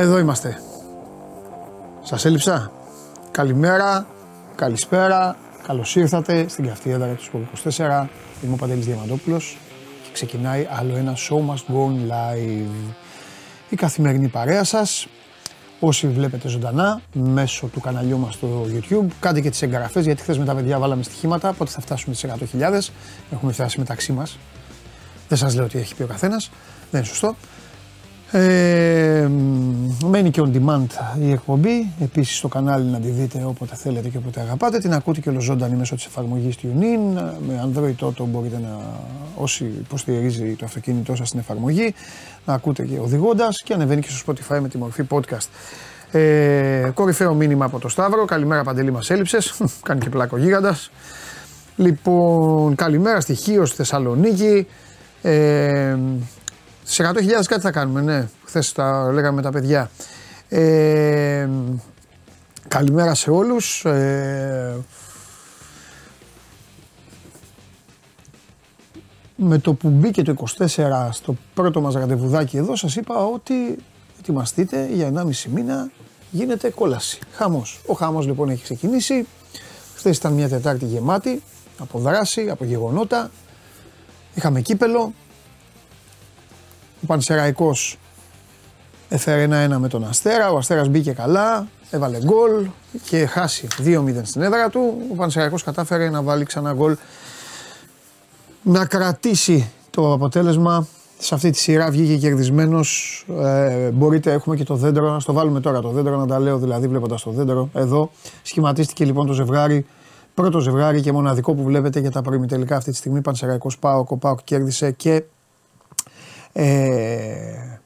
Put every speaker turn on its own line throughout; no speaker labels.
Εδώ είμαστε. Σας έλειψα. Καλημέρα, καλησπέρα, καλώς ήρθατε στην καυτή έδρα του Σπορ 24. Είμαι ο Παντελής Διαμαντόπουλος και ξεκινάει άλλο ένα Show Must Go On Live. Η καθημερινή παρέα σας, όσοι βλέπετε ζωντανά μέσω του καναλιού μας στο YouTube, κάντε και τις εγγραφές γιατί χθες με τα παιδιά βάλαμε στοιχήματα, πότε θα φτάσουμε τις 100.000, έχουμε φτάσει μεταξύ μας. Δεν σας λέω τι έχει πει ο καθένας, δεν είναι σωστό. Ε, μένει και on demand η εκπομπή. Επίσης στο κανάλι να τη δείτε όποτε θέλετε και όποτε αγαπάτε. Την ακούτε και ολοζώντανη μέσω της εφαρμογής TuneIn. Με Android Auto μπορείτε να, όσοι υποστηρίζει το αυτοκίνητό σας στην εφαρμογή, να ακούτε και οδηγώντας και ανεβαίνει και στο Spotify με τη μορφή podcast. Ε, κορυφαίο μήνυμα από το Σταύρο. Καλημέρα Παντελή, μας έλειψες. Κάνει και πλάκο γίγαντας. Λοιπόν, καλημέρα στοιχείο στη Θεσσαλονίκη. Ε, σε 100.000 κάτι θα κάνουμε, ναι. Χθες τα λέγαμε με τα παιδιά. Ε, καλημέρα σε όλους. Ε, με το που μπήκε το 24 στο πρώτο μας ραντεβουδάκι εδώ σας είπα ότι ετοιμαστείτε για 1,5 μήνα γίνεται κόλαση. Χαμός. Ο χαμός λοιπόν έχει ξεκινήσει. Χθες ήταν μια Τετάρτη γεμάτη από δράση, από γεγονότα. Είχαμε κύπελο, ο Πανσεραϊκός έφερε ένα-ένα με τον Αστέρα. Ο Αστέρας μπήκε καλά, έβαλε γκολ και χάσει 2-0 στην έδρα του. Ο Πανσεραϊκός κατάφερε να βάλει ξανά γκολ να κρατήσει το αποτέλεσμα σε αυτή τη σειρά βγήκε κερδισμένος. Ε, μπορείτε, έχουμε και το δέντρο, να το βάλουμε τώρα το δέντρο, να τα λέω δηλαδή βλέποντας το δέντρο. Εδώ σχηματίστηκε λοιπόν το ζευγάρι. Πρώτο ζευγάρι και μοναδικό που βλέπετε για τα προημιτελικά αυτή τη στιγμή. Πανσεραϊκός Πάο, Πάο κέρδισε και ε,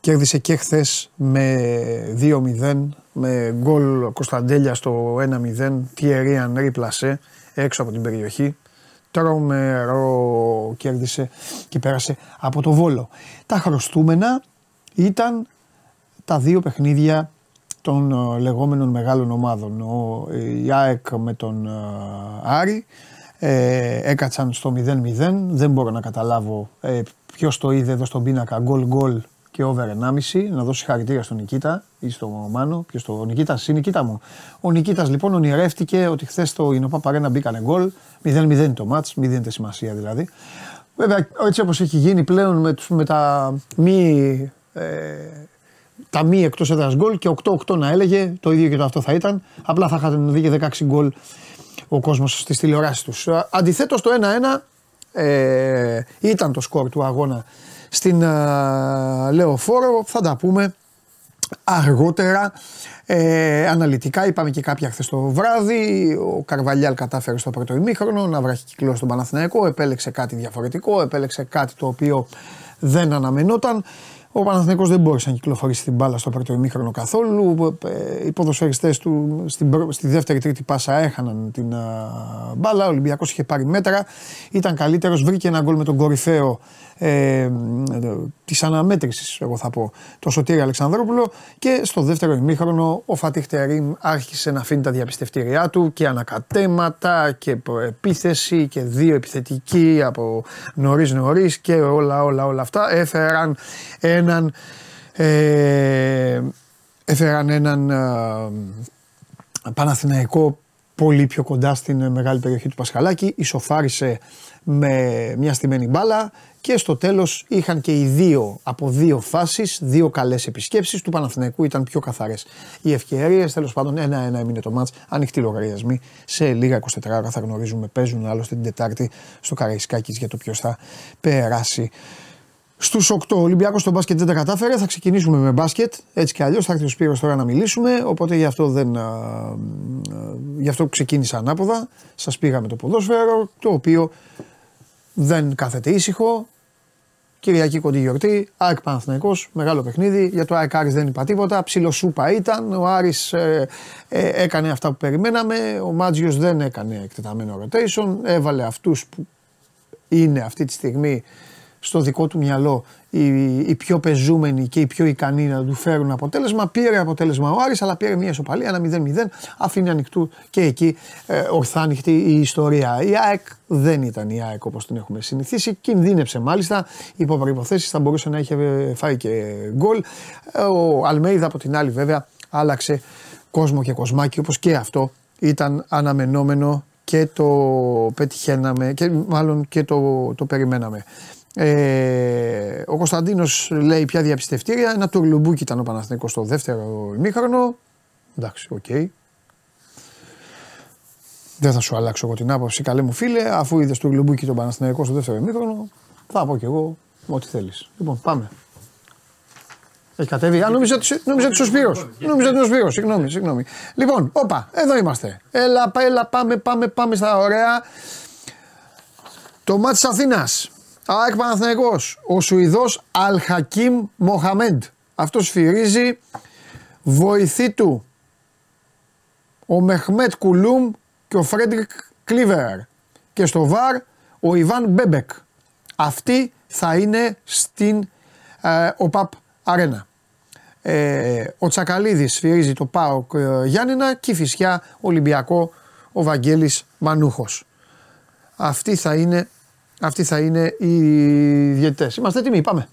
κέρδισε και χθες με 2-0 με γκολ Κωνσταντέλια στο 1-0 Thierry Henry πλασέ έξω από την περιοχή τρομερό κέρδισε και πέρασε από το Βόλο. Τα χρωστούμενα ήταν τα δύο παιχνίδια των ε, λεγόμενων μεγάλων ομάδων. Ο, η ΑΕΚ με τον ε, Άρη ε, έκατσαν στο 0-0. Δεν μπορώ να καταλάβω ε, ποιος το είδε εδώ στον πίνακα γκολ γκολ και over 1,5. Να δώσει χαρακτήρια στον Νικήτα ή στο Μάνο. Ποιος το. Ο Νικήτας, η Νικήτα μου. Ο Νικήτας λοιπόν ονειρεύτηκε ότι χθες στο Ινωπά Παρένα μπήκανε γκολ. 0-0 το μάτς, μη δίνεται σημασία δηλαδή. Βέβαια, έτσι όπως έχει γίνει πλέον με, με τα μη. Ε, τα μη εκτός έδρας γκολ και 8-8 να έλεγε, το ίδιο και το αυτό θα ήταν. Απλά θα είχατε δει και 16 γκολ ο κόσμος στις τηλεοράσεις τους. Αντιθέτως, το 1-1 ε, ήταν το σκορ του αγώνα στην ε, Λεωφόρο. Θα τα πούμε αργότερα. Ε, αναλυτικά είπαμε και κάποια χθες το βράδυ. Ο Καρβαλιάλ κατάφερε στο πρώτο ημίχρονο να βράχει κυκλό στον Παναθηναϊκό. Επέλεξε κάτι διαφορετικό, επέλεξε κάτι το οποίο δεν αναμενόταν. Ο Παναθηναϊκός δεν μπόρεσε να κυκλοφορήσει την μπάλα στο πρώτο ημίχρονο καθόλου. Ε, οι ποδοσφαιριστές του στη δεύτερη τρίτη πάσα έχαναν την μπάλα. Ο Ολυμπιακός είχε πάρει μέτρα. Ήταν καλύτερος, βρήκε ένα γκολ με τον κορυφαίο ε, της αναμέτρησης, εγώ θα πω, το Σωτήρη Αλεξανδρόπουλο και στο δεύτερο ημίχρονο ο Φατίχ Τερίμ άρχισε να αφήνει τα διαπιστευτήριά του και ανακατέματα και επίθεση και δύο επιθετικοί από νωρίς νωρίς και όλα όλα όλα αυτά έφεραν έναν ε, έφεραν έναν ε, Παναθηναϊκό πολύ πιο κοντά στην μεγάλη περιοχή του Πασχαλάκη, ισοφάρισε με μια στημένη μπάλα και στο τέλος είχαν και οι δύο από δύο φάσεις, δύο καλές επισκέψεις του Παναθηναϊκού ήταν πιο καθαρές. Οι ευκαιρίες, τέλος πάντων ένα-ένα έμεινε το μάτς, ανοιχτή λογαριασμή, σε λίγα 24 ώρα θα γνωρίζουμε, παίζουν άλλωστε την Τετάρτη στο Καραϊσκάκης για το ποιος θα περάσει. Στους 8 ο Ολυμπιακός στο μπάσκετ δεν τα κατάφερε. Θα ξεκινήσουμε με μπάσκετ. Έτσι κι αλλιώς θα έρθει ο Σπύρος τώρα να μιλήσουμε. Οπότε γι' αυτό, δεν, γι αυτό ξεκίνησα ανάποδα. Σας πήγαμε το ποδόσφαιρο, το οποίο δεν κάθεται ήσυχο. Κυριακή κοντή γιορτή, ΑΕΚ Παναθηναϊκός, μεγάλο παιχνίδι. Για το ΑΕΚ Άρης δεν είπα τίποτα. Ψιλοσούπα ήταν. Ο Άρης ε, ε, έκανε αυτά που περιμέναμε. Ο Μάτζιος δεν έκανε εκτεταμένο rotation. Έβαλε αυτούς που είναι αυτή τη στιγμή στο δικό του μυαλό οι, οι πιο πεζούμενοι και οι πιο ικανοί να του φέρουν αποτέλεσμα. Πήρε αποτέλεσμα ο Άρης, αλλά πήρε μια ισοπαλία, ένα 0-0. Αφήνει ανοιχτού και εκεί ε, ορθά ανοιχτή η ιστορία. Η ΑΕΚ δεν ήταν η ΑΕΚ όπως την έχουμε συνηθίσει. Κινδύνεψε μάλιστα. Υπό προποθέσει θα μπορούσε να είχε φάει και γκολ. Ο Αλμέιδα από την άλλη βέβαια άλλαξε κόσμο και κοσμάκι όπως και αυτό ήταν αναμενόμενο και το πετυχαίναμε και μάλλον και το, το περιμέναμε. Ε, ο Κωνσταντίνος λέει ποια διαπιστευτήρια. Ένα τουρλουμπούκι ήταν ο Παναθηναϊκός στο δεύτερο ημίχρονο. Εντάξει, OK. Okay. Δεν θα σου αλλάξω εγώ την άποψη, καλέ μου φίλε. Αφού είδες τουρλουμπούκι τον Παναθηναϊκό στο δεύτερο ημίχρονο, θα πω κι εγώ ό,τι θέλεις. Λοιπόν, πάμε. Έχει κατέβει. Α, νόμιζα ότι ο Σπύρος. Νόμιζα ότι ο Σπύρος. Συγγνώμη, συγγνώμη. Λοιπόν, όπα, εδώ είμαστε. Έλα, έλα, πάμε, πάμε, πάμε στα ωραία. Το μάτι της Αθήνας. ΑΕΚ Παναθηναϊκός. Ο Σουηδός Αλχακίμ Μοχαμέντ. Αυτός σφυρίζει. Βοηθή του. Ο Μεχμέτ Κουλούμ και ο Φρέντρικ Κλίβερ. Και στο VAR ο Ιβάν Μπέμπεκ. Αυτοί θα είναι στην ε, ΟΠΑΠ Αρένα. Ε, ο Τσακαλίδης σφυρίζει το ΠΑΟΚ ε, Γιάννηνα και η Φυσιά Ολυμπιακό ο Βαγγέλης Μανούχος. Αυτοί θα είναι, αυτοί θα είναι οι διαιτητές. Είμαστε έτοιμοι, πάμε.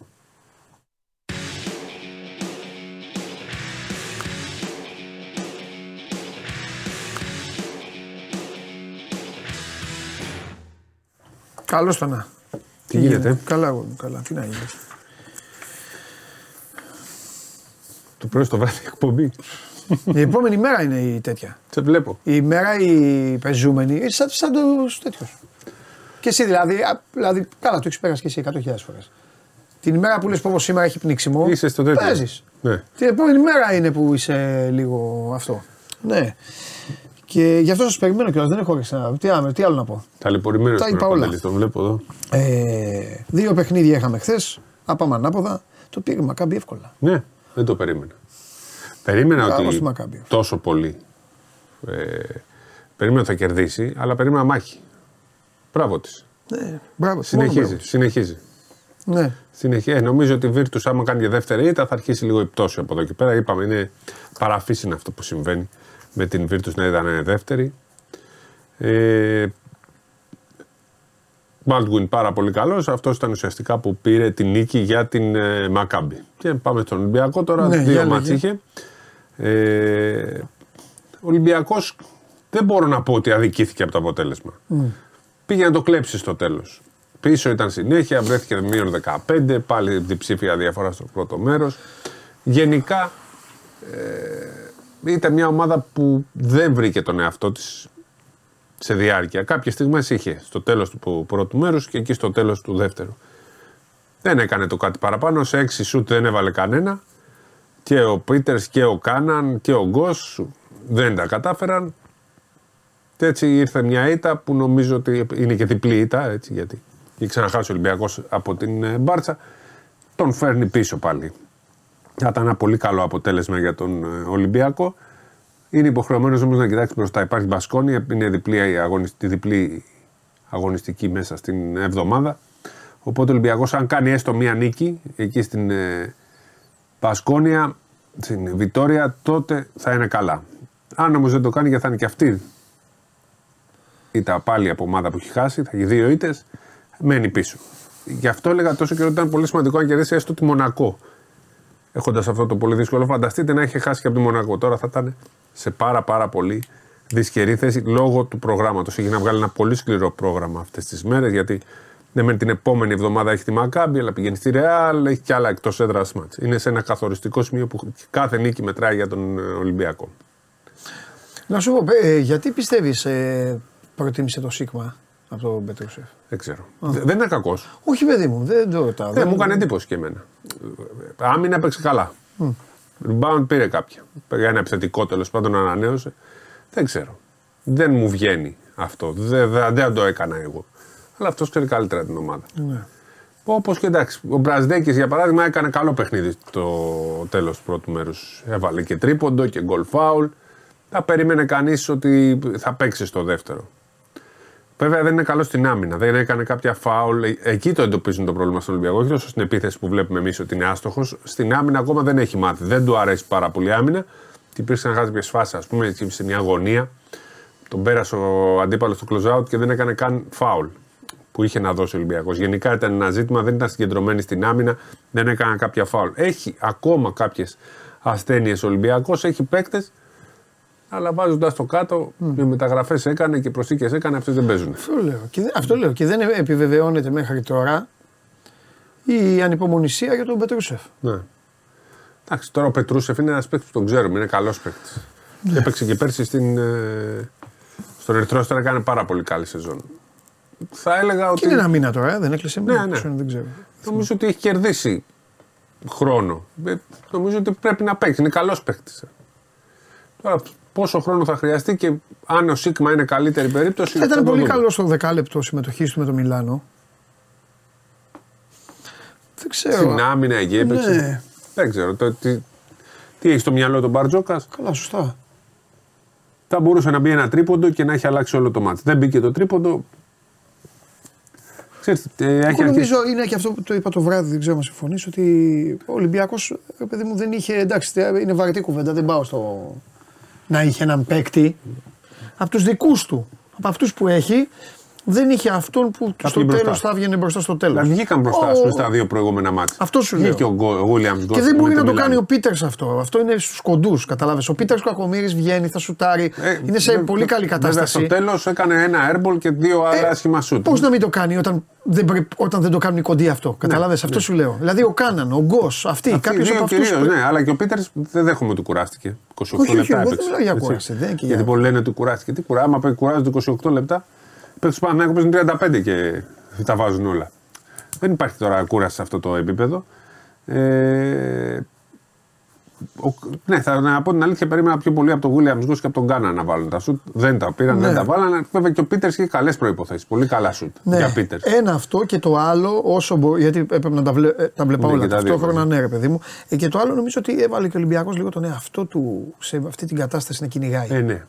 Καλώς το να.
Τι γίνεται;
Καλά, καλά. Τι να γίνει.
Το πρωί στο βράδυ εκπομπή.
η επόμενη μέρα είναι η τέτοια.
Σε βλέπω.
Η μέρα η πεζούμενη είναι σαν, σαν τους τέτοιους. Και εσύ δηλαδή, δηλαδή καλά το έχεις πέρασει και εσύ 100.000 φορές. Την ημέρα που λες πω σήμερα έχει πνίξιμο.
Είσαι στο τέτοιο.
Παίζεις.
Ναι.
Την επόμενη μέρα είναι που είσαι λίγο αυτό. Ναι. Και γι' αυτό σας περιμένω κιόλας. Δεν έχω όρεξη τι, τι άλλο να πω.
Ταλαιπωρημένο
Τα είπα όλα.
Τον βλέπω εδώ.
Ε, δύο παιχνίδια είχαμε χθες. Άπαμε ανάποδα. Το πήγε Μακάμπι εύκολα.
Ναι, δεν το περίμενα. Περίμενα
Μπράβο
ότι
στη Μακάμπι.
τόσο πολύ. Ε, περίμενα ότι θα κερδίσει, αλλά περίμενα μάχη. Μπράβο της.
Ναι, μπράβο.
Συνεχίζει.
μόνο
συνεχίζει.
μπράβο. Ναι.
Συνεχίζει. Ε, νομίζω ότι η Virtus άμα κάνει και δεύτερη ήττα θα αρχίσει λίγο η πτώση από εδώ και πέρα. Είπαμε είναι παραφύσιν αυτό που συμβαίνει με την Virtus να ήταν δεύτερη. Ε, Baldwin πάρα πολύ καλός. Αυτός ήταν ουσιαστικά που πήρε την νίκη για την ε, Μακάμπη. Και πάμε στον Ολυμπιακό τώρα.
Ναι,
δύο
για
μάτς
λέγε.
είχε. Ε, ο Ολυμπιακός δεν μπορώ να πω ότι αδικήθηκε από το αποτέλεσμα. Πήγε να το κλέψεις στο τέλος. Πίσω ήταν συνέχεια, βρέθηκε μείον 15, πάλι διψήφια διαφορά στο πρώτο μέρος. Γενικά ε, ήταν μια ομάδα που δεν βρήκε τον εαυτό της σε διάρκεια. Κάποιες στιγμές είχε στο τέλος του πρώτου μέρους και εκεί στο τέλος του δεύτερου. Δεν έκανε το κάτι παραπάνω, σε έξι σουτ δεν έβαλε κανένα. Και ο Πίτερς και ο Κάναν και ο Γκος δεν τα κατάφεραν. Και έτσι ήρθε μια ήττα που νομίζω ότι είναι και διπλή ήττα, έτσι, γιατί είχε ξαναχάσει ο Ολυμπιακός από την ε, Μπάρτσα. Τον φέρνει πίσω πάλι. Θα ήταν ένα πολύ καλό αποτέλεσμα για τον ε, Ολυμπιακό. Είναι υποχρεωμένος όμως να κοιτάξει μπροστά. Υπάρχει Μπασκόνια, είναι διπλή, αγωνιστική, διπλή αγωνιστική μέσα στην εβδομάδα. Οπότε ο Ολυμπιακός, αν κάνει έστω μία νίκη εκεί στην ε, Μπασκόνια, στην Βιτόρια, τότε θα είναι καλά. Αν όμως δεν το κάνει και θα είναι και αυτή είτε πάλι από ομάδα που έχει χάσει, θα έχει δύο ήττες, μένει πίσω. Γι' αυτό έλεγα τόσο καιρό ότι ήταν πολύ σημαντικό να κερδίσει έστω τη Μονακό. Έχοντας αυτό το πολύ δύσκολο, φανταστείτε να έχει χάσει και από τη Μονακό. Τώρα θα ήταν σε πάρα πάρα πολύ δυσκερή θέση λόγω του προγράμματος. Έχει να βγάλει ένα πολύ σκληρό πρόγραμμα αυτές τις μέρες γιατί ναι, με την επόμενη εβδομάδα έχει τη Μακάμπη, αλλά πηγαίνει στη Ρεάλ, έχει και άλλα εκτός έδρας μάτς. Είναι σε ένα καθοριστικό σημείο που κάθε νίκη μετράει για τον ε, Ολυμπιακό.
Να σου πω, ε, γιατί πιστεύεις ε, προτίμησε το Σίγμα από τον Πετρούσεφ.
Δεν ξέρω. Δε- Δεν είναι κακός.
Όχι, παιδί μου, δεν το ρωτάω.
Δεν μου έκανε εντύπωση και εμένα. Άμυνα έπαιξε καλά. Rebound πήρε κάποια. Για ένα επιθετικό τέλος πάντων ανανέωσε. Δεν ξέρω. Δεν μου βγαίνει αυτό. Δεν, δεν, δεν το έκανα εγώ. Αλλά αυτός ξέρει καλύτερα την ομάδα.
Ναι.
Όπως και εντάξει. Ο Μπραζδέκης για παράδειγμα έκανε καλό παιχνίδι το τέλος του πρώτου μέρους. Έβαλε και τρίποντο και γκολ φάουλ. Θα περίμενε κανείς ότι θα παίξει στο δεύτερο. Βέβαια δεν είναι καλό στην άμυνα. Δεν έκανε κάποια φάουλ. Ε, Εκεί το εντοπίζουν το πρόβλημα στον Ολυμπιακό. Όχι τόσο στην επίθεση που βλέπουμε εμείς ότι είναι άστοχος. Στην άμυνα ακόμα δεν έχει μάθει. Δεν του αρέσει πάρα πολύ η άμυνα. Και υπήρξαν κάποιε φάσει, ας πούμε, έτσι, σε μια αγωνία. Τον πέρασε ο αντίπαλος του close out και δεν έκανε καν φάουλ που είχε να δώσει ο Ολυμπιακός. Γενικά ήταν ένα ζήτημα, δεν ήταν συγκεντρωμένοι στην άμυνα, δεν έκαναν κάποια φάουλ. Έχει ακόμα κάποιες ασθένειες ο Ολυμπιακός, έχει παίκτες αλλά βάζοντας το κάτω, mm. οι μεταγραφές έκανε και προσθήκες έκανε, αυτές δεν παίζουν.
Αυτό λέω. Και, αυτό λέω. Και δεν επιβεβαιώνεται μέχρι τώρα η ανυπομονησία για τον Πετρούσεφ.
Ναι. Εντάξει, τώρα ο Πετρούσεφ είναι ένας παίκτης που τον ξέρουμε, είναι καλός παίκτης. Ναι. Και έπαιξε και πέρσι στην, ε, στον Ερυθρό Αστέρα, έκανε πάρα πολύ καλή σεζόν. Θα έλεγα ότι.
Και είναι ένα μήνα τώρα, ε, δεν έκλεισε
μήνα. Ναι, ναι.
Δεν ξέρω.
Νομίζω ότι έχει κερδίσει χρόνο. Ε, νομίζω ότι πρέπει να παίξει. Είναι καλός παίκτης. Τώρα πόσο χρόνο θα χρειαστεί και αν ο Σίγμα είναι καλύτερη περίπτωση.
Θα ήταν πολύ καλό στο δεκάλεπτο συμμετοχής του με το Μιλάνο. Δεν ξέρω.
Στην άμυνα εκεί έπαιξε. Ναι. Δεν ξέρω. Το, τι, τι έχεις στο μυαλό τον Μπαρτζόκας;
Καλά, σωστά.
Θα μπορούσε να μπει ένα τρίποντο και να έχει αλλάξει όλο το μάτι. Δεν μπήκε το τρίποντο.
Ξέρετε, ε, έχει νομίζω αρχίσει... είναι και αυτό που το είπα το βράδυ, δεν ξέρω αν συμφωνείς, ότι ο Ολυμπιακός, παιδί μου, δεν είχε. Εντάξει, είναι βαρετή κουβέντα, δεν πάω στο, να είχε έναν παίκτη από τους δικούς του, από αυτούς που έχει, δεν είχε αυτόν που στο τέλος θα έβγαινε μπροστά στο τέλος.
Δηλαδή βγήκαν μπροστά oh. στα δύο προηγούμενα μάτια.
Αυτό σου λέει.
Και ο Γούλιαμ
Και δεν μπορεί να το κάνει ο Πίτερς αυτό. Αυτό είναι στους κοντούς. Κατάλαβε. Ο Πίτερς Κακομήρη βγαίνει, θα σουτάρει. Ε, είναι σε πολύ καλή κατάσταση.
στο τέλος έκανε ένα airball και δύο άλλα ε, άσχημα σουτ.
Πώς να μην το κάνει όταν δεν, πρέ, όταν δεν το κάνουν οι κοντοί αυτό. Κατάλαβε. Ναι, αυτό ναι. σου λέω. Δηλαδή ο Κάναν, ο Γκος, αυτοί. Κάποιος από αυτούς.
Ναι, αλλά και ο Πίτερς δεν δέχομαι ότι κουράστηκε. 28
όχι,
λεπτά
όχι, Δεν για κούραση.
Γιατί πολλοί λένε ότι κουράστηκε. Τι κουρά, άμα κουράζεται 28 λεπτά. Παίξει Παναγιώτο παίζουν 35 και τα βάζουν όλα. Δεν υπάρχει τώρα κούραση σε αυτό το επίπεδο. Ε, ο, ναι, θα να πω την αλήθεια, περίμενα πιο πολύ από τον Williams Γκος και από τον Γκάνα να βάλουν τα σουτ. Δεν τα πήραν, ναι. δεν τα βάλαν. Βέβαια και ο Πίτερ είχε καλές προποθέσει. Πολύ καλά σουτ ναι. για Πίτερ.
Ένα αυτό και το άλλο, όσο μπορεί. Γιατί έπρεπε να τα, βλέ, ε, τα βλέπα ναι, όλα ταυτόχρονα, ναι, ρε παιδί μου. Ε, και το άλλο νομίζω ότι έβαλε και ο Ολυμπιακός λίγο τον εαυτό του σε αυτή την κατάσταση να κυνηγάει.
Ε, ναι.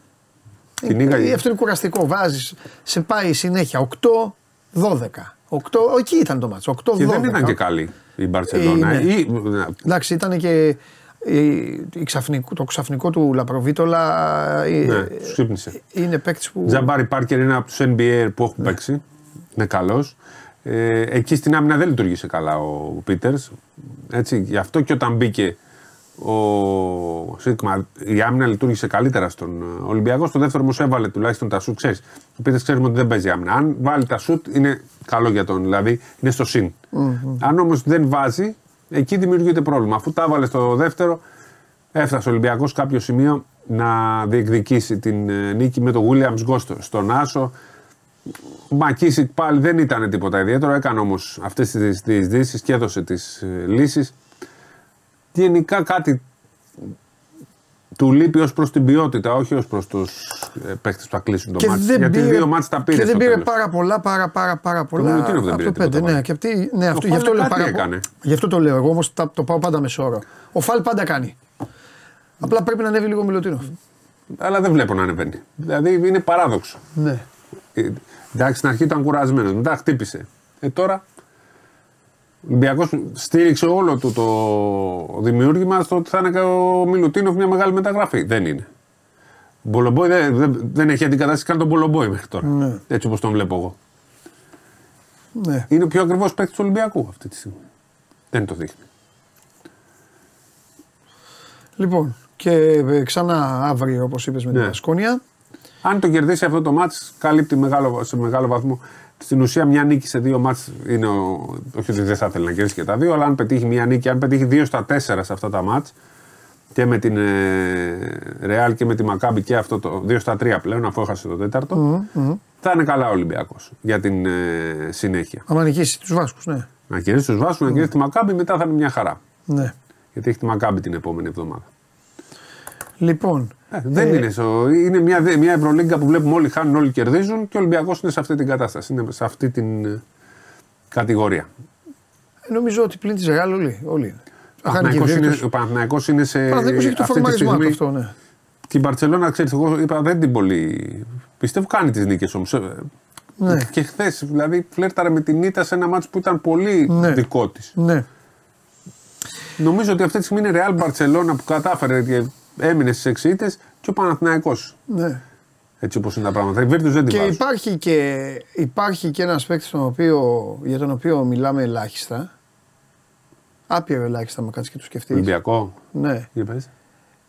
Ε, αυτό είναι κουραστικό. Βάζεις, σε πάει συνέχεια 8-12. 8, εκεί ήταν το μάτσο. 8-12.
Και δεν ήταν και καλή η Μπαρσελόνα. Ε, ναι.
Εντάξει, ήταν και η ξαφνικό, το ξαφνικό του Λαπροβίτολα.
Ε, ναι, τους ξύπνησε.
Είναι παίκτης που.
Τζαμπάρι Πάρκερ είναι από τους NBA που έχουν ναι. παίξει. Είναι καλός. Ε, εκεί στην άμυνα δεν λειτουργήσε καλά ο Πίτερς. Γι' αυτό και όταν μπήκε ο Σίγμα, η άμυνα λειτουργήσε καλύτερα στον ε, Ολυμπιακός. Στο δεύτερο όμως έβαλε τουλάχιστον τα σουτ. Ξέρεις, επειδή ξέρουμε ότι δεν παίζει άμυνα. Αν βάλει τα σουτ είναι καλό για τον, δηλαδή είναι στο συν. Mm-hmm. Αν όμως δεν βάζει, εκεί δημιουργείται πρόβλημα. Αφού τα έβαλε στο δεύτερο, έφτασε ο Ολυμπιακός κάποιο σημείο να διεκδικήσει την ε, νίκη με τον Williams Γκόστο στον Άσο. Ο Μακίσικ πάλι δεν ήταν τίποτα ιδιαίτερο, έκανε όμως αυτές τις διεισδύσεις και έδωσε τις ε, λύσεις γενικά κάτι του λείπει ως προς την ποιότητα, όχι ως προς τους ε, παίχτε που θα κλείσουν το μάτι. Γιατί δύο μάτς τα πήρε.
Και δεν πήρε πάρα πολλά, πάρα, πάρα, πάρα πολλά.
Το δεν πήρε. Πέντε,
ναι, και αυτή, ναι, αυτό, γι, αυτό λέω πάρα, έκανε. γι' αυτό το λέω. Εγώ όμως το πάω πάντα με σώρο. Ο Φαλ πάντα κάνει. Απλά πρέπει να ανέβει λίγο Μιλωτίνο.
Αλλά δεν βλέπω να ανεβαίνει. Δηλαδή είναι παράδοξο.
Ναι.
Ε, εντάξει, στην αρχή ήταν κουρασμένος, μετά χτύπησε. Ε, τώρα ο Ολυμπιακός στήριξε όλο του το δημιούργημα στο ότι θα είναι ο Μιλουτίνοφ μια μεγάλη μεταγραφή. Δεν είναι. Μπολομπόι δεν, δεν, δεν έχει αντικαταστήσει καν τον Μπολομπόι μέχρι τώρα. Ναι. Έτσι όπως τον βλέπω εγώ.
Ναι.
Είναι ο πιο ακριβώ παίκτης του Ολυμπιακού αυτή τη στιγμή. Δεν το δείχνει.
Λοιπόν, και ε, ξανά αύριο όπως είπες με ναι. την Ασκόνια.
Αν το κερδίσει αυτό το μάτς καλύπτει μεγάλο, σε μεγάλο βαθμό στην ουσία, μια νίκη σε δύο μάτς είναι. Ο, όχι ότι δεν θα ήθελε να κερδίσει και τα δύο, αλλά αν πετύχει μια νίκη, αν πετύχει δύο στα τέσσερα σε αυτά τα μάτς και με την Ρεάλ και με τη Μακάμπη και αυτό το δύο στα τρία πλέον, αφού έχασε το τέταρτο, mm, θα είναι καλά ο Ολυμπιακός για την ε, συνέχεια.
Αν νικήσει τους Βάσκους, ναι.
Να κερδίσει τους Βάσκους, mm. να κερδίσει τη Μακάμπη, μετά θα είναι μια χαρά.
Ναι.
Γιατί έχει τη Μακάμπη την επόμενη εβδομάδα.
Λοιπόν.
Ε, δεν ε, είναι so. Είναι μια, μια Ευρωλίγκα που βλέπουμε όλοι χάνουν, όλοι κερδίζουν και ο Ολυμπιακός είναι σε αυτή την κατάσταση. Είναι σε αυτή την ε, κατηγορία.
Ε, νομίζω ότι πλην της Ρεάλ όλοι, όλοι
Ο Παναθηναϊκός είναι σε.
Παναθηναϊκός έχει το φορμαρισμό αυτό, ναι.
Και η Μπαρσελόνα, ξέρεις, εγώ είπα δεν την πολύ. Πιστεύω κάνει τις νίκες όμως.
Ναι.
Και χθες, δηλαδή, φλέρταρε με την ήττα σε ένα μάτσο που ήταν πολύ
Ναι.
δικό της.
Ναι.
Νομίζω ότι αυτή τη στιγμή είναι Real Barcelona που κατάφερε και έμεινε στις έξι ήττε και ο Παναθηναϊκός.
ναι.
Έτσι όπως είναι τα πράγματα. Η Virtus δεν την
Και
βάζω.
υπάρχει και, υπάρχει και ένας παίκτης τον οποίο, για τον οποίο μιλάμε ελάχιστα. Άπειρο ελάχιστα, με κάτσεις και το σκεφτείς.
Ολυμπιακό.
Ναι.
Για πες.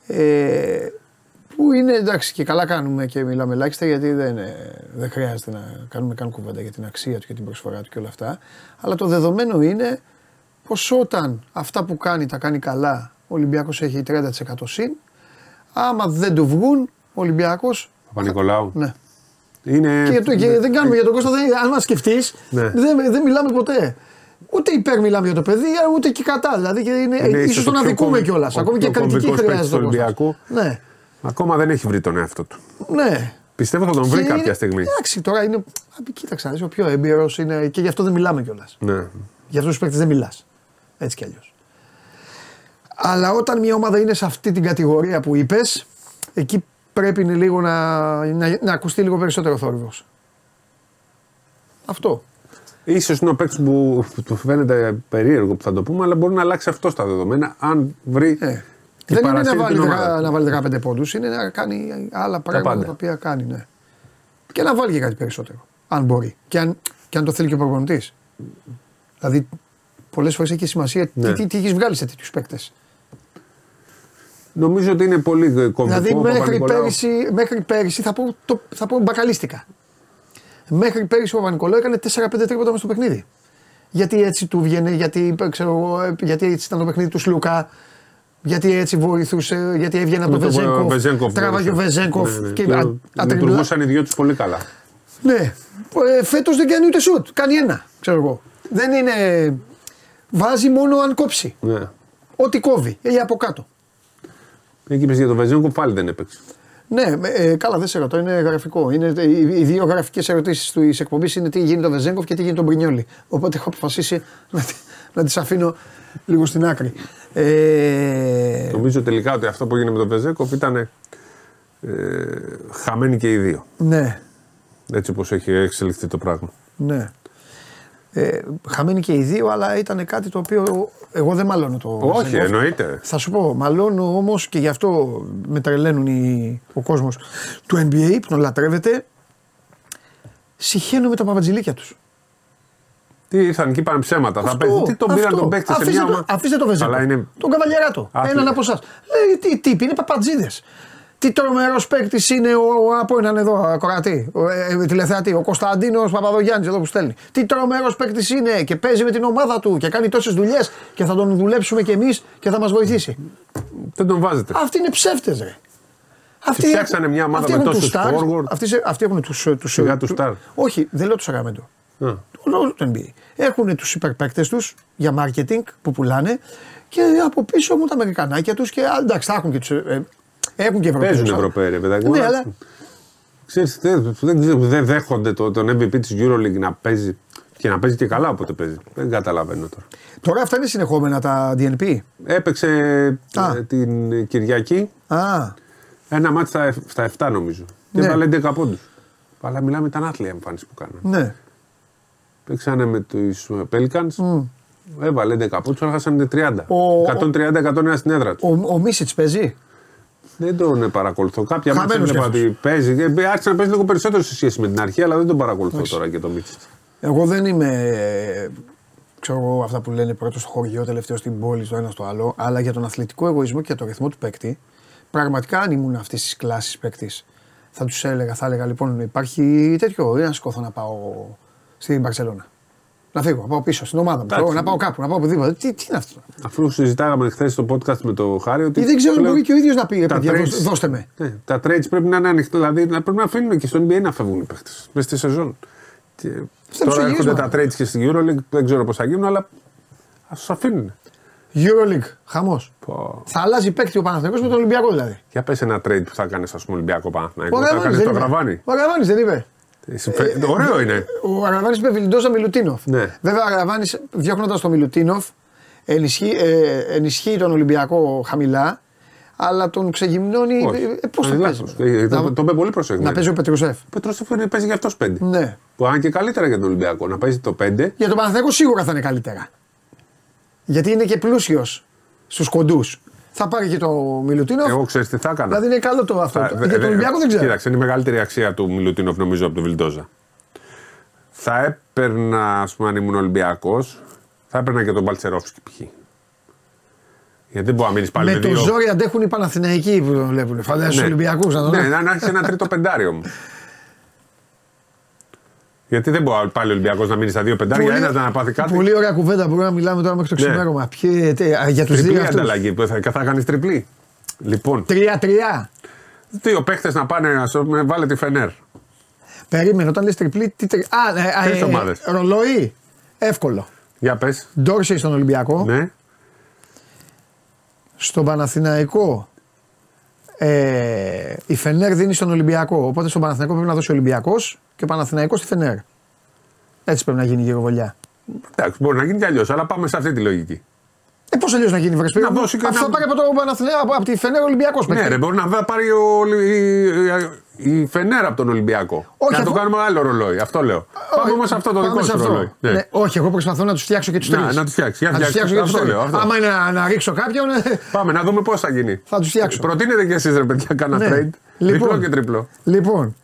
Ε, που είναι εντάξει και καλά κάνουμε και μιλάμε ελάχιστα γιατί δεν, ε, δεν χρειάζεται να κάνουμε καν κουβέντα για την αξία του και την προσφορά του και όλα αυτά. Αλλά το δεδομένο είναι πως όταν αυτά που κάνει τα κάνει καλά, ο Ολυμπιακός έχει 30% συν. Άμα δεν του βγουν, ο Ολυμπιακός,
Παπα-Νικολάου.
ναι.
Είναι...
Και, το, και δεν κάνουμε για τον Κώστα, δεν, αν μας σκεφτείς,
Ναι.
δεν, δεν μιλάμε ποτέ. Ούτε υπέρ μιλάμε για το παιδί, ούτε και κατά. Δηλαδή και είναι,
Είναι
ίσως
ίσως
τον
το πιο
αδικούμε
κομ-
κιόλας.
ο
Ακόμη και
πιο
κριτική
κομβικός
χρειάζεται.
παίκτης
ο
του
Κώστας.
Ολυμπιακού.
Ναι,
Ακόμα δεν έχει βρει τον εαυτό του.
ναι.
Πιστεύω θα τον βρει
Και
κάποια
είναι-
στιγμή.
Εντάξει, τώρα είναι. α, Κοίταξε, να δεις, ο πιο έμπειρος είναι και γι' αυτό δεν μιλάμε κιόλας.
Ναι.
Για αυτούς τους παίκτες δεν μιλάς. Έτσι κι αλλιώς. Αλλά όταν μια ομάδα είναι σε αυτή την κατηγορία που είπες, εκεί πρέπει είναι λίγο να, να, να ακουστεί λίγο περισσότερο θόρυβος. Αυτό.
Ίσως είναι ο παίκτης που που του φαίνεται περίεργο που θα το πούμε, αλλά μπορεί να αλλάξει αυτό στα δεδομένα αν βρει.
Ε,
και
δεν είναι να
παρασύρει
βάλει,
την
δεκα-
ομάδα.
να βάλει 15 πόντους, είναι να κάνει άλλα πράγματα
πάντα.
τα οποία κάνει. Ναι. Και να βάλει και κάτι περισσότερο. Αν μπορεί. Και αν, και αν το θέλει και ο προπονητής. Δηλαδή, πολλές φορές έχει σημασία
Ναι.
τι, τι, τι έχεις βγάλει σε τέτοιους παίκτες.
Νομίζω ότι είναι πολύ κομβικό.
Δηλαδή,
ο
μέχρι
Παπα-Νικολάου.
πέρυσι, μέχρι πέρυσι θα, πω, το, θα πω μπακαλίστηκα. Μέχρι πέρυσι ο Παπα-Νικολάου έκανε 4-5 τρίποτα μέσα στο παιχνίδι. Γιατί έτσι του βγαίνει, γιατί, ξέρω, εγώ, ε, γιατί έτσι ήταν το παιχνίδι του Σλούκα, γιατί έτσι βοηθούσε, γιατί έβγαινε από
Με
τον
το
Βεζέγκοφ.
Βεζέγκοφ,
Τράβαγε ο
ναι,
Βεζέγκοφ.
ναι, ναι.
Και
Και
α- ατριμπλα-
Λειτουργούσαν οι δυο τους πολύ καλά.
Ναι. Ε, Φέτος δεν κάνει ούτε σουτ. Κάνει ένα, ξέρω εγώ. Δεν είναι. Βάζει μόνο αν κόψει.
Ναι.
Ό,τι κόβει. Ή από κάτω.
Εκεί είπες για τον Βεζέγκο πάλι δεν έπαιξε.
Ναι, ε, καλά, δεν σε ρωτώ, είναι γραφικό. Είναι, οι, οι δύο γραφικές ερωτήσεις της εκπομπής είναι τι γίνει τον Βεζέγκοφ και τι γίνει τον Μπρινιόλι. Οπότε έχω αποφασίσει να, τη- να τις αφήνω λίγο στην άκρη. Ε,
Νομίζω τελικά ότι αυτό που έγινε με τον Βεζέγκοφ ήταν ε, χαμένοι και οι δύο.
ναι,
Έτσι όπως έχει εξελιχθεί το πράγμα.
ναι. Ε, χαμένοι και οι δύο, αλλά ήταν κάτι το οποίο εγώ δεν μαλώνω το
Όχι,
Βεζέγκοφ.
εννοείται.
Θα σου πω, μαλώνω όμως και γι' αυτό με τρελαίνουν οι, ο κόσμος του NBA που τον λατρεύεται. Συχαίνω με τα παπατζηλίκια τους.
Τι ήρθαν εκεί πάνε ψέματα. Θα παίζει. Τι τον πήραν τον παίκτη σε μια ομάδα.
Αφήστε το Βεζέγκοφ.
Αλλά είναι.
Τον καβαλιαράτο.
Άθλη.
Έναν από εσάς. Λέει τι τύποι, είναι παπατζίδες. Τι τρομερός παίκτης είναι ο, ο από έναν εδώ ακροατή, ο, ε, τηλεθεατή, ο Κωνσταντίνος Παπαδογιάννης εδώ που στέλνει. Τι τρομερός παίκτης είναι και παίζει με την ομάδα του και κάνει τόσες δουλειές και θα τον δουλέψουμε κι εμείς και θα μας βοηθήσει.
Δεν τον βάζετε.
Αυτοί είναι ψεύτες, ρε. Αυτοί
φτιάξανε μια ομάδα
αυτοί
με
έχουν
τόσους
τους stars,
forward.
Αυτοί, σε- αυτοί έχουν τους. Τους,
Σιγά τους stars.
Όχι, δεν λέω τους Σαγραμέντο.
Α.
Όλο το NBA. Έχουν τους υπερπαίκτε τους για marketing που πουλάνε και από πίσω έχουν τα Αμερικανάκια τους και α, εντάξει, θα έχουν και τους. Ε, έχουν και Ευρωπαίου.
Παίζουν Ευρωπαίοι, ρε παιδάκι. μου,
Ναι,
αλλά-
αλλά
Ξέρεις, δεν, δεν, ξέρω, δεν δέχονται το, τον MVP της EuroLeague να παίζει και να παίζει και καλά όποτε παίζει. Δεν καταλαβαίνω τώρα.
τώρα αυτά είναι συνεχόμενα τα DNP.
Έπαιξε
Α.
ε, την Κυριακή
Α,
ένα μάτι στα, εφ- στα 7 νομίζω. Και
Ναι.
έβαλε 11 πόντους. Αλλά μιλάμε, ήταν άθλια η εμφάνιση που κάνανε.
ναι.
Παίξανε με τους Pelicans. Έβαλε 11 πόντους, αλλά χάσανε 30.
Ο-
130-101 στην έδρα τους.
Ο, ο Μίσιτς παίζει;
Δεν τον ε, παρακολουθώ. Κάποια μάτια
Χαμένος
έβλεπα
κι αυτός.
ότι παίζει. Ε, Άρχισε να παίζει λίγο περισσότερο σε σχέση με την αρχή, αλλά δεν τον παρακολουθώ
Εντάξει.
τώρα και το Μίτσι.
Εγώ δεν είμαι. ε, Ξέρω εγώ αυτά που λένε πρώτο στο χωριό, τελευταίο στην πόλη, στο ένα στο άλλο. Αλλά για τον αθλητικό εγωισμό και για το ρυθμό του παίκτη, πραγματικά αν ήμουν αυτής της κλάσης παίκτης, θα τους έλεγα, θα έλεγα λοιπόν: Υπάρχει τέτοιο, ή να σηκώθω να πάω στην Παρσελώνα. Να φύγω, να πάω πίσω στην ομάδα μου. ξέρω εγώ, Να πάω κάπου, να πάω οπουδήποτε. Τι, τι είναι αυτό;
Αφού συζητάγαμε χθες στο podcast με το Χάρη ότι.
Ή δεν ξέρω,
λέω,
μπορεί και ο ίδιος να πει: «Ε,
τα
παιδιά,
trades-
δώσ- δώστε με.
Ναι, τα trades πρέπει να είναι ανοιχτά. Δηλαδή να πρέπει να αφήνουν και στο NBA να φεύγουν οι παίχτε μέσα στη σεζόν. Και
Στο
τώρα έρχονται
ψυγίσμα.
τα trades και στην Euroleague, δεν ξέρω πώς θα γίνουν, αλλά ας τους αφήνουν.
Euroleague, χαμός.
Πω.
Θα αλλάζει παίκτη ο Παναθηναϊκός με τον Ολυμπιακό δηλαδή.
Για πες ένα trade που θα κάνεις, ας πούμε, Ολυμπιακό Παναθηναϊκό.
Ο
Θα
Αγραβάνης
κάνεις
δεν
το
είπε.
γραβάνι.
Ο Αγραβάνης δεν είπε.
Ωραίο είναι.
Ο Αγραβάνη είπε Βιλντόζα Μιλουτίνοφ.
Ναι.
Βέβαια, ο Αγραβάνη διώχνοντας τον Μιλουτίνοφ ενισχύει, ε, ενισχύει τον Ολυμπιακό χαμηλά. αλλά τον ξεγυμνώνει.
Όχι.
Ε, Πώς το
Είναι
παίζει;
λάθος. Ε,
Να-
το- Τον παίζει πολύ προσεκτικά.
Να παίζει ο Πετρουσέφ.
Ο Πετρόσεφ είναι- παίζει για αυτός πέντε.
Ναι.
Που αν και καλύτερα για τον Ολυμπιακό. Να παίζει το πέντε.
Για τον Παναθηναϊκό σίγουρα θα είναι καλύτερα. Γιατί είναι και πλούσιος στους κοντούς. Θα πάρει και το Μιλουτίνο.
Εγώ ξέρεις τι θα έκανα.
Δηλαδή είναι καλό το αυτό.
Θα-
Το-
δε-
Για τον
δε-
Ολυμπιακό δεν ξέρω.
Κοίταξε, είναι η μεγαλύτερη αξία του Μιλουτίνοφ νομίζω από τον Βιλντόζα. Θα έπαιρνα, ας πούμε, αν ήμουν Ολυμπιακός, θα έπαιρνα και τον Παλτσερόφσκι π.χ. Γιατί δεν μπορεί να μείνεις πάλι
Με το
δύο.
ζόρι αντέχουν οι Παναθηναϊκοί που τον βλέπουν. Φαντάζεσαι τους Ολυμπιακούς να τον
ναι, να, να έχει ένα τρίτο πεντάριο μου. Γιατί δεν μπορεί πάλι ο Ολυμπιακός να μείνει στα δύο πεντάρια, ένας να πάθει κάτι.
Πολύ ωραία κουβέντα μπορούμε να μιλάμε τώρα μέχρι το
Ναι.
ξημέρωμα. Ποιοι, τε, α, για τους
Τριπλή
δύο αυτούς.
ανταλλαγή που θα, θα κάνει τριπλή. Λοιπόν,
Τρία-τρία.
δύο παίχτες να πάνε, α πούμε, βάλε τη Φενέρ.
Περίμενε, όταν λες τριπλή, τι τρι... Α, ε, α,
Τρεις ομάδες.
ρολόι. Εύκολο.
Για πες.
Ντόρσεϊ στον Ολυμπιακό.
Ναι.
Στον Παναθηναϊκό. Ε, η Φενέρ δίνει στον Ολυμπιακό. Οπότε στον Παναθηναϊκό πρέπει να δώσει ο Ολυμπιακός και ο Παναθηναϊκός στη Φενέρ. Έτσι πρέπει να γίνει η γυροβολιά.
Εντάξει, μπορεί να γίνει κι αλλιώς, αλλά πάμε σε αυτή τη λογική.
Ε, πώς αλλιώς να γίνει, Βρεσπή.
Να δώσει και
Αυτό
να-
θα πάρει από, το Παναθηναϊκό, από, από τη Φενέρ Ολυμπιακός.
Ναι, ρε, μπορεί να βα- πάρει ο, η, η, η Φενέρα από τον Ολυμπιακό.
Όχι,
και να
αφού-
το κάνουμε άλλο ρολόι. Αυτό λέω. Πάμε όμως σε αυτό το
Πάμε
δικό
σε
σου
αυτό.
ρολόι. Ναι.
Ναι, όχι, εγώ προσπαθώ να τους φτιάξω και τους
Να,
τρεις.
να τους φτιάξεις. Για
Να τους
φτιάξεις.
φτιάξω και
Αυτό
τους
λέω,
τρεις.
αυτό.
Άμα είναι να, να ρίξω κάποιον. ε,
Πάμε να δούμε πώς θα γίνει.
Θα τους φτιάξω.
Προτείνετε κι εσείς, ρε παιδιά, κάνα
ναι.
trade. Διπλό και τριπλό.
Λοιπόν,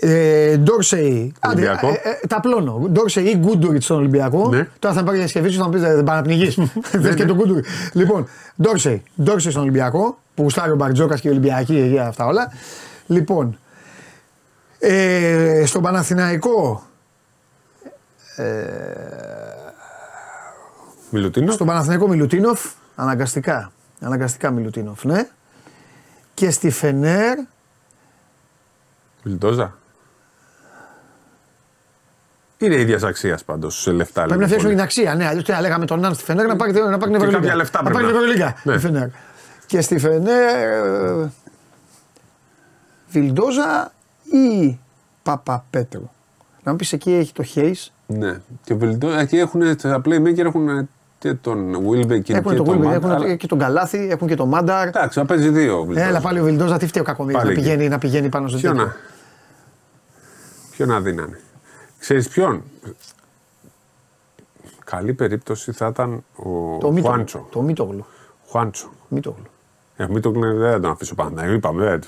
ε, Ντόρσεϊ. άντε,
Ολυμπιακό.
ε, ε, τα πλώνω. Ντόρσεϊ ή Γκούντουριτ στον Ολυμπιακό.
Ναι.
Τώρα θα πάρεις για σκεφτεί θα μου πεις δεν πάει να πνιγεί. Θε και τον Γκούντουριτ. Λοιπόν, Ντόρσεϊ. Ντόρσεϊ στον Ολυμπιακό. Που γουστάρει ο Μπαρτζόκας και η Ολυμπιακή για αυτά όλα. Λοιπόν, ε, στον Παναθηναϊκό.
Μιλουτίνο.
Στον Παναθηναϊκό Μιλουτίνοφ. Αναγκαστικά. Αναγκαστικά Μιλουτίνοφ, ναι. Και στη Φενέρ.
Μιλτόζα. Είναι ίδια αξίας πάντως σε λεφτά.
Πρέπει να
λέμε
φτιάξουμε
πολύ.
την αξία. Ναι, αλλιώς τι να λέγαμε τον Ναν στη Φενέρ να πάρει, να πάρει την Ευρωλίγκα.
κάποια λεφτά
να πάρει
πρέπει
την
να-
Ευρωλίγκα.
Ναι.
η Φενέρ. Και στη Φενέρ. ε, Βιλντόζα ή Παπαπέτρου. Να μου πεις εκεί έχει το Χέις.
Ναι. Και Βιλντόζα. Εκεί έχουν τα playmaker έχουν και τον Wilbeck και,
Έχουν
και
το
τον
Γούλμπερ,
Manta,
έχουν
αλλά-
και τον Καλάθι, έχουν και τον Μάνταρ.
Εντάξει, να παίζει δύο. ο Βιλντόζα.
Έλα πάλι ο Βιλντόζα, τι φταίει ο Κακομοίρη να
Πάλι εκεί.
πηγαίνει, να πηγαίνει πάνω στο
Ποιο
τέτοιο.
να. Ποιο να δίνανε. Ξέρεις ποιον; Καλή περίπτωση θα ήταν ο
Το Μίτογλου.
Χουάντσο.
Το Μίτογλου.
Χουάντσο.
Μίτογλου.
Ε, μην το κλείνει, δεν θα τον αφήσω πάντα. Είπαμε, δεν.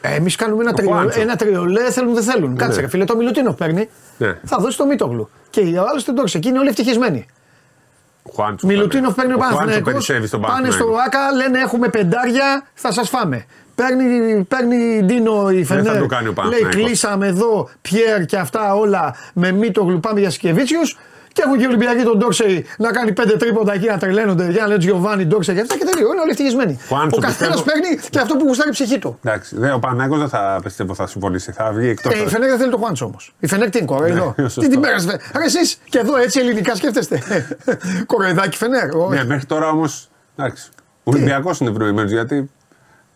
Ε, Εμείς κάνουμε ένα,
Ο
τριο,
Χουάντσο.
ένα τριολέ, θέλουν δεν θέλουν. Κάτσε,
Ναι.
ρε φίλε, το Μιλουτίνο παίρνει.
Ναι.
Θα δώσει το Μίτογλου. Και ο άλλο τον Τόξε. Και είναι όλοι ευτυχισμένοι.
Χουάντσο.
Μιλουτίνοφ παίρνει ο
Χουάντσο
Παναθηναϊκός,
περισσεύει στον
Πάνε
Παναθηναϊκό.
στο ΆΚΑ, λένε έχουμε πεντάρια, θα σας φάμε. Παίρνει, παίρνει Ντίνο η
θα
Φενέρ.
το κάνει ο
λέει
Παναθηναϊκός.
κλείσαμε εδώ Πιέρ και αυτά όλα με Μίτογλου πάμε για Σκεβίτσιου. Και έχουν και οι Ολυμπιακοί τον Ντόξεϊ να κάνει πέντε τρίποτα εκεί να τρελαίνονται. Για να λένε Τζιοβάνι, Ντόξεϊ και αυτά και τελείω. Είναι όλοι ευτυχισμένοι.
Χουάντσο,
Ο καθένας
πιστεύω-
παίρνει και αυτό που γουστάρει η ψυχή του.
Εντάξει, δε, ο Παναγιώτο δεν θα πιστεύω θα συμφωνήσει. Θα βγει εκτός.
Ε, η Φενέρ δεν θέλει το Χουάντσο όμως. Η Φενέρ τι είναι, κοροϊδό.
Ναι, σωστό.
Τι την πέρασε. Άρα εσείς και εδώ έτσι ελληνικά σκέφτεστε. Κοροϊδάκι Φενέρ. όχι.
Ναι, μέχρι τώρα όμως. Εντάξει. Ο Ολυμπιακός είναι ευνοημένο γιατί.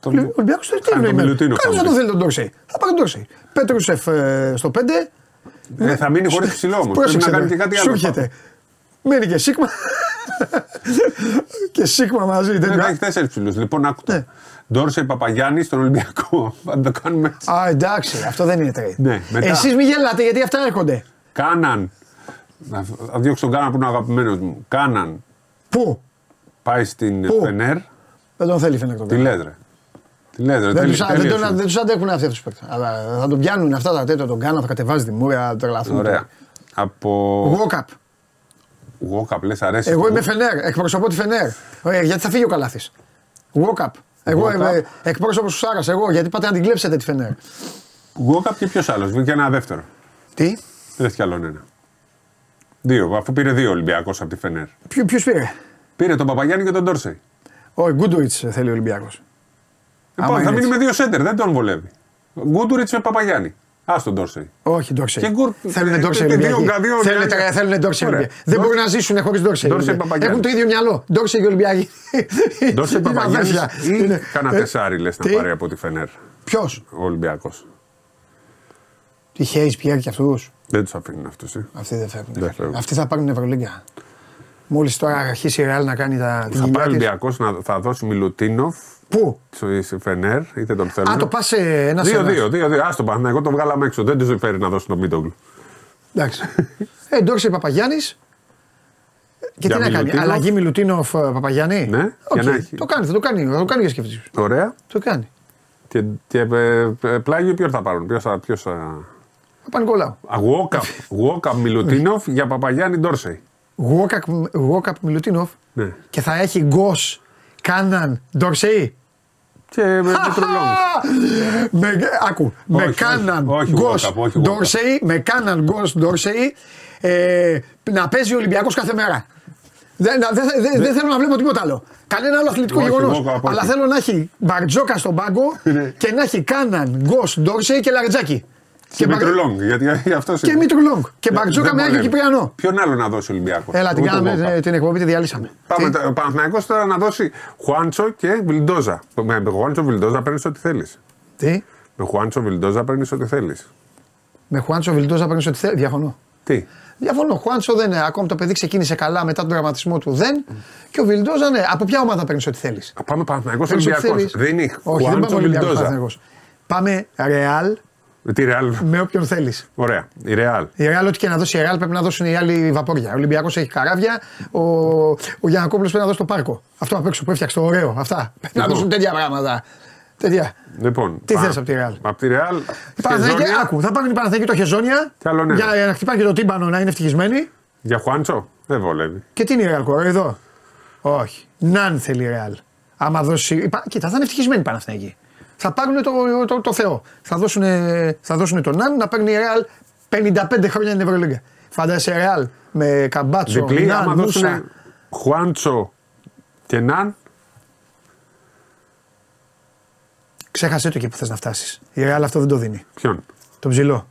Τον...
Ο Ολυμπιακό τι
Κάνει τον
εννοεί.
Μιλουτίνο,
Κάποιο
θα
δεν
μου
το θέλει τον Ντόρσεϊ. Θα πάρει τον Ντόρσεϊ. Πέτρουσεφ ε, στο 5.
Ε, θα μείνει χωρίς ψηλό όμω. Πρέπει να κάνει και κάτι
Σου
άλλο.
έρχεται. Μένει και Σίγμα. και Σίγμα μαζί.
Ναι,
τέτοιο.
έχει τέσσερις ψηλούς. Λοιπόν, άκουτα.
Ναι.
Ντόρσε Παπαγιάννη στον Ολυμπιακό. Θα το κάνουμε έτσι.
Α, εντάξει, αυτό δεν είναι trade.
Ναι, μετά.
Εσείς μην γελάτε γιατί αυτά έρχονται.
Κάναν. Να θα διώξω τον Κάναν που είναι ο αγαπημένος μου. Κάναν.
Πού;
Πάει στην
Πού;
Φενέρ.
Δεν τον θέλει φαίνεται
Τι λες ρε. Τι λες ρε.
Δεν
τέλειο-
τους δεν,
τέλειος
τον-
είναι.
δεν τους αντέχουν αυτοί του παίκτες. Αλλά θα τον πιάνουν αυτά τα τέτοια, τον κάνουν, θα κατεβάζει τη μούρια, θα τρελαθούν.
Ωραία. Από.
Walkup.
Walkup λες αρέσει.
Εγώ
αυτό.
είμαι Φενέρ, εκπροσωπώ τη Φενέρ. Ε, γιατί θα φύγει ο Καλάθης. Walkup. Εγώ
Walkup.
είμαι εκπρόσωπος του Σάρας, εγώ γιατί πάτε να την κλέψετε τη Φενέρ.
Walkup και ποιος άλλος. Βγήκε ένα δεύτερο.
Τι,
Δεν έχει κι άλλον ένα. Δύο, αφού πήρε δύο Ολυμπιακός από τη Φενέρ.
ποιος πήρε;
Πήρε τον Παπαγιάννη και τον Ντόρσεϊ.
Ο Γκούντουιτς θέλει ο Ολυμπιακός. Άμα
Λοιπόν, θα
είναι
μείνει
έτσι.
με δύο σέντερ, δεν τον βολεύει. Γκούντουριτς με Παπαγιάννη. Α τον Ντόρσεϊ.
Όχι, Ντόρσεϊ.
Και γκουρ-
Θέλουν
ε,
Ντόρσεϊ
ε, δύο-
Ολυμπιακοί.
δύο-
Θέλουν-
δύο-
Θέλουν Ντόρσεϊ
Ωραία.
Ολυμπιακοί. Δεν μπορούν να ζήσουν χωρίς Ντόρσεϊ.
Ντόρσεϊ
Ολυμπιακοί.
Παπαγιάννη.
Έχουν το ίδιο μυαλό. Ντόρσεϊ και Ολυμπιακοί.
Ντόρσεϊ
Είναι
Παπαγιάννης
αδέρφια.
ή
Είναι-
κανένα
Ε,
τεσάρι λες να
τι;
πάρει από τη Φενέρ.
Ποιος;
Ο Ολυμπιακός.
Τι Χέις Πιέρ και αυτούς;
Δεν τους αφήνουν αυτούς. Ε.
Αυτοί δεν φεύγουν.
Δεν φεύγουν.
Αυτοί θα πάρουν Ευρωλίγκα. Μόλις τώρα αρχίσει η Ρεάλ να κάνει τα. την
Θα
κοιλιά
πάει ο
της.
Ολυμπιακός να θα δώσει Μιλουτίνοφ
Πού;
στο Φενέρ, είτε τον θέλουν.
Α, το πας σε ένα σε ένα.
Δύο-δύο. δύο-δύο. Α το Παναθηναϊκό το βγάλαμε έξω. Δεν του συμφέρει να δώσει τον Μίτογλου.
Εντάξει. ε, Ντόρσε Παπαγιάννης. Και
Για
τι να κάνει,
Μιλουτίνοφ.
αλλαγή Μιλουτίνοφ Παπαγιάννη;
Ναι,
Οκ,
για να έχει.
Το κάνει, θα το κάνει, θα το κάνει για σκέφτεσαι.
Ωραία.
Το κάνει.
Και, και ε, ε, πλάγιο ποιο θα πάρουν. Ποιος θα, ποιος θα...
Παπα-Νικολάου.
Γουόκαπ, Γουόκαπ Μιλουτίνοφ για Παπαγιάννη Ντόρσεϊ.
Γουόκαπ Μιλουτίνοφ.
Ναι.
Και θα έχει γκος Κάναν Ντορσεϊ.
Και με Μητρολόγου.
με, άκου, με
Όχι,
κάναν
όχι, όχι
γκος
Walkup, όχι Walkup.
Ντόρσεϊ, με κάναν γκος Ντόρσεϊ ε, να παίζει ο Ολυμπιακός κάθε μέρα. Δεν, δεν, δεν, δεν θέλω να βλέπω τίποτα άλλο. Κανένα άλλο αθλητικό
Όχι,
γεγονός.
Walkup, όχι.
Αλλά θέλω να έχει Μπαρτζόκα στον πάγκο
Ναι.
και να έχει κάναν γκος Ντόρσεϊ και Λαρετζάκη.
Και
Μπαρ-
Μητρολόγου. Γιατί αυτό
και Μήτρου Λόγκ. Και Μπαρτζόκα
Δεν
με Άγιο
βολεύει.
Κυπριανό.
Ποιον άλλο να δώσει ο Ολυμπιακό;
Έλα, την κάναμε ε, την εκπομπή, τη διαλύσαμε.
Πάμε,
Τι;
τα- ο Παναθηναϊκός τώρα να δώσει Χουάντσο και Βιλντόζα. Με Χουάντσο Βιλντόζα παίρνεις ό,τι θέλεις.
Τι,
Με Χουάντσο Βιλντόζα παίρνεις ό,τι θέλεις.
με Χουάντσο Βιλντόζα παίρνεις ό,τι θέλεις. Διαφωνώ.
Τι;
Διαφωνώ. Ο Χουάντσο δεν είναι. Ακόμη το παιδί ξεκίνησε καλά μετά τον τραυματισμό του. Δεν. Και ο Βιλντόζα, ναι. Από ποια ομάδα παίρνεις ό,τι θέλεις.
Α, Πάμε Παναθηναϊκός
Παίρνεις ό,τι
Ολυμπιακός.
θέλεις.
Δίνει
Όχι, δεν
Χουάντσο
πάμε Ολυμπιακός
Βιλντόζα.
Παναθηναϊκός. Πάμε Ρεάλ
Με τη Ρεάλ.
με όποιον θέλεις.
Ωραία. Η Ρεάλ.
Η Ρεάλ, ό,τι και να δώσει η Ρεάλ πρέπει να δώσουν οι άλλοι βαπόρια. Ο Ολυμπιακός έχει καράβια. Ο, ο Γιανακόπουλος πρέπει να δώσει το πάρκο. Αυτό απ' έξω που έφτιαξε το ωραίο. Αυτά. Πρέπει να
Λοιπόν.
δώσουν τέτοια πράγματα. Τέτοια.
Λοιπόν,
Τι
πα-
θες απ' τη Ρεάλ;
Απ' τη Ρεάλ.
Η Παναθηναϊκή-
Χεζόνια.
Άκου, θα πάνε οι Παναθηναϊκοί το χεζόνια
Κι άλλο ναι.
για να χτυπάνε και το τύμπανο να είναι ευτυχισμένοι.
Για Χουάντσο; Δεν βολεύει.
Και τι είναι η Ρεάλ εδώ; Όχι. Ναν θέλει η Ρεάλ. Άμα δώσει. η Πα- Κοίτα, θα είναι ευτυχισμένοι οι Παναθηναϊκοί. Θα πάρουν το, το, το Θεό. Θα δώσουν, θα δώσουν τον Ναν να παίρνει η Ρεάλ 55 χρόνια στην Ευρωλίγκα. Φαντάζεσαι Ρεάλ με καμπάτσο,
Διπλή,
Ναν,
άμα
Μούσα.
δώσουν Χουάντσο και Ναν.
Ξέχασε το εκεί που θες να φτάσεις. Η Ρεάλ αυτό δεν το δίνει.
Ποιον;
Το ψηλό.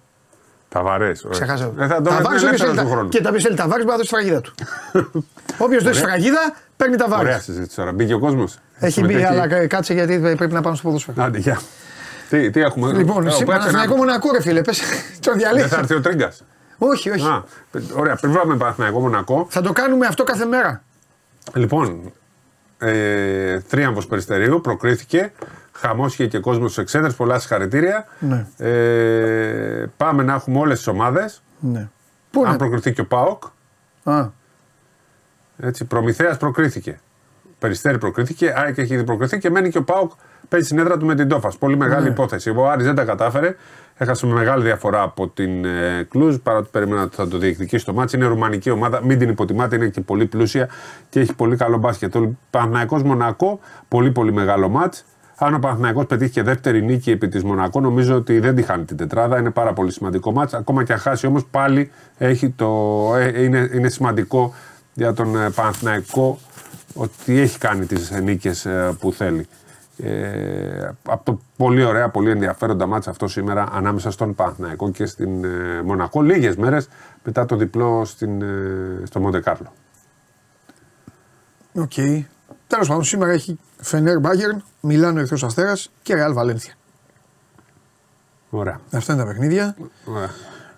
Ταβαρές.
Ξέχασε το.
Ε, θα τον
Ταβάρης,
έβγαλε
όποιος
ελεύθερο
θέλει
του
τα-
χρόνου.
Και τα πει θέλει τα βάρη μπορεί να δώσει τη φραγίδα του. Όποιος δώσει φραγίδα παίρνει τα βάρη.
Ωραία συζήτηση τώρα. Μπήκε ο κόσμος.
Έχει μπει, αλλά κα- κάτσε γιατί πρέπει να πάμε στο ποδόσφαιρο.
Άντε, γεια. Τι, τι έχουμε;
Λοιπόν,
Ε,
εσύ
ο Πέτσε
Παναθηναϊκό
να-
Μονακό, ρε φίλε, πες, το
Δεν θα
διαλύσει.
έρθει ο Τρίγκας.
Όχι, όχι.
Α, ωραία, πριν πάμε Παναθηναϊκό Μονακό.
Θα το κάνουμε αυτό κάθε μέρα.
Λοιπόν, ε, θρίαμβος Περιστερίου προκρίθηκε. Χαμός είχε και κόσμος στους εξέδρες. Πολλά συγχαρητήρια.
Ναι.
Ε, πάμε να έχουμε όλες τις ομάδες.
Ναι. Πού
Αν
είναι;
προκριθεί και ο Πάοκ.
Α,
Έτσι, Προμηθέας προκρίθηκε. Περιστέρη προκρίθηκε. ΑΕΚ έχει ήδη προκριθεί και μένει και ο Πάοκ παίζει στην έδρα του με την Τόφας. Πολύ μεγάλη
Ναι.
υπόθεση. Ο Άρης δεν τα κατάφερε. Έχασε με μεγάλη διαφορά από την ε, Κλουζ παρότι περίμενα ότι θα το διεκδικήσει το μάτι. Είναι ρουμανική ομάδα. Μην την υποτιμάτε. Είναι και πολύ πλούσια και έχει πολύ καλό μπάσκετ. Ο Παναθηναϊκός Μονακό. Πολύ πολύ μεγάλο μάτς. Αν ο Παναθηναϊκός πετύχει και δεύτερη νίκη επί της Μονακό, νομίζω ότι δεν τη χάνει την τετράδα. Είναι πάρα πολύ σημαντικό μάτς. Ακόμα και αν χάσει όμως, πάλι έχει το, ε, είναι, είναι σημαντικό για τον ε, Παναθηναϊκό ότι έχει κάνει τις νίκες ε, που θέλει. Ε, από το πολύ ωραία, πολύ ενδιαφέροντα ματς αυτό σήμερα ανάμεσα στον Παναθηναϊκό και στην ε, Μονακό λίγες μέρες μετά το διπλό στην, ε, στο Μοντε Κάρλο.
οκ. Τέλος πάντων, σήμερα έχει Φενέρ Μπάγερν, Μιλάνο Ερυθρό Αστέρας και Ρεάλ Βαλένθια.
Ωραία.
Αυτά είναι τα παιχνίδια.
ωραία.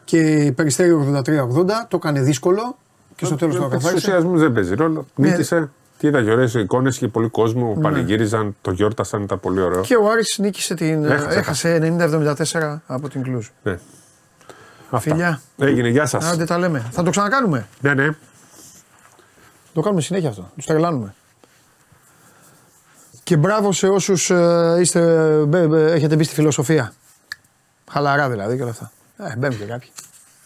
Και η Περιστέριο 83-80 το έκανε δύσκολο και στο τέλος το
Του
καθάρισε.
ουσιασμού δεν παίζει ρόλο.
Ναι.
Νίκησε. Και είδα και ωραίε εικόνες και πολύ κόσμο. Πανηγύριζαν, το γιόρτασαν, ήταν πολύ ωραίο.
Και ο Άρης νίκησε την.
Έχασε,
έχασε 90-74 από την Κλούζ.
Ναι. Αυτά.
Φιλιά.
Έγινε, γεια σας.
Άντε τα λέμε. Θα το ξανακάνουμε.
Ναι, ναι.
Το κάνουμε συνέχεια αυτό. Τους τρελάνουμε. Και μπράβο σε όσους είστε, μπε- μπε- έχετε μπει στη φιλοσοφία. Χαλαρά δηλαδή και όλα αυτά. Ε, μπαίνουν και κάποιοι.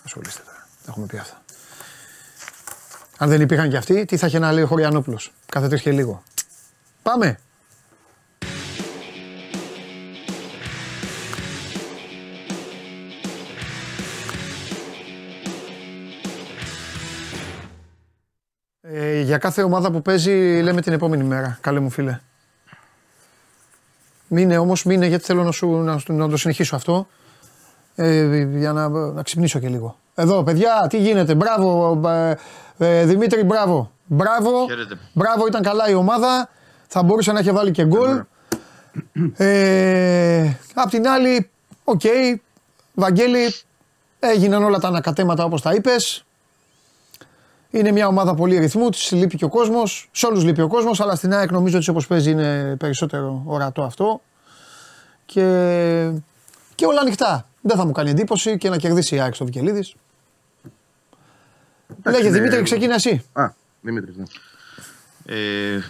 Ασχολείστε τώρα. Τα έχουμε πει αυτά. Αν δεν υπήρχαν και αυτοί, τι θα είχε να λέει ο Χωριανόπουλος; Κάθε τρει και λίγο. Πάμε. Ε, για κάθε ομάδα που παίζει λέμε την επόμενη μέρα. Καλέ μου φίλε. Μείνε όμως, μείνε γιατί θέλω να, σου, να, σου- να το συνεχίσω αυτό. Ε, για να, να ξυπνήσω και λίγο. Εδώ παιδιά, τι γίνεται; Μπράβο ε, ε, Δημήτρη, μπράβο. Μπράβο.
Χαίρετε.
Μπράβο, ήταν καλά η ομάδα. Θα μπορούσε να έχει βάλει και γκολ. Ε, απ' την άλλη, οκ, Βαγγέλη, έγιναν όλα τα ανακατέματα όπως τα είπες. Είναι μια ομάδα πολύ ρυθμού, της λείπει και ο κόσμος. Σε όλους λείπει ο κόσμος, αλλά στην ΑΕΚ νομίζω ότι όπως παίζει είναι περισσότερο ορατό αυτό. Και, και όλα ανοιχτά. Δεν θα μου κάνει εντύπωση και να κερδίσει η ΑΕΚ στο Βικελίδης. Λέγε
ναι.
Δημήτρη, ξεκίνα εσύ.
Α, Δημήτρης, ναι.
Ε,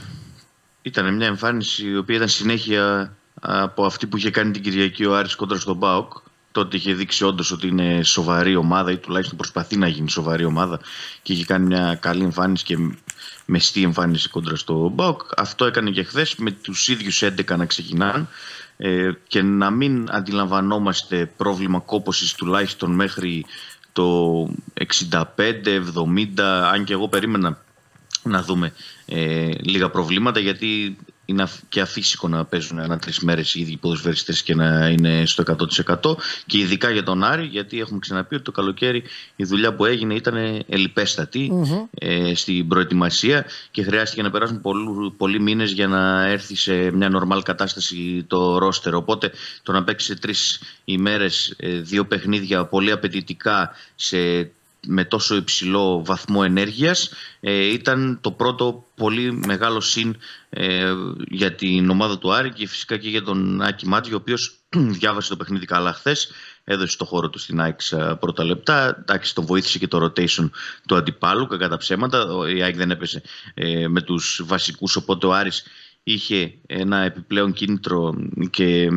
ήταν μια εμφάνιση η οποία ήταν συνέχεια από αυτή που είχε κάνει την Κυριακή ο Άρης κόντρα στον ΠΑΟΚ. Τότε είχε δείξει όντως ότι είναι σοβαρή ομάδα ή τουλάχιστον προσπαθεί να γίνει σοβαρή ομάδα και είχε κάνει μια καλή εμφάνιση και μεστή εμφάνιση κόντρα στον ΠΑΟΚ. Αυτό έκανε και χθες με τους ίδιους 11 να ξεκινάνε ε, και να μην αντιλαμβανόμαστε πρόβλημα κόπωσης τουλάχιστον μέχρι το 65-70 αν και εγώ περίμενα να δούμε ε, λίγα προβλήματα γιατί είναι αφ- και αφύσικο να παίζουν ανά τρεις μέρες οι ίδιοι ποδοσφαιριστές και να είναι στο 100% και ειδικά για τον Άρη, γιατί έχουμε ξαναπεί ότι το καλοκαίρι η δουλειά που έγινε ήταν ελιπέστατη ε, στην προετοιμασία και χρειάστηκε να περάσουν πολλού, πολλοί μήνες για να έρθει σε μια νορμάλ κατάσταση το ρόστερ. Οπότε το να παίξει σε τρεις ημέρες δύο παιχνίδια πολύ απαιτητικά σε με τόσο υψηλό βαθμό ενέργειας ε, ήταν το πρώτο πολύ μεγάλο συν ε, για την ομάδα του Άρη και φυσικά και για τον Άκη Μάτζη ο οποίος διάβασε το παιχνίδι καλά χθες. Έδωσε το χώρο του στην ΑΕΚ στα πρώτα λεπτά. Εντάξει, τον βοήθησε και το rotation του αντιπάλου, κακά τα ψέματα. Ο- Η ΑΕΚ δεν έπεσε ε, με τους βασικούς, οπότε ο Άρης είχε ένα επιπλέον κίνητρο και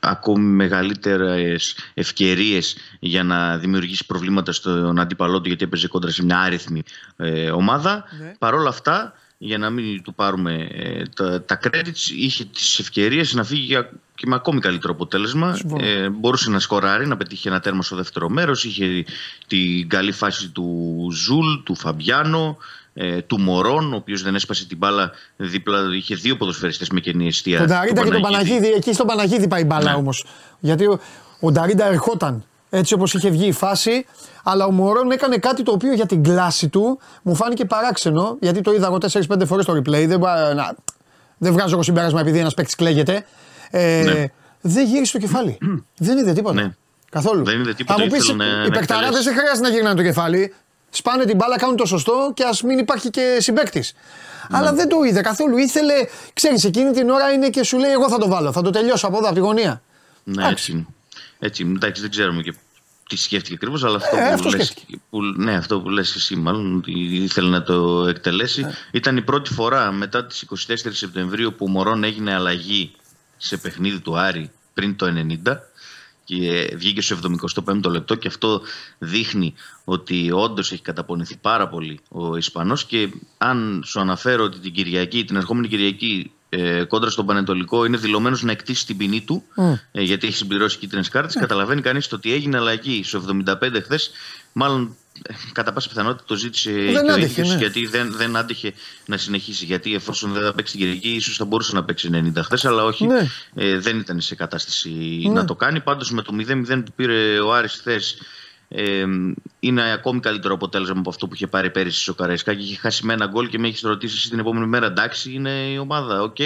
ακόμη μεγαλύτερες ευκαιρίες για να δημιουργήσει προβλήματα στον αντίπαλό του γιατί έπαιζε κόντρα σε μια άριθμη ε, ομάδα.
Ναι.
Παρ' όλα αυτά, για να μην του πάρουμε ε, τα, τα credits, είχε τις ευκαιρίες να φύγει για- και με ακόμη καλύτερο αποτέλεσμα.
Συμφωνώ.
Ε, μπορούσε να σκοράρει, να πετύχει ένα τέρμα στο δεύτερο μέρος. Είχε την καλή φάση του Ζουλ, του Φαμπιάνο, ε, του Μορόν, ο οποίος δεν έσπασε την μπάλα δίπλα. Είχε δύο ποδοσφαιριστές με κενή εστία.
Τον Νταρίντα και τον
Παναγίδη.
Παναγίδη, εκεί στον Παναγίδη πάει η μπάλα
Ναι.
όμως. Γιατί ο, ο Νταρίντα ερχόταν έτσι όπως είχε βγει η φάση, αλλά ο Μωρόν έκανε κάτι το οποίο για την κλάση του μου φάνηκε παράξενο, γιατί το είδα εγώ 4-5 φορές στο replay. Δεν, μπα- να, δεν βγάζω εγώ συμπέρασμα επειδή ένας παίκτης κλαίγεται. Ε,
Ναι.
Δεν γύρισε το κεφάλι. δεν είδε τίποτα.
Ναι.
Καθόλου.
Δεν είδε τίποτα,
Θα μου πει,
ήθελε να-
οι
να
παικταράδες
εκτελέσει.
δεν χρειάζεται να γυρνάνε το κεφάλι. Σπάνε την μπάλα, κάνουν το σωστό και ας μην υπάρχει και συμπέκτη. Αλλά δεν το είδε καθόλου. Ήθελε, ξέρεις, εκείνη την ώρα είναι και σου λέει: Εγώ θα το βάλω, θα το τελειώσω από εδώ, από τη γωνία.
Ναι,
Εντάξει.
έτσι είναι. Έτσι, είναι. εντάξει, δεν ξέρουμε και τι σκέφτηκε ακριβώς, αλλά αυτό,
Ε,
που
αυτό
λες,
σκέφτηκε.
που, ναι, αυτό που λες εσύ μάλλον, ότι ήθελε να το εκτελέσει.
Ε.
Ήταν η πρώτη φορά μετά τις 24 Σεπτεμβρίου που ο Μωρόν έγινε αλλαγή σε παιχνίδι του Άρη πριν το 90 και βγήκε στο 75ο λεπτό και αυτό δείχνει ότι όντως έχει καταπονηθεί πάρα πολύ ο Ισπανός και αν σου αναφέρω ότι την Κυριακή, την ερχόμενη Κυριακή ε, κόντρα στον Πανετολικό είναι δηλωμένος να εκτίσει την ποινή του ε, γιατί έχει συμπληρώσει κίτρινες κάρτες. Καταλαβαίνει κανείς ότι έγινε αλλαγή στο 75 χθες. Μάλλον ε, κατά πάσα πιθανότητα το ζήτησε
Δεν
και ο
άντεχε,
ίδιος,
ναι.
γιατί δεν, δεν άντεχε να συνεχίσει. Γιατί εφόσον δεν θα παίξει την Κυριακή, ίσως θα μπορούσε να παίξει 90 χθες, αλλά όχι.
Ναι.
Ε, δεν ήταν σε κατάσταση
Ναι.
να το κάνει. Πάντως με το 0-0 που πήρε ο Άρης χθες. Ε, είναι ακόμη καλύτερο αποτέλεσμα από αυτό που είχε πάρει πέρυσι στο Καραϊσκάκι. Είχε χάσει με ένα γκολ και με έχεις ρωτήσει εσύ την επόμενη μέρα. Εντάξει, είναι η ομάδα. Οκ.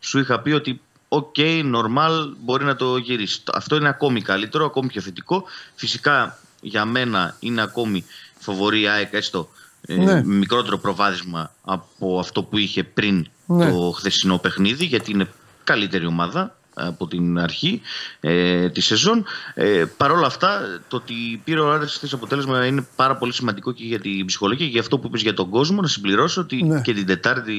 Σου είχα πει ότι OK, normal, μπορεί να το γυρίσεις. Αυτό είναι ακόμη καλύτερο, ακόμη πιο θετικό. Φυσικά για μένα είναι ακόμη φαβορί η ΑΕΚ, έστω ε,
Ναι.
με μικρότερο προβάδισμα από αυτό που είχε πριν
Ναι.
το χθεσινό παιχνίδι, γιατί είναι καλύτερη ομάδα από την αρχή ε, τη σεζόν. Ε, Παρ' όλα αυτά, το ότι πήρε ο Άρης χθες αποτέλεσμα είναι πάρα πολύ σημαντικό και για την ψυχολογία και για αυτό που είπες για τον κόσμο. Να συμπληρώσω ότι
Ναι.
και την Τετάρτη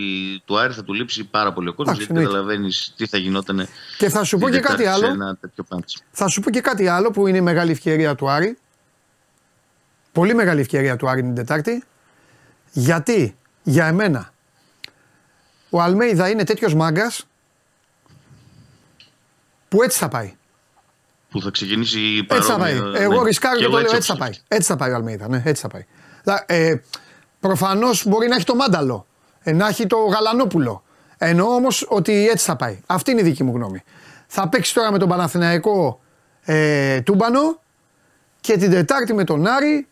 του Άρη θα του λείψει πάρα πολύ ο κόσμος,
Εντάξει,
γιατί
εννοείται.
καταλαβαίνεις τι θα γινόταν.
Και θα σου πω
την
και κάτι
Τετάρτη σε
άλλο.
Ένα τέτοιο πάντσι.
Θα σου πω και κάτι άλλο που είναι η μεγάλη ευκαιρία του Άρη. Πολύ μεγάλη ευκαιρία του Άρη την Τετάρτη. Γιατί; Για εμένα ο Αλμέιδα είναι τέτοιος μάγκας που έτσι θα πάει.
Που θα ξεκινήσει
Έτσι θα πάει.
παρόμοιο-
Εγώ
ναι.
ρισκάρω και
εγώ
το λέω
έτσι
έτσι θα
όπως-
πάει. Έτσι θα πάει ο Αλμέιδα. Ναι, έτσι θα πάει. Ε, Προφανώς μπορεί να έχει το μάνταλο, ε, να έχει το γαλανόπουλο. Εννοώ όμως ότι έτσι θα πάει. Αυτή είναι η δική μου γνώμη. Θα παίξει τώρα με τον Παναθηναϊκό ε, τούμπανο και την Τετάρτη με τον Άρη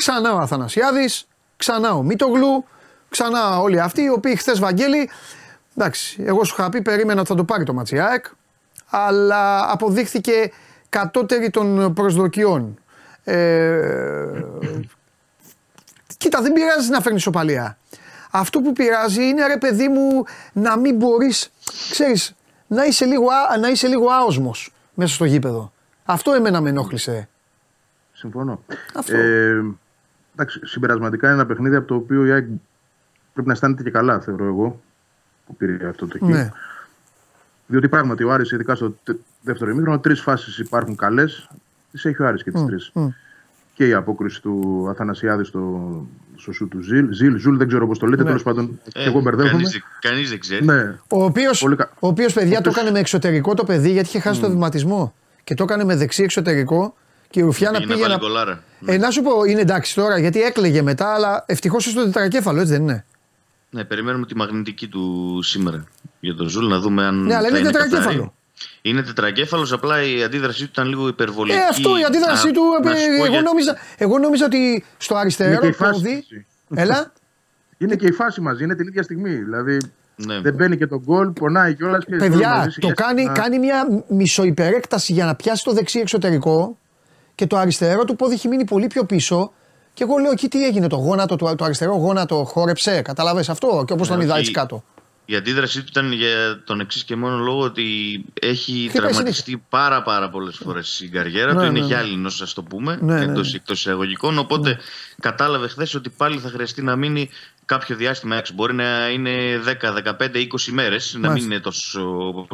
ξανά ο Αθανασιάδης, ξανά ο Μίτογλου, ξανά όλοι αυτοί οι οποίοι χθες Βαγγέλη. Εντάξει, εγώ σου είχα πει περίμενα ότι θα το πάρει το Ματσιάκ, αλλά αποδείχθηκε κατώτερη των προσδοκιών. Ε, Κοίτα, δεν πειράζει να φέρνεις σοπαλία. Αυτό που πειράζει είναι ρε παιδί μου να μην μπορείς, ξέρεις, να είσαι λίγο, α- να είσαι λίγο άοσμος μέσα στο γήπεδο. Αυτό εμένα με ενόχλησε.
Συμφωνώ.
Αυτό.
Ε, εντάξει, συμπερασματικά είναι ένα παιχνίδι από το οποίο η ΑΕΚ πρέπει να αισθάνεται και καλά, θεωρώ εγώ, που πήρε αυτό το χ.
Ναι.
Διότι πράγματι ο Άρης, ειδικά στο τε- δεύτερο ημίχρονο, τρεις φάσεις υπάρχουν καλές. Τις έχει ο Άρης και τις τρεις.
μ.
Και η απόκρουση του Αθανασιάδη στο, στο σουτ του Ζιλ. Ζιλ, Ζουλ, δεν ξέρω πώς το λέτε,
Ναι.
τέλος πάντων.
Ε,
και εγώ μπερδεύομαι.
κανείς δεν- Κανείς δεν ξέρει.
Ναι,
Ο οποίος,
Πολύ κα-
ο οποίος, παιδιά, το
οποίος-
έκανε με εξωτερικό το παιδί γιατί είχε χάσει το βηματισμό. Και το έκανε με δεξί εξωτερικό και η Ρουφιάνα
Πήγε να
πήγε
βάλει
να.
γκολάρα.
Ε, να σου πω, είναι εντάξει τώρα γιατί έκλαιγε μετά, αλλά ευτυχώς στο τετρακέφαλο, έτσι δεν είναι;
Ναι, περιμένουμε τη μαγνητική του σήμερα για τον Ζουλ να δούμε αν.
Ναι, αλλά
θα
είναι τετρακέφαλο.
καθαρή. Είναι τετρακέφαλος, απλά η αντίδρασή του ήταν λίγο υπερβολική.
Ε, αυτό η αντίδρασή
Να-
του.
να
ε,
σου πω
εγώ,
γιατί.
νόμιζα, εγώ νόμιζα ότι στο
Είναι
αριστερό
και η φάση
πόδι.
μαζί.
Έλα.
είναι και η φάση μαζί, είναι την ίδια στιγμή. Δηλαδή
Ναι.
δεν μπαίνει και το γκολ, πονάει κιόλας.
Παιδιά, το κάνει, κάνει μια μισοϋπερέκταση για να πιάσει το δεξί εξωτερικό και το αριστερό του πόδι έχει μείνει πολύ πιο πίσω. Και εγώ λέω εκεί τι έγινε, το γόνατο, το, το αριστερό γόνατο χόρεψε. Κατάλαβε αυτό; Και όπως τον
Ναι,
είδα
όχι.
έτσι κάτω.
Η αντίδρασή του ήταν για τον εξής και μόνο λόγο ότι έχει
Χτυπάει
τραυματιστεί πάρα πάρα πολλές φορές στην καριέρα
Ναι,
του. Είναι
ναι, ναι.
γυάλινος, ας το πούμε,
Ναι, ναι,
εντός,
ναι.
εκτός εισαγωγικών. Οπότε κατάλαβε χθες ότι πάλι θα χρειαστεί να μείνει κάποιο διάστημα έξω. Μπορεί να είναι 10, 15, 20 μέρες, να μην
Μάλιστα.
είναι τόσο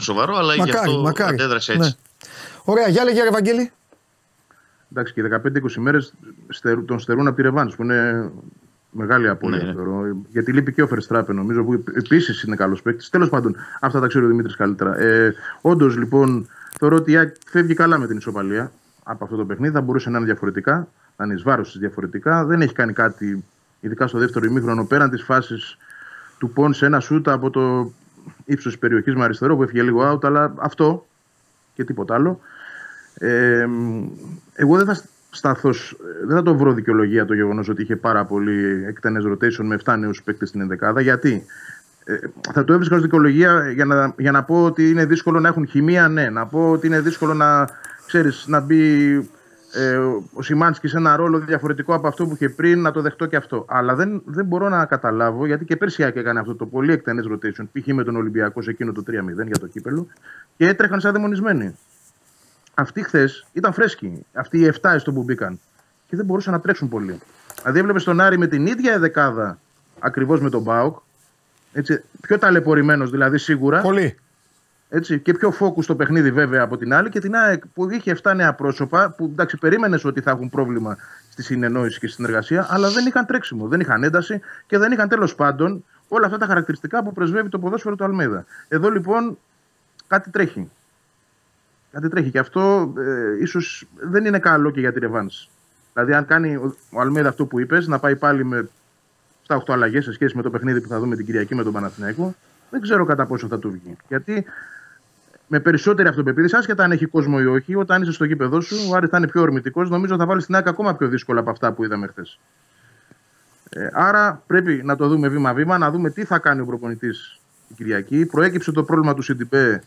σοβαρό, αλλά γι'
Μακάρι,
αυτό
μακάρι.
αντέδρασε έτσι.
Ναι. Ωραία, για λέγε ρε Ευαγγέλη.
Εντάξει, και 15-20 μέρες τον στερούν από τη Ρεβάνς που είναι μεγάλη απώλεια.
Ναι.
θεωρώ. Γιατί λείπει και ο Φερστράπε, νομίζω, που επίσης είναι καλός παίκτης. Τέλος πάντων, αυτά τα ξέρει ο Δημήτρης καλύτερα. Ε, Όντως, λοιπόν, θεωρώ ότι η ΑΕΚ φεύγει καλά με την ισοπαλία από αυτό το παιχνίδι. Θα μπορούσε να είναι διαφορετικά, να είναι εις βάρος της διαφορετικά. Δεν έχει κάνει κάτι, ειδικά στο δεύτερο ημίχρονο, πέραν της φάσης του Πον σε ένα σούτα από το ύψος της περιοχής με αριστερό που έφυγε λίγο out, αλλά αυτό και τίποτα άλλο. Ε, εγώ δεν θα σταθώ, σ- δεν θα το βρω δικαιολογία το γεγονός ότι είχε πάρα πολύ εκτενές rotation με 7 νέους παίκτες στην ενδεκάδα. Γιατί ε, θα το έβρισκα ως δικαιολογία για να, για να πω ότι είναι δύσκολο να έχουν χημεία, ναι. Να πω ότι είναι δύσκολο να, ξέρεις, να μπει ε, ο Σιμάνσκι σε ένα ρόλο διαφορετικό από αυτό που είχε πριν, να το δεχτώ και αυτό. Αλλά δεν, δεν μπορώ να καταλάβω, γιατί και πέρσι η ΑΕΚ έκανε αυτό το πολύ εκτενές rotation, π.χ. με τον Ολυμπιακό σε εκείνο το 3-0 για το κύπελο, και έτρεχαν σαν δαιμονισμένοι. Αυτοί χθες ήταν φρέσκοι. Αυτοί οι 7 έστω που μπήκαν. Και δεν μπορούσαν να τρέξουν πολύ. Δηλαδή έβλεπες τον Άρη με την ίδια δεκάδα ακριβώς με τον Μπάουκ. Έτσι, πιο ταλαιπωρημένος δηλαδή σίγουρα.
Πολύ.
Έτσι, και πιο φόκου στο παιχνίδι βέβαια από την άλλη. Και την ΑΕΚ που είχε 7 νέα πρόσωπα που εντάξει περίμενες ότι θα έχουν πρόβλημα στη συνεννόηση και στη συνεργασία, αλλά δεν είχαν τρέξιμο, δεν είχαν ένταση και δεν είχαν τέλος πάντων όλα αυτά τα χαρακτηριστικά που πρεσβεύει το ποδόσφαιρο του Αλμέδα. Εδώ λοιπόν κάτι τρέχει. Κάτι τρέχει και αυτό ε, ίσως δεν είναι καλό και για τη Ρεβάνς. Δηλαδή, αν κάνει ο, ο Αλμέδα αυτό που είπες, να πάει πάλι με 7-8 αλλαγές σε σχέση με το παιχνίδι που θα δούμε την Κυριακή με τον Παναθηναϊκό, δεν ξέρω κατά πόσο θα του βγει. Γιατί με περισσότερη αυτοπεποίθηση, άσχετα αν έχει κόσμο ή όχι, όταν είσαι στο γήπεδο σου, ο Άρης θα είναι πιο ορμητικός. Νομίζω θα βάλει την άκρη ακόμα πιο δύσκολα από αυτά που είδαμε χθες. Ε, άρα πρέπει να το δούμε βήμα-βήμα, να δούμε τι θα κάνει ο προπονητής την Κυριακή. Προέκυψε το πρόβλημα του Σιντιμπέ,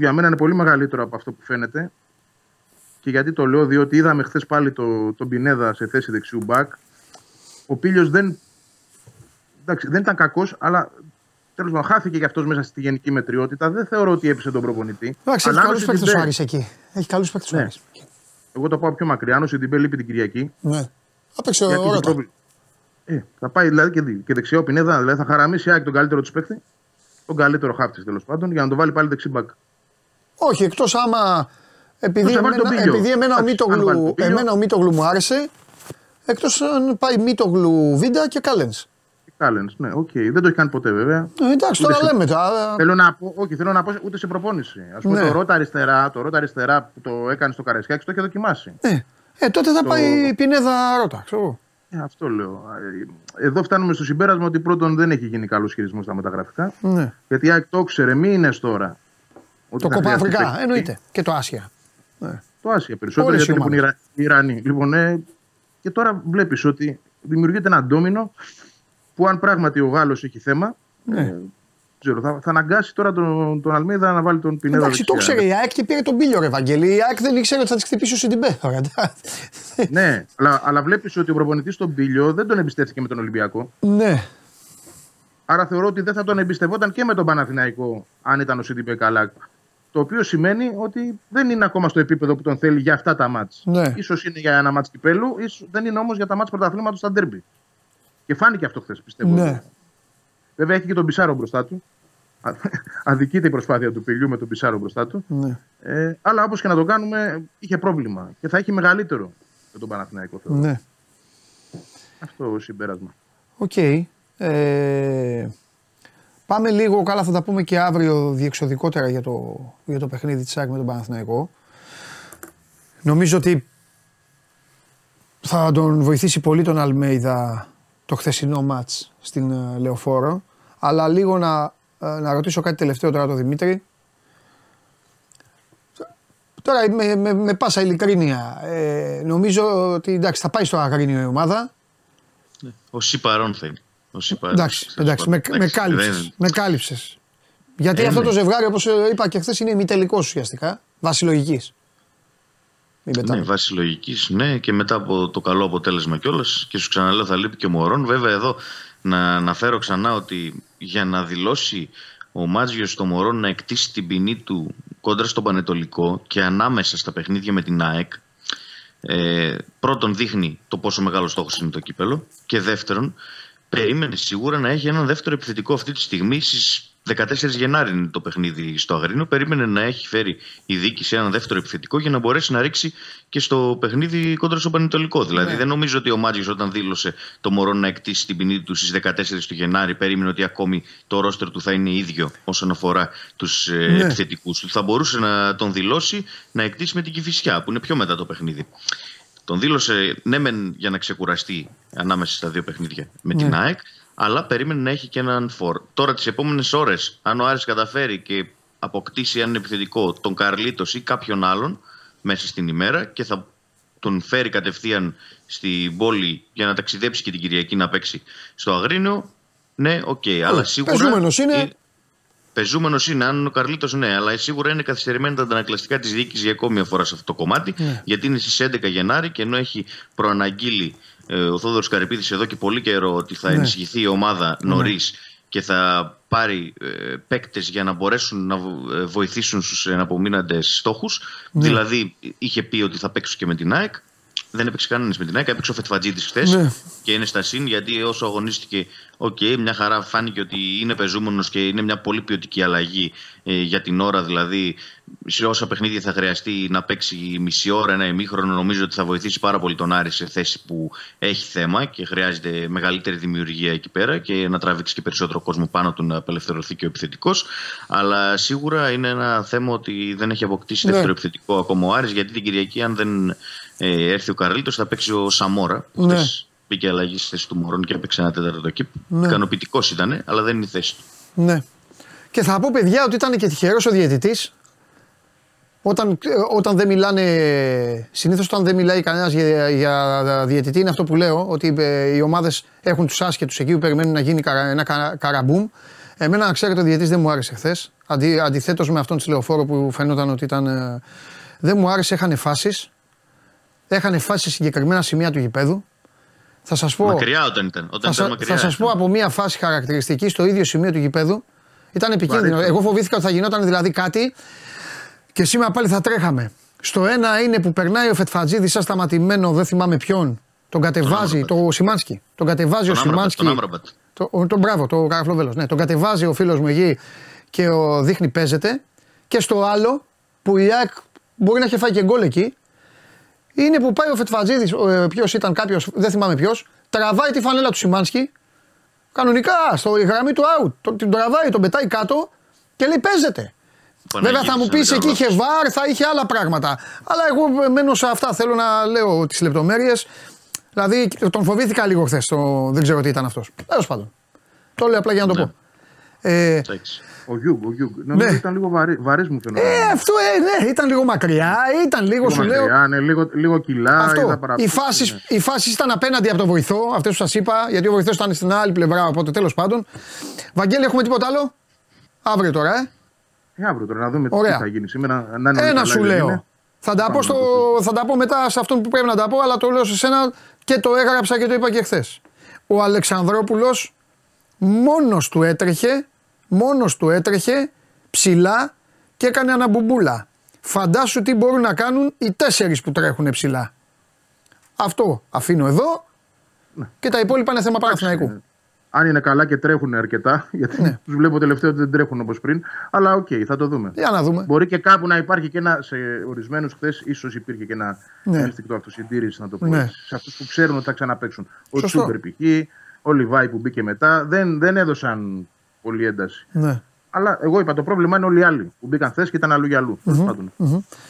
που για μένα είναι πολύ μεγαλύτερο από αυτό που φαίνεται. Και γιατί το λέω, διότι είδαμε χθες πάλι το, τον Πινέδα σε θέση δεξιού μπακ. Ο Πήλιο δεν, εντάξει, δεν ήταν κακός, αλλά τέλος πάντων χάθηκε και αυτός μέσα στη γενική μετριότητα. Δεν θεωρώ ότι έπεισε τον προπονητή.
Εντάξει,
Αλλά
έχει
αν ο
καλού παίκτες ο
Σιντιμπέ-
Άρης εκεί. Έχει καλούς παίκτες ο
Ναι.
Άρης.
Εγώ το πάω πιο μακριά. Αν ο Σιντιμπέ λείπει την Κυριακή,
Ναι. Θα παίξει
γιατί
ωραία.
το πρόβλημα. Ε, θα πάει δηλαδή και, δι- και δεξιά ο Πινέδα, δηλαδή θα χαραμίσει η ΑΕΚ τον καλύτερό της παίκτη, τον καλύτερο χαφ της τέλος πάντων, για να το βάλει πάλι δεξί μπακ.
Όχι, εκτός άμα. Επειδή
Εκτός αν βάλει
εμένα,
τον Πήλιο.
επειδή εμένα, ο
Εντάξει, αν βάλει
Μίτογλου,
τον Πήλιο.
εμένα ο Μίτογλου μου άρεσε. Εκτός αν πάει Μίτογλου Βίντα και Κάλενς.
Κάλενς, ναι, οκ. Δεν το έχει κάνει ποτέ βέβαια.
Ε, εντάξει, τώρα
Ούτε σε-
λέμε. τώρα.
Θέλω να πω, όχι, θέλω να πω ούτε σε προπόνηση. Ας πούμε
Ναι.
τον Ρότα αριστερά, τον Ρότα αριστερά που το έκανε στο Καραϊσκάκι το είχε δοκιμάσει.
Ε, ε, τότε θα πάει η Πινέδα Ρώτα. Ξέρω. εγώ.
Ε, αυτό λέω. Ε, Εδώ φτάνουμε στο συμπέρασμα ότι πρώτον δεν έχει γίνει καλός χειρισμός στα μεταγραφικά.
Ναι.
Γιατί η ΑΕΚ το ήξερε μήνε τώρα. Ότι
Το
θα
κοπά
χρειαστεί
Αφρικά,
παίκτη.
εννοείται. Και το Άσια. Ναι.
Το Άσια περισσότερο
Όλες
γιατί
οι
λείπουν οι Ιρα- οι Ιρανοί. Λοιπόν, ε, και τώρα βλέπεις ότι δημιουργείται ένα ντόμινο που αν πράγματι ο Γάλλος έχει θέμα,
Ναι.
ε, ξέρω, θα, θα αναγκάσει τώρα τον, τον Αλμίδα να βάλει τον Πινέδα.
Εντάξει, το
δεξιά.
ξέρει η ΑΕΚ και πήρε τον Πίλιο, ρε Βαγγέλη. Η ΑΕΚ δεν ήξερε ότι θα της χτυπήσει ο Σιντιμπέ. τώρα.
Ναι, αλλά, αλλά βλέπεις ότι ο προπονητής τον Πίλιο δεν τον εμπιστεύτηκε με τον Ολυμπιακό.
ναι.
Άρα θεωρώ ότι δεν θα τον εμπιστευόταν και με τον Παναθηναϊκό αν ήταν ο Σιντιμπέ καλά. Το οποίο σημαίνει ότι δεν είναι ακόμα στο επίπεδο που τον θέλει για αυτά τα μάτς.
Ναι.
Ίσως είναι για ένα μάτς κυπέλου, ίσως δεν είναι όμως για τα μάτς πρωταθλήματος στα ντέρμπι. Και φάνηκε αυτό χθες, πιστεύω.
Ναι.
Βέβαια έχει και τον Πισάρο μπροστά του. Α- Αδικείται η προσπάθεια του Πιλιού με τον Πισάρο μπροστά του.
ναι.
Ε, αλλά όπως και να το κάνουμε, είχε πρόβλημα. Και θα έχει μεγαλύτερο με τον Παναθηναϊκό. Θεωρώ.
ναι.
Αυτό συμπέρασμα.
Οκ. Ε, πάμε λίγο, καλά θα τα πούμε και αύριο διεξοδικότερα για το, για το παιχνίδι της ΑΕΚ με τον Παναθηναϊκό. Νομίζω ότι θα τον βοηθήσει πολύ τον Αλμέιδα το χθεσινό μάτς στην ε, Λεωφόρο. Αλλά λίγο να, ε, να ρωτήσω κάτι τελευταίο τώρα τον Δημήτρη. Τώρα με, με, με πάσα ειλικρίνεια, ε, νομίζω ότι εντάξει, θα πάει στο Αγρίνιο η ομάδα.
Όσοι παρόν θα είναι. Όσοι παρόν.
Εντάξει, εντάξει, με, με
Εντάξει,
κάλυψες,
δεν-
με κάλυψες. Γιατί
Ε,
αυτό
ναι.
το ζευγάρι, όπως ε, είπα και χθες, είναι ημιτελικός ουσιαστικά. Βάση λογικής. Μην
Ναι,
πετάμε.
βάση λογική, ναι, και μετά από το καλό αποτέλεσμα κιόλας. Και σου ξαναλέω, θα λείπει και ο Μωρόν. Βέβαια, εδώ να αναφέρω ξανά ότι για να δηλώσει ο Μάτζιος στο Μωρόν να εκτίσει την ποινή του κόντρα στον Πανετολικό και ανάμεσα στα παιχνίδια με την ΑΕΚ, ε, πρώτον δείχνει το πόσο μεγάλο στόχος είναι το κύπελο και δεύτερον περίμενε σίγουρα να έχει έναν δεύτερο επιθετικό αυτή τη στιγμή στις 14 Γενάρη είναι το παιχνίδι στο Αγρίνο. Περίμενε να έχει φέρει η διοίκηση έναν δεύτερο επιθετικό για να μπορέσει να ρίξει και στο παιχνίδι κόντρα στο Πανετολικό. Δηλαδή δεν νομίζω ότι ο Μάτζιος όταν δήλωσε το Μωρό να εκτίσει την ποινή του στις 14 του Γενάρη περίμενε ότι ακόμη το ρόστερ του θα είναι ίδιο όσον αφορά τους ε,
Ναι.
επιθετικούς του. Θα μπορούσε να τον δηλώσει να εκτίσει με την Κυφυσιά που είναι πιο μετά το παιχνίδι. Τον δήλωσε ναι μεν για να ξεκουραστεί ανάμεσα στα δύο παιχνίδια με την
Ναι.
ΑΕΚ, αλλά περίμενε να έχει και έναν φορ. Τώρα τις επόμενες ώρες, αν ο Άρης καταφέρει και αποκτήσει έναν επιθετικό, τον Καρλίτος ή κάποιον άλλον μέσα στην ημέρα και θα τον φέρει κατευθείαν στην πόλη για να ταξιδέψει και την Κυριακή να παίξει στο Αγρίνιο, ναι, οκ. αλλά σίγουρα...
παιζούμενος είναι.
Ε, Παιζούμενος είναι, αν ο Καρλίτος ναι, αλλά σίγουρα είναι καθυστερημένα τα αντανακλαστικά της διοίκησης για ακόμη μια φορά σε αυτό το κομμάτι.
Ναι.
Γιατί είναι στις 11 Γενάρη και ενώ έχει προαναγγείλει ε, ο Θόδωρος Καρυπίδης εδώ και πολύ καιρό ότι θα
Ναι.
ενισχυθεί η ομάδα νωρίς και θα πάρει ε, παίκτες για να μπορέσουν να βο- ε, βοηθήσουν στους εναπομείναντες στόχους.
Ναι.
Δηλαδή, είχε πει ότι θα παίξουν και με την ΑΕΚ. Δεν έπαιξε κανένας με την ΑΕΚ, έπαιξε ο Φετφατζίδη χθες
Ναι.
και είναι στα συν γιατί όσο αγωνίστηκε, οκ, μια χαρά φάνηκε ότι είναι παιζούμενος και είναι μια πολύ ποιοτική αλλαγή ε, για την ώρα. Δηλαδή, σε όσα παιχνίδια θα χρειαστεί να παίξει μισή ώρα, ένα ημίχρονο, νομίζω ότι θα βοηθήσει πάρα πολύ τον Άρη σε θέση που έχει θέμα και χρειάζεται μεγαλύτερη δημιουργία εκεί πέρα και να τραβήξει και περισσότερο κόσμο πάνω του να απελευθερωθεί και ο επιθετικός. Αλλά σίγουρα είναι ένα θέμα ότι δεν έχει αποκτήσει
Ναι.
δεύτερο επιθετικό ακόμα ο Άρης γιατί την Κυριακή, αν δεν ε, έρθει ο Καρλίτος, θα παίξει ο Σαμόρα που
Ναι.
χθες Μπήκε αλλαγή στη θέση του Μωρόν και έπαιξε ένα τέταρτο κύπ.
Ναι.
Ικανοποιητικός ήταν, αλλά δεν είναι η θέση του.
Ναι. Και θα πω παιδιά ότι ήταν και τυχερός ο διαιτητής όταν, όταν δεν μιλάνε, συνήθως όταν δεν μιλάει κανένας για, για διαιτητή είναι αυτό που λέω, ότι ε, οι ομάδες έχουν τους άσχετους εκεί που περιμένουν να γίνει καρα- ένα καρα- καραμπούμ. Εμένα, να ξέρετε, ο διαιτητής δεν μου άρεσε χθες. Αντί, αντιθέτως με αυτόν της λεωφόρο που φαίνονταν ότι ήταν... ε, δεν μου άρεσε, έχανε φάσεις. Έχανε φάσεις σε συγκεκριμένα σημεία του γηπέδου. Θα σας πω...
Μακριά όταν ήταν. Όταν
Θα,
ήταν
σα,
μακριά.
θα σας πω από μία φάση χαρακτηριστική στο ίδιο σημείο του γηπέδου. Ήταν επικίνδυνο.
Βαρύτατο.
Εγώ φοβήθηκα ότι θα γινόταν δηλαδή κάτι και σήμερα πάλι θα τρέχαμε. Στο ένα είναι που περνάει ο Φετφατζίδη σαν σταματημένο, δεν θυμάμαι ποιον. Τον κατεβάζει,
Τον
το Σιμάνσκι. Τον κατεβάζει ο
Τον Άμραμπατ,
Σιμάνσκι.
τον Άμραμπατ.
Το, ο- τον μπράβο, το καραφλοβέλος. Ναι, τον κατεβάζει ο φίλος μου εκεί και ο δείχνει παίζεται. Και στο άλλο που η ΑΕΚ μπορεί να έχει φάει και γκολ εκεί. Είναι που πάει ο Φετφατζίδη, ποιος ήταν κάποιος, δεν θυμάμαι ποιος, τραβάει τη φανέλα του Σιμάνσκι. Κανονικά στο η γραμμή του out. Τον, την τραβάει, τον πετάει κάτω και λέει παίζεται. Βέβαια θα μου πεις
Παναγίδης,
εκεί
αν
είχε
δεν κάνω
βάρ, θα είχε άλλα πράγματα. Αλλά εγώ μένω σε αυτά. Θέλω να λέω τις λεπτομέρειες. Δηλαδή τον φοβήθηκα λίγο χθες. Δεν ξέρω τι ήταν αυτός. Τέλος πάντων. Το λέω απλά για να το
Ναι.
πω. Ε,
λάθος. Εντάξει.
Ο Γιούγκ, ο Γιούγκ. Νομίζω
Ναι.
ήταν λίγο βαρύ, βαρύς μου φαίνεται.
ε, αυτό ε, ναι, ήταν λίγο μακριά. Ήταν λίγο,
λίγο
σου λέω.
μακριά, ναι, λίγο, λίγο κιλά. είδα
Αυτό.
παραπάνω,
Οι φάσεις
ναι.
οι φάσεις ήταν απέναντι από τον βοηθό, αυτές που σας είπα, γιατί ο βοηθός ήταν στην άλλη πλευρά. Οπότε τέλος πάντων. Βαγγέλη, έχουμε τίποτα άλλο; Αύριο τώρα, ε.
Ε, αύριο τώρα να δούμε
Ωραία.
τι θα γίνει σήμερα. Να είναι όλοι
Ένα
καλά,
σου
δεν
λέω.
είναι.
Θα τα, πω
Πάμε
στο,
να το
θα τα πω μετά σε αυτόν που πρέπει να τα πω, αλλά το λέω σε σένα και το έγραψα και το είπα και χθες. Ο Αλεξανδρόπουλος μόνος του έτρεχε, μόνος του έτρεχε ψηλά και έκανε αναμπουμπούλα. Φαντάσου τι μπορούν να κάνουν οι τέσσερις που τρέχουν ψηλά. Αυτό αφήνω εδώ και τα υπόλοιπα είναι θέμα Παναθηναϊκού.
Αν είναι καλά και τρέχουν αρκετά, γιατί
Ναι.
τους βλέπω τελευταίο ότι δεν τρέχουν όπως πριν. Αλλά οκ, θα το δούμε.
Για να δούμε.
Μπορεί και κάπου να υπάρχει και ένα. Σε ορισμένους χθες, ίσως υπήρχε και ένα
Ναι.
ένστικτο αυτοσυντήρησης, να το πω.
Ναι.
έτσι. Σε αυτούς που ξέρουν ότι θα ξαναπαίξουν. Ο
Σωστό.
Τσούμπερ π.χ., ο Λιβάι που μπήκε μετά, δεν, δεν έδωσαν πολύ ένταση.
Ναι.
Αλλά εγώ είπα το πρόβλημα είναι όλοι οι άλλοι που μπήκαν χθες και ήταν αλλού για αλλού. Τέλος πάντων.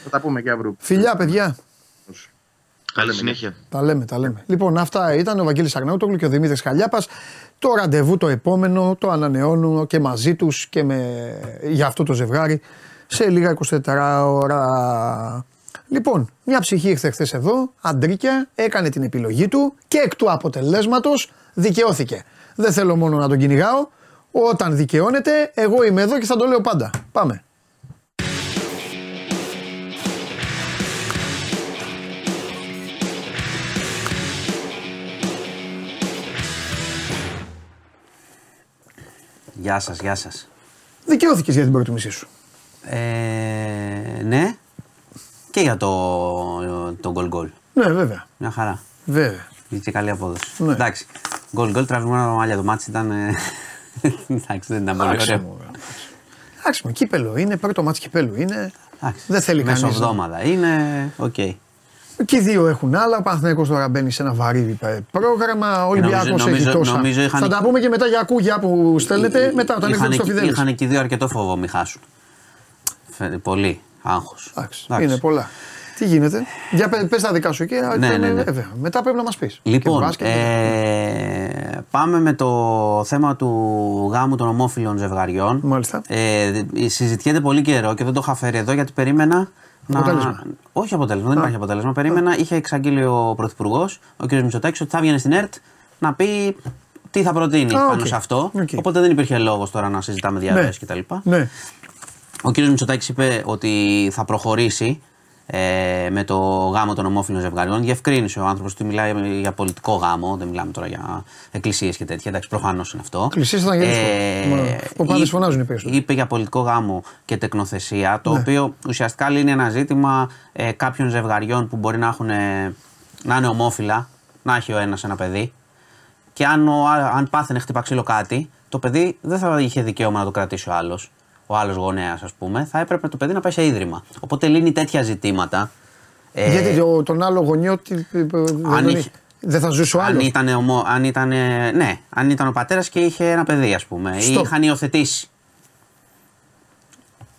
Θα τα πούμε και αύριο.
Φιλιά παιδιά.
Καλή συνέχεια.
Τα λέμε, τα λέμε. Λοιπόν, αυτά ήταν ο Βαγγέλης Αγναούτογλου και ο Δημήτρης Χαλιάπας. Το ραντεβού το επόμενο το ανανεώνουν και μαζί τους και με, για αυτό το ζευγάρι σε λίγα 24 ώρα. Λοιπόν, μια ψυχή ήρθε χθες εδώ, αντρίκια, έκανε την επιλογή του και εκ του αποτελέσματος δικαιώθηκε. Δεν θέλω μόνο να τον κυνηγάω. Όταν δικαιώνεται, εγώ είμαι εδώ και θα το λέω πάντα. Πάμε.
Γεια σας, γεια σας.
Δικαιώθηκες για την προτιμήσή σου.
Ε, ναι, και για το, το goal goal.
Ναι, βέβαια.
Μια χαρά.
Βέβαια.
Είχε και καλή απόδοση.
Ναι.
Εντάξει. Goal goal τραβηγμένα τα μαλλιά. Το μάτι ήταν. Ε, Εντάξει, δεν ήταν πολύ
Εντάξει,
ωραίο.
μου, Εντάξει, μου, κύπελλο είναι, πρώτο μάτς κυπέλου είναι.
Εντάξει.
Δεν θέλει κανείς.
Μεσοβδόμαδο είναι. Οκ.
Και οι δύο έχουν άλλα. Ο Παναθηναϊκός τώρα μπαίνει σε ένα βαρύ ε, πρόγραμμα. Ο Ολυμπιακός
νομίζω-
έχει
νομίζω-
τόσα.
νομίζω είχαν-
Θα τα πούμε και μετά για ακούγια που στέλνετε. Μετά όταν
είχαν,
έρθετε στο Φιδέλης.
είχαν και οι δύο αρκετό φόβο μη χάσουν. Φε- Πολύ άγχος.
Εντάξει,
Εντάξει.
είναι πολλά. Τι γίνεται; Για πε, πες τα δικά σου και
Ναι,
και-
ναι, ναι.
βέβαια. μετά πρέπει να μας πεις.
Λοιπόν,
Και μπάσκετ,
ε, πάμε με το θέμα του γάμου των ομόφυλων ζευγαριών.
Μάλιστα.
Ε, δ- συζητιέται πολύ καιρό και δεν το είχα φέρει εδώ γιατί περίμενα.
Αποτέλεσμα.
Να... Όχι αποτέλεσμα, δεν υπάρχει αποτέλεσμα. Περίμενα, είχε εξαγγείλει ο Πρωθυπουργός, ο κ. Μητσοτάκης, ότι θα βγαίνει στην ΕΡΤ να πει τι θα προτείνει
Α,
πάνω
οκ.
σε αυτό.
Οκ.
Οπότε δεν υπήρχε λόγος τώρα να συζητάμε διαρροές κτλ.
Ναι.
Ο κ. Μητσοτάκης είπε ότι θα προχωρήσει ε, με το γάμο των ομόφυλων ζευγαριών. Διευκρίνησε ο άνθρωπος ότι μιλάει για πολιτικό γάμο, δεν μιλάμε τώρα για εκκλησίες και τέτοια. Εντάξει, προφανώς είναι αυτό.
Εκκλησίες θα γυρίσουν. Μα, οι πάντες
είπε-
φωνάζουν οι περισσότεροι.
Είπε για πολιτικό γάμο και τεκνοθεσία, το
Ναι.
οποίο ουσιαστικά λύνει ένα ζήτημα ε, κάποιων ζευγαριών που μπορεί να, έχουν, ε, να είναι ομόφυλα, να έχει ο ένας ένα παιδί. Και αν, ο, α- αν πάθαινε χτυπά ξύλο κάτι, το παιδί δεν θα είχε δικαίωμα να το κρατήσει ο άλλος, ο άλλος γονέας, ας πούμε. Θα έπρεπε το παιδί να πάει σε ίδρυμα. Οπότε λύνει τέτοια ζητήματα. Ε,
Γιατί το- τον άλλο γονιό τι- ε, δεν τον
είχε-
είχε. δεν θα ζούσε ο
αν
άλλος;
ήταν, ομο, αν ήταν, ναι, αν ήταν ο πατέρας και είχε ένα παιδί, ας πούμε, ή
Στο.
είχαν υιοθετήσει.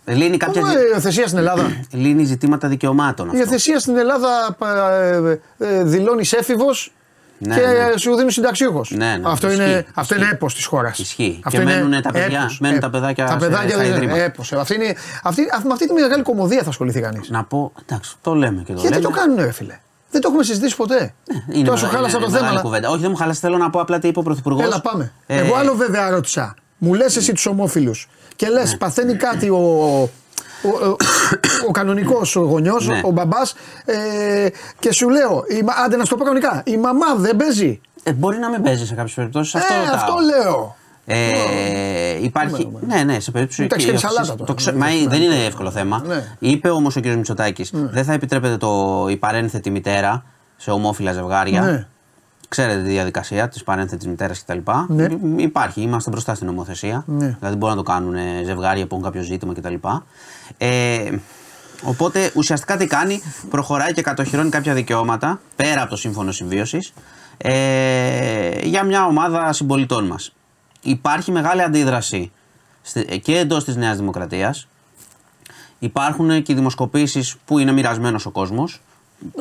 Λύνει κάποια
Ω,
ζη-
ε, υιοθεσία στην Ελλάδα.
λύνει ζητήματα δικαιωμάτων
Η
αυτό.
υιοθεσία στην Ελλάδα ε, ε, δηλώνεις έφηβος
Ναι,
και
ναι.
σου δίνει συνταξιούχος.
Ναι, ναι,
αυτό
ισχύει,
είναι, αυτό είναι
ισχύει.
έπος της χώρας.
Ισχύει. Και μένουν τα παιδιά- μένουν τα παιδάκια
τα
σε-
παιδάκια
στα
δεν είναι
ιδρύματα.
έπος. Ε, Αυτή είναι, αυτή, αυ- με αυτή τη μεγάλη κομμωδία θα ασχοληθεί κανείς.
Να πω, εντάξει, το λέμε και το
Γιατί
λέμε.
το κάνουν, ρε φίλε; Δεν το έχουμε συζητήσει ποτέ.
Είναι
Τώρα σου
μεγάλη-
χάλασα το
είναι
θέμα.
μεγάλη
αλλά-
κουβέντα. Όχι, δεν μου χάλασε. Θέλω να πω απλά τι είπε ο Πρωθυπουργός.
Έλα, πάμε. Εγώ άλλο βέβαια ρώτησα. Μου λες εσύ τους ομόφυλους και λες,
Ναι.
παθαίνει κάτι ο, ο, ο, ο κανονικός γονιός,
Ναι.
ο μπαμπάς, ε, και σου λέω, η, μα- άντε να στο πω κανονικά, η μαμά δεν παίζει.
Ε, μπορεί να μην παίζει σε κάποιες περιπτώσεις. Αυτό,
ε,
ρωτάω.
αυτό λέω.
Ε, υπάρχει. Ναι, ναι, σε περίπτωση.
Μου τα έχεις κάνει
υιοθεσίας-
σαλάτα τώρα.
Το ξε-
Ναι,
Μα
ναι,
δεν
ναι.
είναι εύκολο θέμα.
Ναι.
Είπε όμως ο κ. Μητσοτάκης, δεν θα επιτρέπεται το, η παρένθετη μητέρα σε ομόφυλα ζευγάρια.
Ναι.
Ξέρετε τη διαδικασία της παρένθετη μητέρας κτλ.
Ναι.
Μ- Υπάρχει, είμαστε μπροστά στην νομοθεσία.
Ναι.
Δηλαδή μπορούν να το κάνουν ε, ζευγάρια που έχουν κάποιο ζήτημα κτλ. Ε, οπότε ουσιαστικά τι κάνει, προχωράει και κατοχυρώνει κάποια δικαιώματα πέρα από το σύμφωνο συμβίωσης ε, για μια ομάδα συμπολιτών μας. Υπάρχει μεγάλη αντίδραση στη- και εντός της Νέας Δημοκρατίας. Υπάρχουν και οι δημοσκοπήσεις που είναι μοιρασμένος ο κόσμος.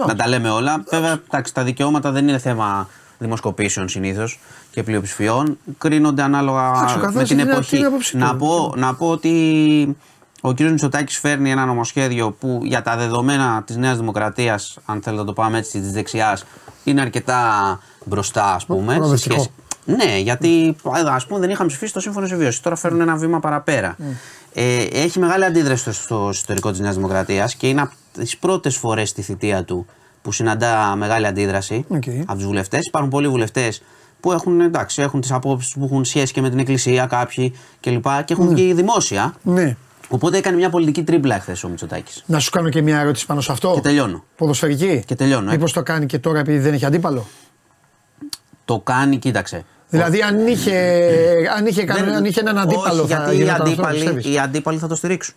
Να τα λέμε όλα. Βέβαια, εντάξει, τα δικαιώματα δεν είναι θέμα δημοσκοπήσεων συνήθως και πλειοψηφιών. Κρίνονται ανάλογα
Εντάξει, ο
με
καθένας
την
έχει
εποχή.
την άποψή του.
Να πω, να πω ότι ο κ. Μητσοτάκης φέρνει ένα νομοσχέδιο που για τα δεδομένα της Νέας Δημοκρατίας, αν θέλετε να το πάμε έτσι, της δεξιάς, είναι αρκετά μπροστά, ας πούμε. σε
προοδευτικό.
σχέση- Ναι, γιατί ας πούμε δεν είχαμε ψηφίσει το σύμφωνο συμβίωσης. Τώρα φέρνουν ένα βήμα παραπέρα. Ε, έχει μεγάλη αντίδραση στο, στο ιστορικό της Νέας Δημοκρατίας και είναι από τις πρώτες φορές στη θητεία του που συναντά μεγάλη αντίδραση
Οκ.
από τους βουλευτές. Υπάρχουν πολλοί βουλευτές που έχουν, εντάξει, έχουν τις απόψεις που έχουν σχέση και με την Εκκλησία κάποιοι κλπ. Και, και έχουν βγει δημόσια.
Ναι.
Οπότε έκανε μια πολιτική τρίπλα εχθέ ο Μητσοτάκης.
Να σου κάνω και μια ερώτηση πάνω σε αυτό.
Και τελειώνω.
Ποδοσφαιρική.
Και τελειώνω, ε.
Μήπως το κάνει και τώρα επειδή δεν έχει αντίπαλο;
Το κάνει, κοίταξε.
Δηλαδή, αν είχε, αν είχε,
Δεν-
αν είχε έναν αντίπαλο,
όχι,
θα
γιατί οι
γινόταν αυτό,
αντίπαλοι,
πιστεύεις;
οι αντίπαλοι θα το στηρίξουν.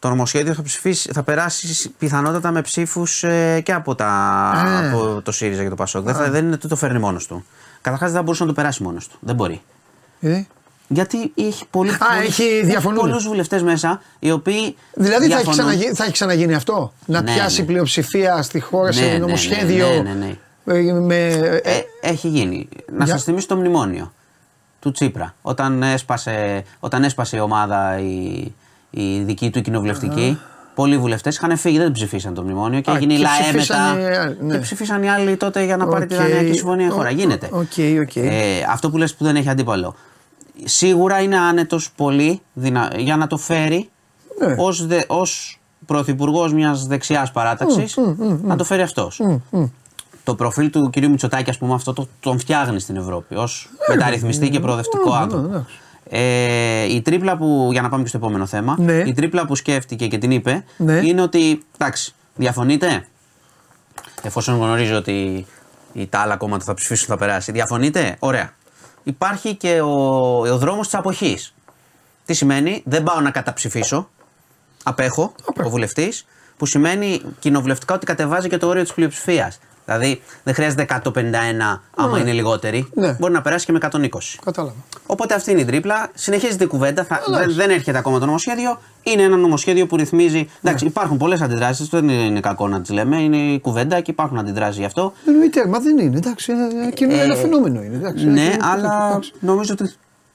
Το νομοσχέδιο θα, ψηφίσει, θα περάσει πιθανότατα με ψήφους και από, τα,
Α.
από το ΣΥΡΙΖΑ και το ΠΑΣΟΚ. Δεν, θα, δεν είναι ότι το φέρνει μόνος του. Καταρχάς δεν θα μπορούσε να το περάσει μόνος του. Δεν μπορεί.
Ε,
Γιατί έχει, πολύ,
έχει διαφωνούν.
πολλούς βουλευτές μέσα οι οποίοι.
Δηλαδή θα έχει,
διαφωνούν.
ξαναγίνει, θα έχει ξαναγίνει αυτό; Να
Ναι,
πιάσει
ναι.
πλειοψηφία στη χώρα
Ναι,
σε
ναι,
νομοσχέδιο.
ναι, ναι, ναι,
ε, Με, ε,
Ε, έχει γίνει. Να
Για-
σας θυμίσω το μνημόνιο του Τσίπρα. Όταν έσπασε, όταν έσπασε η ομάδα η, η δική του κοινοβουλευτική, πολλοί βουλευτές είχαν φύγει, δεν ψηφίσαν το μνημόνιο και
Α,
έγινε η
και
ΛΑΕ
ψηφίσαν
μετά.
οι άλλοι, ναι.
Και ψήφισαν οι άλλοι τότε για να πάρει τη
Οκ.
Δανειακή Συμφωνία η χώρα.
Ο-
Γίνεται.
OK, OK.
Ε, αυτό που λες που δεν έχει αντίπαλο. Σίγουρα είναι άνετος πολύ δυνα... για να το φέρει
Ναι.
ως, δε... ως πρωθυπουργός μιας δεξιάς παράταξης να το φέρει αυτός. Το προφίλ του κυρίου Μητσοτάκη, ας πούμε, αυτό το, τον φτιάχνει στην Ευρώπη ως μεταρρυθμιστή και προοδευτικό άνθρωπο. Ε, η τρίπλα που, για να πάμε και στο επόμενο θέμα,
Ναι.
η τρίπλα που σκέφτηκε και την είπε
Ναι.
είναι ότι, εντάξει, διαφωνείτε, εφόσον γνωρίζω ότι οι τα άλλα κόμματα θα ψηφίσουν θα περάσει, διαφωνείτε, ωραία. Υπάρχει και ο, ο δρόμος της αποχής. Τι σημαίνει, δεν πάω να καταψηφίσω, απέχω, ο βουλευτής, που σημαίνει κοινοβουλευτικά ότι κατεβάζει και το όριο της πλειοψηφίας. Δηλαδή δεν χρειάζεται 151 άμα είναι λιγότεροι.
Ναι.
Μπορεί να περάσει και με 120.
Κατάλαβα.
Οπότε αυτή είναι η τρίπλα. Συνεχίζεται η κουβέντα. Θα, δεν, δεν έρχεται ακόμα το νομοσχέδιο. Είναι ένα νομοσχέδιο που ρυθμίζει. Εντάξει, υπάρχουν πολλές αντιδράσεις. Δεν είναι κακό να τις λέμε. Είναι η κουβέντα και υπάρχουν αντιδράσεις γι' αυτό.
Δεν είναι τέρμα, δεν είναι. Εντάξει, ένα, ένα, κοινό- ένα φαινόμενο είναι. Εντάξει, ένα
ναι,
κοινό-
αλλά
εντάξει.
νομίζω ότι,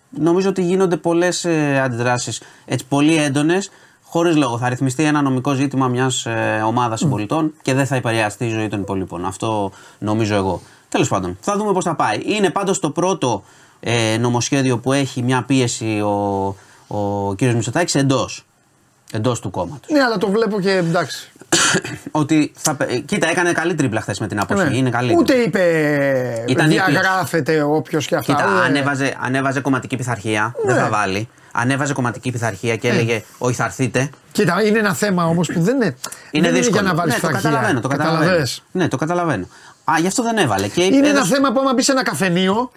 νομίζω ότι γίνονται πολλές ε, αντιδράσεις πολύ έντονες. Χωρίς λόγο. Θα ρυθμιστεί ένα νομικό ζήτημα μιας ε, ομάδας συμπολιτών και δεν θα επηρεαστεί η ζωή των υπολείπων. Αυτό νομίζω εγώ. Τέλος πάντων, θα δούμε πώς θα πάει. Είναι πάντως το πρώτο ε, νομοσχέδιο που έχει μια πίεση ο, ο κ. Μητσοτάκης εντός εντός του κόμματος.
Ναι, αλλά το βλέπω και εντάξει.
ότι θα, πε- ε, κοίτα, έκανε καλή τρίπλα χθες με την αποχή.
Ναι.
Είναι καλή.
Ούτε είπε
Ήταν
διαγράφεται όποιος και αυτά.
Κοίτα,
ούτε-
ανέβαζε, ανέβαζε κομματική πειθαρχία. Δεν
Ναι.
θα βάλει. Ανέβαζε κομματική πειθαρχία και έλεγε Όχι, θα έρθετε.
Κοίτα, είναι ένα θέμα όμως που δεν είναι.
Είναι
δεν
δύσκολο.
για να βάλεις
ναι, το
φραγία.
καταλαβαίνω. Το καταλαβαίνω.
Καταλαβες;
Ναι, το καταλαβαίνω. Α, γι' αυτό δεν έβαλε. Και
Είναι ένα
έδωσε-
θέμα που άμα μπεις σε ένα καφενείο,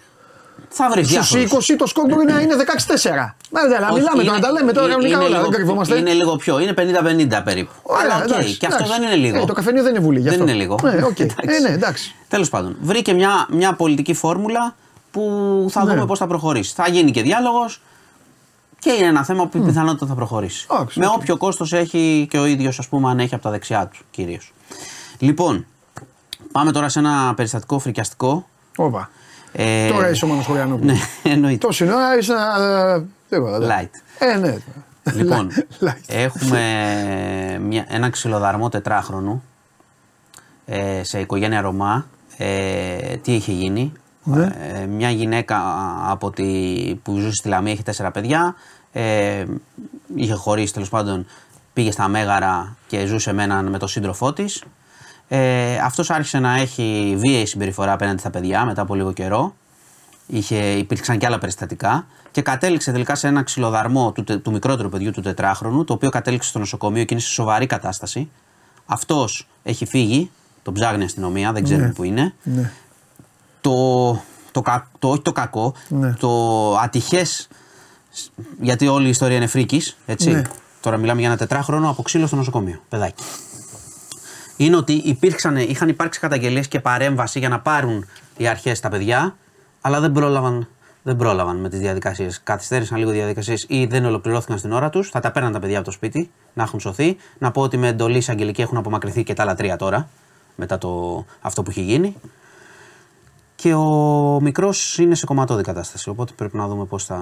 Θα βρεις
στους
διάφορους.
20 το σκορ μπορεί να είναι 16-4. Μα δεν αλλά μιλάμε τώρα, τα λέμε τώρα κανονικά όλα, δεν κρυβόμαστε.
Είναι λίγο πιο, είναι 50-50 περίπου.
Ωραία,
Αλλά οκ,
εντάξει,
και αυτό
εντάξει.
δεν είναι λίγο.
Ε, το καφενείο δεν είναι βουλή. γι'
Δεν
αυτό.
είναι λίγο.
Ναι, οκ. Ε, ναι, εντάξει.
Τέλος πάντων, βρήκε μια, μια πολιτική φόρμουλα που θα
Ναι.
δούμε πώς θα προχωρήσει. Θα γίνει και διάλογος και είναι ένα θέμα που πιθανότατα θα προχωρήσει.
Εντάξει,
Με
οκ.
όποιο κόστος έχει και ο ίδιος, ας πούμε, αν έχει από τα δεξιά τους κυρίως. Λοιπόν, πάμε τώρα σε ένα περιστατικό φρικιαστικό.
Όπα.
Ε,
Τώρα είσαι ο Μάνος Χωριανόπουλος.
Ναι, εννοείται.
Τόση ώρα είσαι ένα. ε, Τίποτα. δεν.
Light.
Ε, ναι.
Λοιπόν,
Light.
έχουμε μια, ένα ξυλοδαρμό τετράχρονου ε, σε οικογένεια Ρωμά. Ε, τι είχε γίνει;
Ναι.
Ε, μια γυναίκα από τη, που ζούσε στη Λαμία, έχει τέσσερα παιδιά. Ε, είχε χωρίσει τέλος πάντων, πήγε στα Μέγαρα και ζούσε με, έναν, με τον σύντροφό της. Ε, Αυτός άρχισε να έχει βίαιη συμπεριφορά απέναντι στα παιδιά μετά από λίγο καιρό. Είχε, υπήρξαν και άλλα περιστατικά και κατέληξε τελικά σε ένα ξυλοδαρμό του, τε- του μικρότερου παιδιού του τετράχρονου, το οποίο κατέληξε στο νοσοκομείο και είναι σε σοβαρή κατάσταση. Αυτός έχει φύγει, τον ψάχνει η αστυνομία, δεν ξέρουμε που είναι.
Ναι.
Το, το, κα- το, όχι το κακό,
Ναι.
το ατυχές, γιατί όλη η ιστορία είναι φρίκης, έτσι.
Ναι.
Τώρα μιλάμε για ένα τετράχρονο από ξύλο στο νοσοκομείο, παιδάκι. Είναι ότι υπήρξαν, είχαν υπάρξει καταγγελίες και παρέμβαση για να πάρουν οι αρχές τα παιδιά, αλλά δεν πρόλαβαν, δεν πρόλαβαν με τις διαδικασίες. Καθυστέρησαν λίγο οι διαδικασίες ή δεν ολοκληρώθηκαν στην ώρα τους. Θα τα παίρναν τα παιδιά από το σπίτι, να έχουν σωθεί. Να πω ότι με εντολή εισαγγελική έχουν απομακρυνθεί και τα άλλα τρία τώρα, μετά το, αυτό που έχει γίνει. Και ο μικρός είναι σε κομματώδη κατάσταση. Οπότε πρέπει να δούμε πώς θα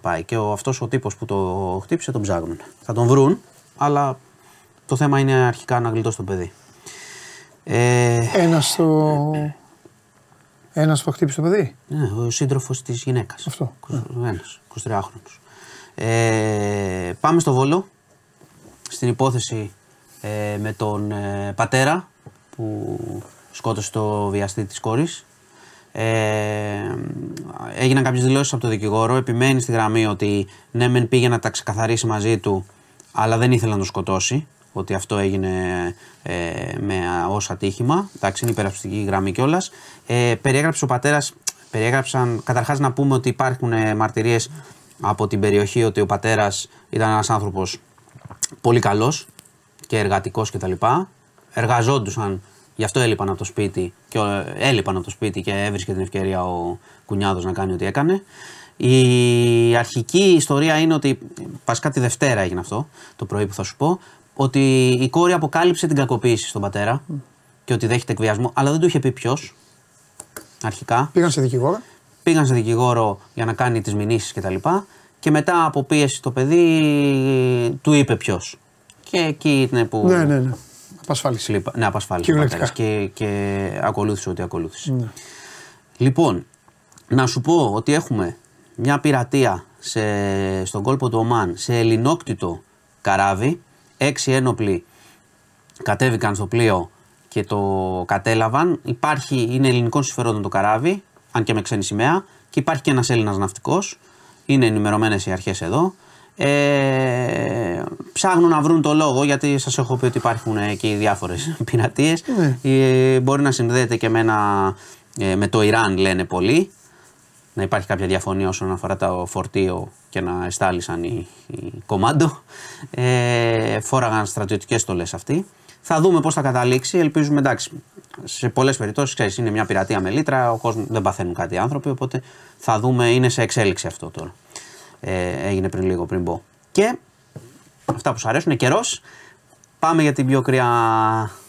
πάει. Και ο, αυτός ο τύπος που το χτύπησε τον ψάχνουν. Θα τον βρουν, αλλά το θέμα είναι αρχικά να γλιτώσει το παιδί. Ε,
Ένας στο. Ένας το χτύπησε το παιδί;
Ναι, ο σύντροφος της γυναίκας.
Αυτό.
Ένας, 23χρονο. Ε, πάμε στο Βόλο. Στην υπόθεση ε, με τον ε, πατέρα που σκότωσε το βιαστή της κόρης. Ε, έγιναν κάποιες δηλώσεις από τον δικηγόρο. Επιμένει στη γραμμή ότι ναι, μεν πήγε να τα ξεκαθαρίσει μαζί του, αλλά δεν ήθελε να τον σκοτώσει. Ότι αυτό έγινε ε, με ως ατύχημα. Εντάξει, είναι υπερασπιστική γραμμή κιόλας. Ε, περιέγραψε ο πατέρας, περιέγραψαν. Καταρχάς να πούμε ότι υπάρχουν ε, μαρτυρίες από την περιοχή ότι ο πατέρας ήταν ένας άνθρωπος πολύ καλός και εργατικός κτλ. Εργαζόντουσαν, γι' αυτό έλειπαν από το σπίτι και ο- έλειπαν από το σπίτι και έβρισκε την ευκαιρία ο κουνιάδος να κάνει ό,τι έκανε. Η αρχική ιστορία είναι ότι, βασικά τη Δευτέρα έγινε αυτό, το πρωί που θα σου πω, ότι η κόρη αποκάλυψε την κακοποίηση στον πατέρα και ότι δέχεται εκβιασμό, αλλά δεν του είχε πει ποιος. Αρχικά.
Πήγαν σε δικηγόρο.
Πήγαν σε δικηγόρο για να κάνει τις μηνύσεις και τα λοιπά και μετά από πίεση το παιδί του είπε ποιος. Και εκεί είναι που
Ναι, ναι, ναι. Απασφάλιση.
Σλίπα- Ναι, απασφάλισε ο
Κυριολεκτικά.
πατέρας και, και ακολούθησε ό,τι ακολούθησε.
Ναι.
Λοιπόν, να σου πω ότι έχουμε μια πειρατεία σε, στον κόλπο του Ομάν σε ελληνόκτητο καράβι. Έξι ένοπλοι κατέβηκαν στο πλοίο και το κατέλαβαν. Υπάρχει, είναι ελληνικών συμφερόντων το καράβι, αν και με ξένη σημαία. Και υπάρχει και ένας Έλληνας ναυτικός. Είναι ενημερωμένες οι αρχές εδώ. Ε, ψάχνουν να βρουν το λόγο γιατί σας έχω πει ότι υπάρχουν εκεί διάφορες πειρατείες ε, μπορεί να συνδέεται και με, ένα, ε, με το Ιράν λένε πολλοί να υπάρχει κάποια διαφωνία όσον αφορά το φορτίο και να εστάλησαν οι, οι κομμάντο. Ε, φόραγαν στρατιωτικές στολές αυτοί. Θα δούμε πώς θα καταλήξει. Ελπίζουμε εντάξει. Σε πολλές περιπτώσεις, ξέρεις, είναι μια πειρατεία με λίτρα. Ο κόσμος δεν παθαίνουν κάτι οι άνθρωποι. Οπότε θα δούμε. Είναι σε εξέλιξη αυτό τώρα. Ε, έγινε πριν λίγο, πριν πω. Και αυτά που σου αρέσουν, καιρός. Πάμε για την πιο κρύα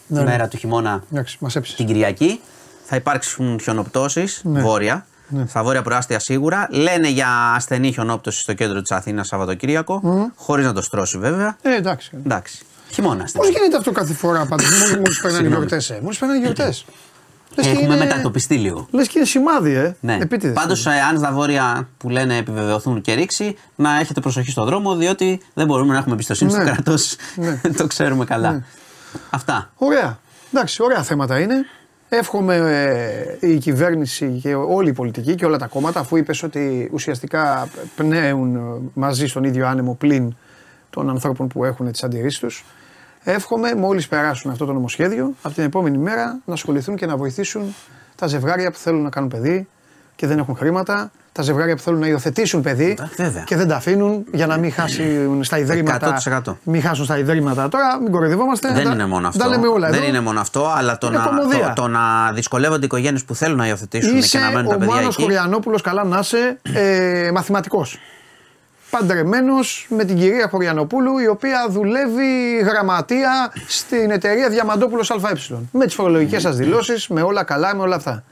Ναι, ναι.
μέρα του χειμώνα
Εντάξει, μας έψησε.
την Κυριακή. Θα υπάρξουν χιονοπτώσεις
Ναι.
βόρεια.
Ναι.
Στα βόρεια προάστια σίγουρα. Λένε για ασθενή χιονόπτωση στο κέντρο της Αθήνας Σαββατοκύριακο. Χωρίς να το στρώσει βέβαια.
Ε, εντάξει.
Εντάξει. Χειμώνα
Πώς
στην
γίνεται αυτό κάθε φορά πάντω, μόλι περνάνε
Συγγνώμη.
γιορτές. Μόλι περνάνε γιορτές.
Έχουμε μετατοπιστεί λίγο.
Λες και είναι σημάδι, ε.
Ναι.
Επίτηδες.
Πάντως, αν στα βόρεια που λένε επιβεβαιωθούν και ρήξη, να έχετε προσοχή στον δρόμο, διότι δεν μπορούμε να έχουμε εμπιστοσύνη
Ναι.
στο κράτος.
Ναι.
το ξέρουμε καλά. Αυτά.
Ωραία. Εντάξει, ωραία θέματα είναι. Εύχομαι ε, η κυβέρνηση και όλη η πολιτική και όλα τα κόμματα, αφού είπες ότι ουσιαστικά πνέουν ε, μαζί στον ίδιο άνεμο πλην των ανθρώπων που έχουν τις αντιρρήσεις τους. Εύχομαι μόλις περάσουν αυτό το νομοσχέδιο, από την επόμενη μέρα να ασχοληθούν και να βοηθήσουν τα ζευγάρια που θέλουν να κάνουν παιδί και δεν έχουν χρήματα, τα ζευγάρια που θέλουν να υιοθετήσουν παιδί
Ε, βέβαια.
και δεν τα αφήνουν για να μην χάσουν στα ιδρύματα.
100%.
Μην χάσουν στα ιδρύματα. Τώρα μην κοροϊδευόμαστε.
Δεν
τα-
είναι μόνο αυτό.
Τα λέμε όλα
δεν
εδώ.
είναι μόνο αυτό, αλλά το
Είναι
να,
κομμωδία.
το, το να δυσκολεύονται οι οικογένειες που θέλουν να υιοθετήσουν
Είσαι
και να μένουν τα
ο
παιδιά
Μάνος
εκεί.
Χωριανόπουλος, καλά να είσαι, ε, μαθηματικός. Παντρεμένος με την κυρία Χωριανοπούλου, η οποία δουλεύει γραμματεία στην εταιρεία Διαμαντόπουλος ΑΕ. Με τις φορολογικές σας δηλώσεις, με όλα καλά, με όλα αυτά.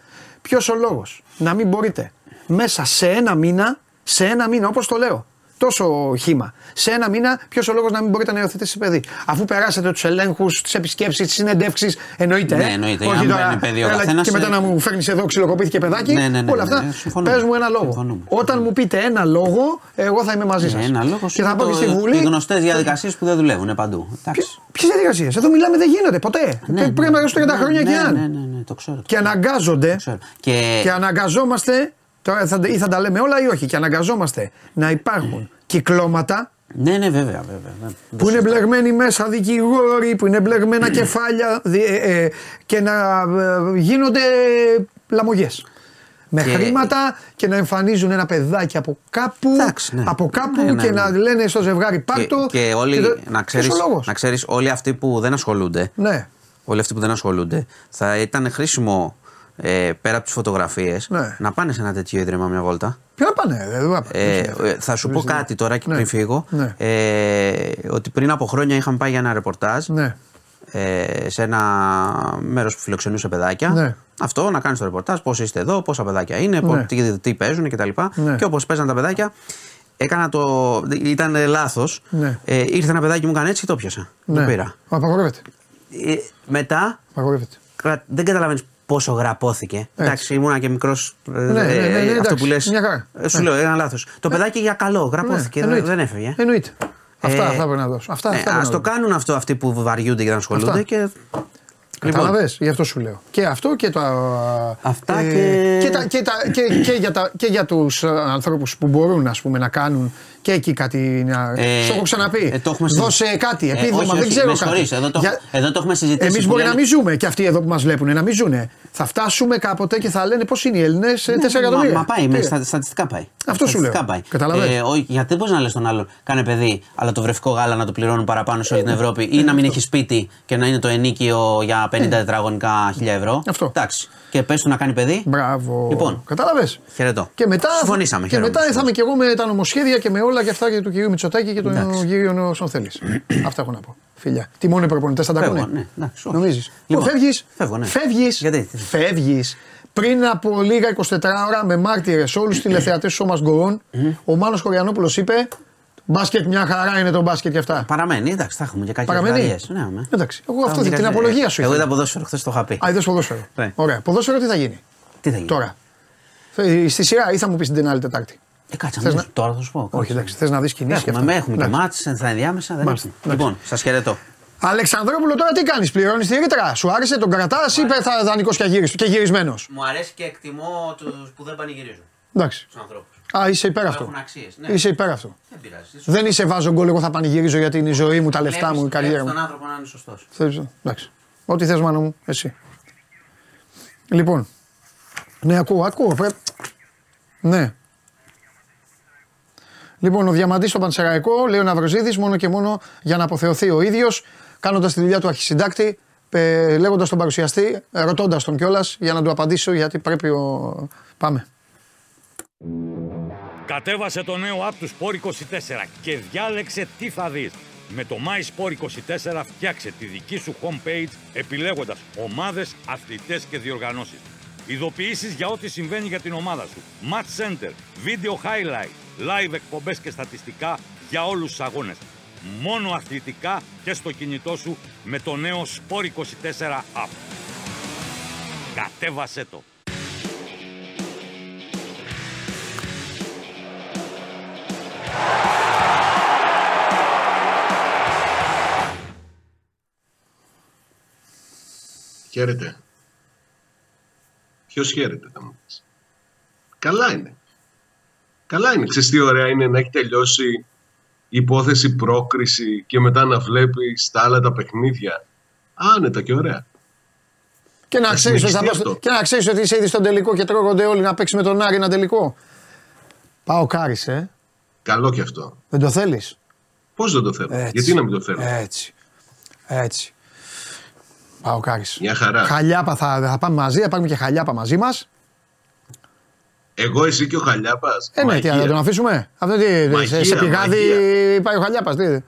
Ποιος ο λόγος; Να μην μπορείτε μέσα σε ένα μήνα, σε ένα μήνα όπως το λέω, τόσο χήμα. Σε ένα μήνα, ποιος ο λόγος να μην μπορείτε να υιοθετήσετε παιδί. Αφού περάσετε τους ελέγχους, τις επισκέψεις, τις συνεντεύξεις, εννοείται.
Ναι,
ε.
εννοείται.
Όχι
Αν
τώρα,
παίρνει παιδί ο
έλα
καθένας,
Και μετά
ε,
να μου φέρνεις εδώ ξυλοκοπήθηκε παιδάκι.
Ναι, ναι, ναι,
όλα
ναι,
αυτά.
ναι, συμφωνούμε.
Πες μου ένα λόγο.
Συμφωνούμε.
Όταν μου πείτε ένα λόγο, εγώ θα είμαι μαζί σας.
Ναι, ένα λόγο
Και θα πάω και στη
Οι
Βουλή.
γνωστές διαδικασίες που δεν δουλεύουν παντού. Εντάξει.
Ποιες διαδικασίες; Εδώ μιλάμε δεν γίνεται ποτέ.
Ναι, ναι.
Πρέπει να ζουν 30
Ναι,
χρόνια
ναι,
και αν.
Ναι, ναι, ναι, το ξέρω. το
Και αναγκάζονται.
ξέρω. Και,
Και αναγκαζόμαστε. Τώρα θα, ή θα τα λέμε όλα ή όχι. Και αναγκαζόμαστε να υπάρχουν κυκλώματα
ναι, ναι, βέβαια, βέβαια. ναι.
που είναι μπλεγμένοι μέσα δικηγόροι, που είναι μπλεγμένα κεφάλια δι- ε, ε, και να ε, γίνονται λαμογές. Με
Και-
χρήματα και να εμφανίζουν ένα παιδάκι από κάπου,
Εντάξει, ναι.
από κάπου
Ναι, ναι,
και
ναι.
να λένε στο ζευγάρι
Και,
πάρτο.
και όλοι,
το-
να ξέρεις,
Ποιος ο λόγος;
να ξέρεις, όλοι αυτοί που δεν ασχολούνται,
Ναι,
όλοι αυτοί που δεν ασχολούνται, θα ήταν χρήσιμο ε, πέρα από τις φωτογραφίες
Ναι.
να πάνε σε ένα τέτοιο ίδρυμα μια βόλτα.
ποιο να πάνε, δεν θα πάνε.
Ε, ε, θα σου πω κάτι τώρα και
Ναι.
πριν φύγω.
Ναι.
Ε, ότι πριν από χρόνια είχαμε πάει για ένα ρεπορτάζ
Ναι,
ε, σε ένα μέρος που φιλοξενούσε παιδάκια.
Ναι.
Αυτό να κάνεις το ρεπορτάζ, πώς είστε εδώ, πόσα παιδάκια είναι,
Ναι.
τι, τι παίζουν κτλ.
Ναι.
Και όπως παίζαν τα παιδάκια, έκανα το. ήταν λάθος.
Ναι.
Ε, ήρθε ένα παιδάκι μου έκανε έτσι και το πιάσα.
ναι.
Το πήρα.
Απαγορεύεται.
Ε, μετά
Απαγορεύεται.
κρα- δεν καταλαβαίνεις πόσο γραπώθηκε. Εντάξει, ήμουνα και μικρός.
ναι, ναι, ναι,
αυτό
εντάξει,
που λες.
μια χαρά.
Σου
Ναι.
λέω, ένα λάθος. Το παιδάκι για καλό, γραπώθηκε.
Ναι,
δεν,
εννοείται.
δεν έφευγε.
Εννοείται. Αυτά,
Ε,
αυτά πρέπει να δώσω. Αυτά,
Ναι,
αυτά πρέπει
Α
να
το
δώσω.
κάνουν αυτό αυτοί που βαριούνται και να ασχολούνται.
Αυτά.
Και...
Κατάλαβες, γι' αυτό σου λέω. Και αυτό και τα.
Αυτά και-
και, τα, και, τα, και, και για, τα, και για τους ανθρώπους που μπορούν ας πούμε, να κάνουν και εκεί κάτι. Να...
Ε,
στο έχω ξαναπεί.
ε, το έχουμε συζη-
Δώσε κάτι.
Ε,
Επίδομα,
όχι,
δεν
όχι,
ξέρω
με
κάτι.
συγχωρείς, εδώ το- εδώ το έχουμε συζητήσει
Εμείς
που
μπορεί
λένε-
να μην ζούμε και αυτοί εδώ που μας βλέπουν να μην ζουνε. Θα φτάσουμε κάποτε και θα λένε πώς είναι οι Έλληνες 4
Ναι,
εκατομμύρια.
Μα, μα πάει, με
Τι;
στα, στατιστικά πάει.
Αυτό σου
Στατιστικά
λέω.
Πάει.
Καταλαβαίνεις.
Ε, όχι, γιατί δεν μπορείς να λες τον άλλον, κάνε παιδί, αλλά το βρεφικό γάλα να το πληρώνουν παραπάνω σε όλη την Ευρώπη ή να μην έχεις σπίτι και να είναι το ενίκιο για 50 τετραγωνικά 1000 ευρώ.
Αυτό.
Εντάξει. Και πες του να κάνει παιδί.
Μπράβο.
Λοιπόν.
Κατάλαβες.
Χαιρετώ.
Και μετά,
Συμφωνήσαμε.
και
χαίρομαι.
μετά θα είμαι και εγώ με τα νομοσχέδια και με όλα και αυτά και του κυρίου Μητσοτάκη και του
Εντάξει.
κυρίου όσων θέλεις. αυτά έχω να πω. Φιλιά. Τι μόνο οι προπονητές θα τα
Φεύγω,
ακούνε.
ναι, εντάξει, όχι.
Νομίζεις.
Λοιπόν,
φεύγεις;
φεύγω, ναι.
Φεύγεις,
Γιατί;
φεύγεις πριν από λίγα 24 ώρα με μάρτυρες όλους τους τηλεθεατές του Σώμας Γκορών. Ο Μάνος Χωριανόπουλος είπε: Μπάσκετ μια χαρά είναι το μπάσκετ και αυτά.
Παραμένει, εντάξει, θα έχουμε και κάποιες
Παραμένει.
βραδιές. Ναι, ναι.
Εντάξει, εγώ
Θα
αυτό
έχουμε
την
και
απολογία
κάποιες-
σου
Εγώ
ήθελα.
είδα ποδόσφαιρο, χθες το είχα πει.
Α, είδες ποδόσφαιρο.
Ναι.
Ωραία. Ποδόσφαιρο τι θα γίνει;
Τι θα γίνει;
τώρα. Ε, Στη σειρά ή θα μου πεις την άλλη Τετάρτη;
Ε, κάτσε,
Θες
να...
να-
τώρα θα σου πω.
Όχι, εντάξει, θες να δεις κινήσεις και
Έχουμε,
αυτά.
με, έχουμε και
Εντάξει.
μάτς στα ενδιάμεσα. Δεν
Μάλιστα,
έχουμε. Λοιπόν, σας χαιρετώ.
Αλεξανδρόπουλο, τώρα τι κάνεις, πληρώνεις τη ρήτρα; Σου άρεσε, τον κρατάς ή είπε θα δανεικός και, αγύριστο- και γυρισμένος;
Μου αρέσει και εκτιμώ τους που δεν πανηγυρίζουν
Εντάξει.
τους ανθρώπους.
Α, είσαι υπέρ αυτού.
Έχουν αξίες, ναι.
Είσαι υπέρ αυτού.
Δεν πειράζει.
Δεν είσαι βάζω γκολ, εγώ θα πανηγυρίζω γιατί είναι η ζωή μου, τα λεφτά μου, η καριέρα
τον
μου.
άνθρωπο να είναι σωστός.
Θες- Εντάξει. Ό,τι θες, μάνο μου, εσύ. Λοιπόν. Ναι, ακούω, ακούω. Πρέ... Ναι. Λοιπόν, ο Διαμαντής στο Πανσεραϊκό, λέει ο Ναυροζίδης, μόνο και μόνο για να αποθεωθεί ο ίδιος, κάνοντας τη δουλειά του αρχισυντάκτη, ε, λέγοντας τον παρουσιαστή, ρωτώντας τον κιόλας για να του απαντήσω γιατί πρέπει ο. Πάμε.
Κατέβασε το νέο app του Sport 24 και διάλεξε τι θα δεις. Με το My Sport 24 φτιάξε τη δική σου homepage επιλέγοντας ομάδες, αθλητές και διοργανώσεις. Ειδοποιήσεις για ό,τι συμβαίνει για την ομάδα σου. Match Center, Video Highlight, Live εκπομπές και στατιστικά για όλους τους αγώνες. Μόνο αθλητικά και στο κινητό σου με το νέο Sport 24 app. Κατέβασέ το!
Χαίρετε. Ποιος χαίρεται, θα μου πεις. Καλά είναι. Καλά είναι. Ξέρεις τι ωραία είναι να έχει τελειώσει η υπόθεση πρόκριση και μετά να βλέπει τα άλλα τα παιχνίδια. Άνετα και ωραία.
Και να
Θα
ξέρεις ότι, θα
συνεχιστεί
πας-
αυτό.
και να ξέρεις ότι είσαι ήδη στον τελικό και τρώγονται όλοι να παίξει με τον Άρη ένα τελικό. Πάω κάρις, ε.
Καλό και αυτό.
Δεν το θέλεις;
Πώς δεν το θέλω; Γιατί να μην το θέλω;
Έτσι. Έτσι. Πάω κάρις.
Μια χαρά.
Χαλιάπα θα, θα πάμε μαζί, θα πάρουμε και χαλιάπα μαζί μας.
Εγώ, εσύ και ο Χαλιάπας.
Ε, ναι, τι, θα τον αφήσουμε; Αυτό τι,
Μαγεία,
σε, σε πηγάδι
μαγεία.
πάει ο χαλιάπας. Τι.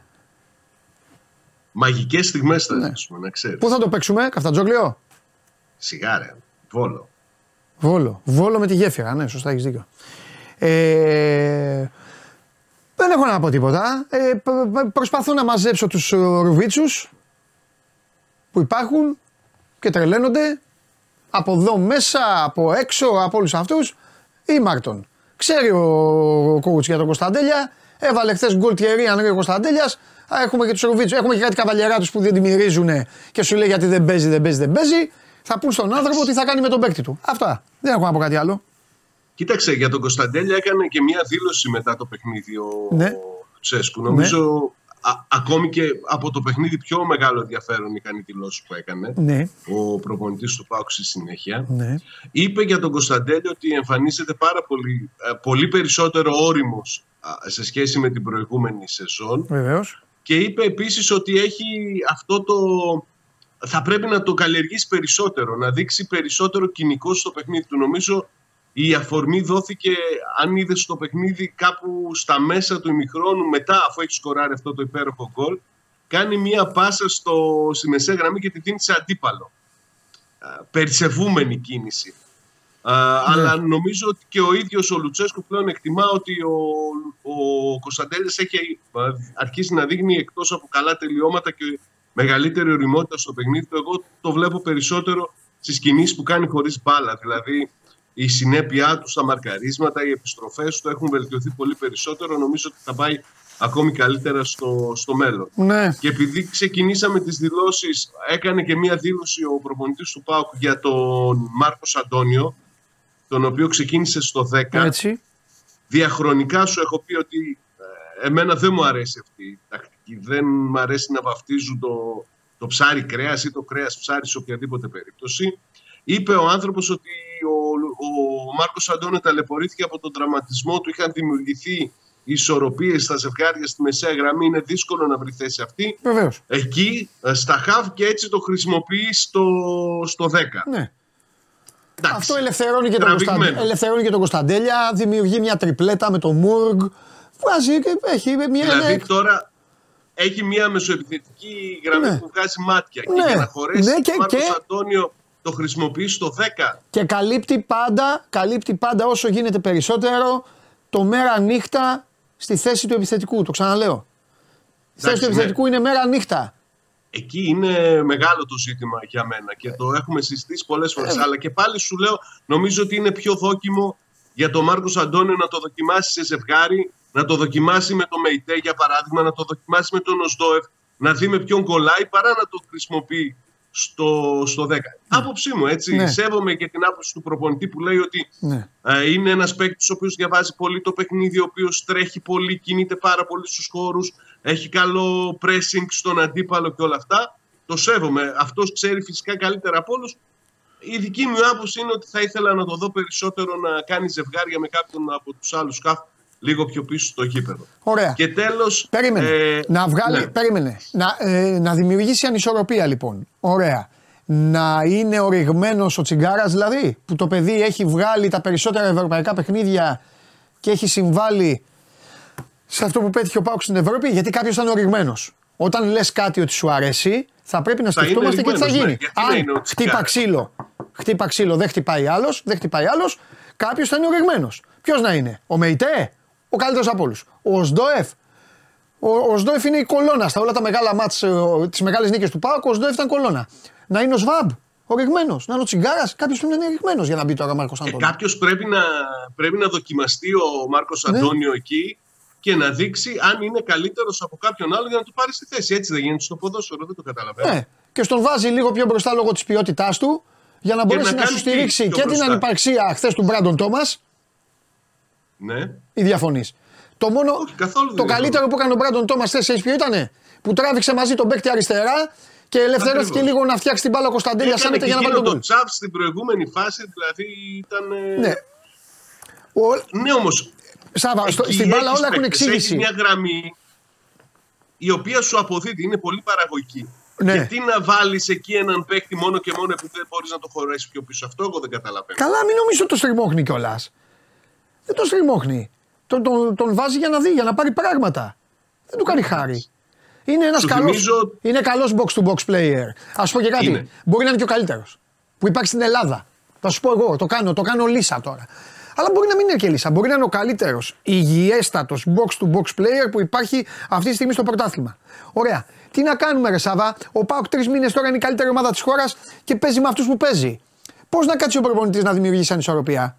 Μαγικές στιγμές θα
Ναι.
ζήσουμε, να ξέρεις.
Πού θα το παίξουμε, Καφτατζόγλιο;
Σιγάρε. Βόλο.
Βόλο. Βόλο με τη γέφυρα, ναι, σωστά έχεις δίκιο. Ε, δεν έχω να πω τίποτα. Ε, π- π- προσπαθώ να μαζέψω τους ρουβίτσους που υπάρχουν και τρελαίνονται από εδώ μέσα, από έξω, από όλους αυτούς ή Μάρτον. Ξέρει ο, ο coach για τον Κωνσταντέλια, έβαλε χθες γκολ τιερή αν ο Κωνσταντέλιας, Α, έχουμε και τους ρουβίτσους, έχουμε και κάτι καβαλιεράτους που δεν τη μυρίζουν και σου λέει γιατί δεν παίζει, δεν παίζει, δεν παίζει. Θα πούν στον άνθρωπο τι θα κάνει με τον παίκτη του. Αυτά. Δεν έχω να πω κάτι άλλο.
Κοίταξε, για τον Κωνσταντέλια έκανε και μια δήλωση μετά το παιχνίδι ο
Ναι.
Τσέσκου. Νομίζω α- ακόμη και από το παιχνίδι πιο μεγάλο ενδιαφέρον είχαν οι δηλώσει που έκανε
Ναι,
ο προπονητής του Πάουξ στη συνέχεια.
ναι.
Είπε για τον Κωνσταντέλια ότι εμφανίζεται πάρα πολύ, ε, πολύ περισσότερο όριμος α, σε σχέση με την προηγούμενη σεζόν
Βεβαίως.
και είπε επίσης ότι έχει αυτό το... θα πρέπει να το καλλιεργήσει περισσότερο, να δείξει περισσότερο κοινικό στο παιχνίδι του. Νομίζω η αφορμή δόθηκε, αν είδες στο παιχνίδι κάπου στα μέσα του ημιχρόνου, μετά αφού έχει σκοράρει αυτό το υπέροχο γκολ, κάνει μία πάσα στο, στη μεσαία γραμμή και τη δίνει σε αντίπαλο. Α, Περσεβούμενη κίνηση. Α, Αλλά νομίζω ότι και ο ίδιος ο Λουτσέσκου πλέον εκτιμά ότι ο, ο Κωνσταντέλης έχει α, αρχίσει να δείχνει εκτός από καλά τελειώματα και μεγαλύτερη οριμότητα στο παιχνίδι του. Εγώ το βλέπω περισσότερο στις κινήσεις που κάνει χωρίς μπάλα. Δηλαδή η συνέπειά του στα μαρκαρίσματα, οι επιστροφές του έχουν βελτιωθεί πολύ περισσότερο. Νομίζω ότι θα πάει ακόμη καλύτερα στο, στο μέλλον.
Ναι.
Και επειδή ξεκινήσαμε τις δηλώσεις, έκανε και μία δήλωση ο προπονητής του ΠΑΟΚ για τον Μάρκος Αντώνιο, τον οποίο ξεκίνησε στο 10.
Έτσι.
Διαχρονικά σου έχω πει ότι ε, εμένα δεν μου αρέσει αυτή η τακτική. Δεν μου αρέσει να βαφτίζουν το, το ψάρι κρέας ή το κρέας ψάρι σε οποιαδήποτε περίπτωση. Είπε ο άνθρωπος ότι ο, ο Μάρκος Αντώνιο ταλαιπωρήθηκε από τον τραυματισμό του. Είχαν δημιουργηθεί ισορροπίες στα ζευγάρια στη μεσαία γραμμή. Είναι δύσκολο να βρει θέση αυτή.
Βεβαίως.
Εκεί ε, στα χαβ και έτσι το χρησιμοποιεί στο, στο 10.
Ναι.
Εντάξει.
Αυτό ελευθερώνει και, τον
Τραβηγμένος.
Κωνσταντέλια, ελευθερώνει και τον Κωνσταντέλια, δημιουργεί μια τριπλέτα με τον Μούργκ. Βγάζει και έχει μια.
Δηλαδή
είναι-
τώρα έχει μια μεσοεπιθετική γραμμή
Ναι.
που βγάζει μάτια.
Ναι.
Και για να χωρέσει
Ναι,
ναι,
και-
ο Μάρκος
και-
Αντώνιο το χρησιμοποιείς στο 10.
Και καλύπτει πάντα, καλύπτει πάντα όσο γίνεται περισσότερο το μέρα νύχτα στη θέση του επιθετικού. Το ξαναλέω. Η θέση του
ναι.
επιθετικού είναι μέρα νύχτα.
Εκεί είναι μεγάλο το ζήτημα για μένα και το έχουμε συζητήσει πολλές φορές.
Ε.
Αλλά και πάλι σου λέω, νομίζω ότι είναι πιο δόκιμο για τον Μάρκος Αντώνιο να το δοκιμάσει σε ζευγάρι, να το δοκιμάσει με το Μεϊτέ για παράδειγμα, να το δοκιμάσει με τον Οσδόεφ, να δει με ποιον κολλάει παρά να το χρησιμοποιεί στο, στο 10. Άποψή μου, έτσι.
Ναι.
Σέβομαι και την άποψη του προπονητή που λέει ότι
Ναι.
ε, είναι ένας παίκτης ο οποίος διαβάζει πολύ το παιχνίδι, ο οποίος τρέχει πολύ, κινείται πάρα πολύ στους χώρους, έχει καλό pressing στον αντίπαλο και όλα αυτά. Το σέβομαι. Αυτός ξέρει φυσικά καλύτερα από όλους. Η δική μου άποψη είναι ότι θα ήθελα να το δω περισσότερο να κάνει ζευγάρια με κάποιον από τους άλλους σκάφ λίγο πιο πίσω στο γήπεδο.
Ωραία.
Και τέλος.
Περίμενε. να βγάλει. Περίμενε. Να, ε, να δημιουργήσει ανισορροπία λοιπόν. Ωραία. Να είναι οριγμένος ο τσιγκάρας δηλαδή, που το παιδί έχει βγάλει τα περισσότερα ευρωπαϊκά παιχνίδια και έχει συμβάλει σε αυτό που πέτυχε ο Πάουκ στην Ευρώπη, γιατί κάποιος ήταν οριγμένος. Όταν λες κάτι ότι σου αρέσει, θα πρέπει να
Θα είναι
σκεφτόμαστε και τι θα
οριγμένος,
γίνει.
ναι. Γιατί να είναι ο
Αν χτύπα
Τσιγκάρας.
ξύλο, χτύπα ξύλο, δεν χτυπάει άλλος, δεν χτυπάει άλλος, κάποιος θα είναι οριγμένος. Ποιος να είναι, ο Μεϊτέ, ο καλύτερος από όλους. Ο Σντόεφ, ο, ο Σντόεφ είναι η κολόνα στα όλα τα μεγάλα μάτς, τις μεγάλες νίκες του Πάουκ. Ο Σντόεφ ήταν κολόνα. Να είναι ο Σβάμπ, ο ρηγμένος. Να είναι ο Τσιγκάρας, κάποιος πρέπει να είναι ρηγμένος για να μπει τώρα ο Μάρκος
Και
Αντώνιο.
κάποιος πρέπει να, πρέπει να δοκιμαστεί ο Μάρκος
Ναι.
Αντώνιο εκεί και να δείξει αν είναι καλύτερος από κάποιον άλλο για να του πάρει στη θέση. Έτσι δεν γίνεται στο ποδόσφαιρο, δεν το καταλαβαίνω.
Ναι. Και στον βάζει λίγο πιο μπροστά λόγω της ποιότητάς του για να μπορέσει
να
να, σου
κάνει
στηρίξει
πιο
και την
μπροστά.
ανυπαρξία χθες του Μπράντον Τόμας.
Ναι.
Ή διαφωνείς. Το μόνο.
Όχι, καθόλου δεν
το
διαφωνώ.
καλύτερο που έκανε ο Μπράντον Τόμας χθες, ξέρει ποιο ήτανε. Που τράβηξε μαζί τον παίκτη αριστερά και ελευθερώθηκε
Ακριβώς.
λίγο να φτιάξει την μπάλα ο Κωνσταντέλια
Έκανε
Σάνετε
και
για να βάλει
εκείνο
τον
το
γκολ.
τσαφ στην προηγούμενη φάση, δηλαδή ήταν. ε,
Ναι. Ο,
Ναι, όμως.
Σάβα, στο, στην μπάλα όλα έχουν
Έχεις
εξήγηση.
μια γραμμή η οποία σου αποδίδει, είναι πολύ παραγωγική.
Ναι.
Γιατί να βάλεις εκεί έναν παίκτη μόνο και μόνο επειδή δεν μπορείς να το χωρέσεις πιο πίσω. Αυτό εγώ δεν καταλαβαίνω.
Καλά, μην νομίζω ότι το στριμώχνει κιόλας. Δεν το στριμώχνει. Τον, τον, τον βάζει για να δει, για να πάρει πράγματα. Δεν του κάνει χάρη. Είναι ένας
Σου
καλό.
θυμίζω-
Είναι καλός box to box player. Α πω και κάτι.
Είναι.
Μπορεί να είναι και ο καλύτερος. Που υπάρχει στην Ελλάδα. Θα σου πω εγώ, το κάνω, το κάνω λύσα τώρα. Αλλά μπορεί να μην είναι και λύσα. Μπορεί να είναι ο καλύτερος υγιέστατος box to box player που υπάρχει αυτή τη στιγμή στο πρωτάθλημα. Ωραία. Τι να κάνουμε, Ρε Σάβα; Ο Πάουκ τρεις μήνες τώρα είναι η καλύτερη ομάδα της χώρας και παίζει με αυτούς που παίζει. Πώς να κάτσει ο προπονητής να δημιουργήσει ανισορροπία;